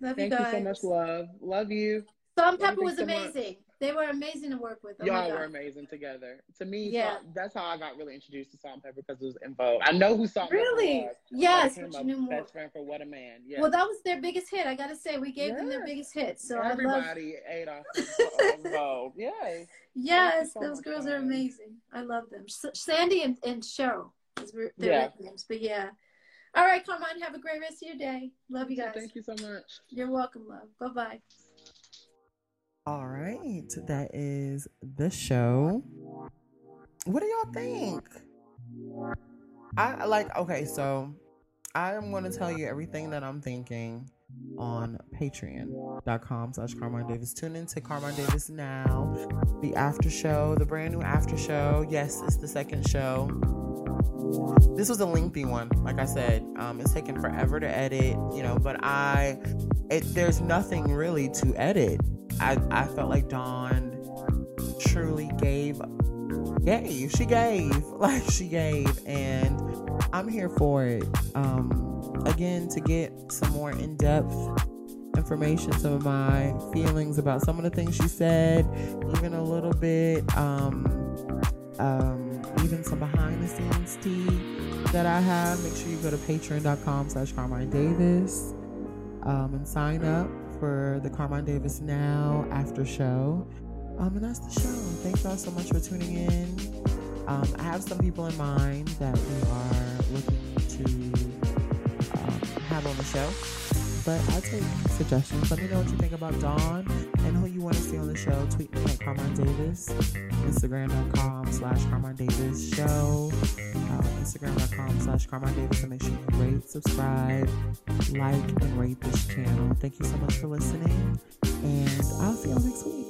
Love Thank you you so much, love. Love you. Salt-N-Pepa was amazing. They were amazing to work with. Oh Y'all were amazing together. To me, Yeah. Salt- that's how I got really introduced to Salt-N-Pepa because it was En Vogue. I know who Salt and Really? Pepper was. Really? Yes, but you knew more. best friend for Whatta Man. Yeah. Well, that was their biggest hit. I gotta say, we gave them their biggest hit. So I love. Everybody ate off of Vogue. [LAUGHS] Yes. Yes, so those girls are amazing. I love them. Sandy and, and Cheryl is their Yeah. nicknames. But yeah. All right, Carmine. Have a great rest of your day. Love you guys. Thank you so much. You're welcome, love. Bye bye. All right, that is the show. What do y'all think? I like okay, so I am gonna tell you everything that I'm thinking on patreon.com slash Carmine Davis. Tune into Carmine Davis now. The after show, the brand new after show. Yes, it's the second show. This was a lengthy one, like I said. Um, it's taken forever to edit, you know, but I it there's nothing really to edit. I, I felt like Dawn truly gave gave. She gave. [LAUGHS] Like she gave. And I'm here for it. Um again to get some more in-depth information, some of my feelings about some of the things she said, even a little bit, um, um, even some behind the scenes tea that I have. Make sure you go to patreon.com slash Carmine Davis um, and sign up for the Carmine Davis Now after show. Um, and that's the show. Thank y'all so much for tuning in. Um, I have some people in mind that we are looking to um, have on the show. But I'll take suggestions. Let me know what you think about Dawn and who you want to see on the show. Tweet me at Carmine Davis, Instagram.com slash Carmine Davis Show, uh, Instagram.com slash Carmine Davis. And make sure you rate, subscribe, like, and rate this channel. Thank you so much for listening. And I'll see y'all next week.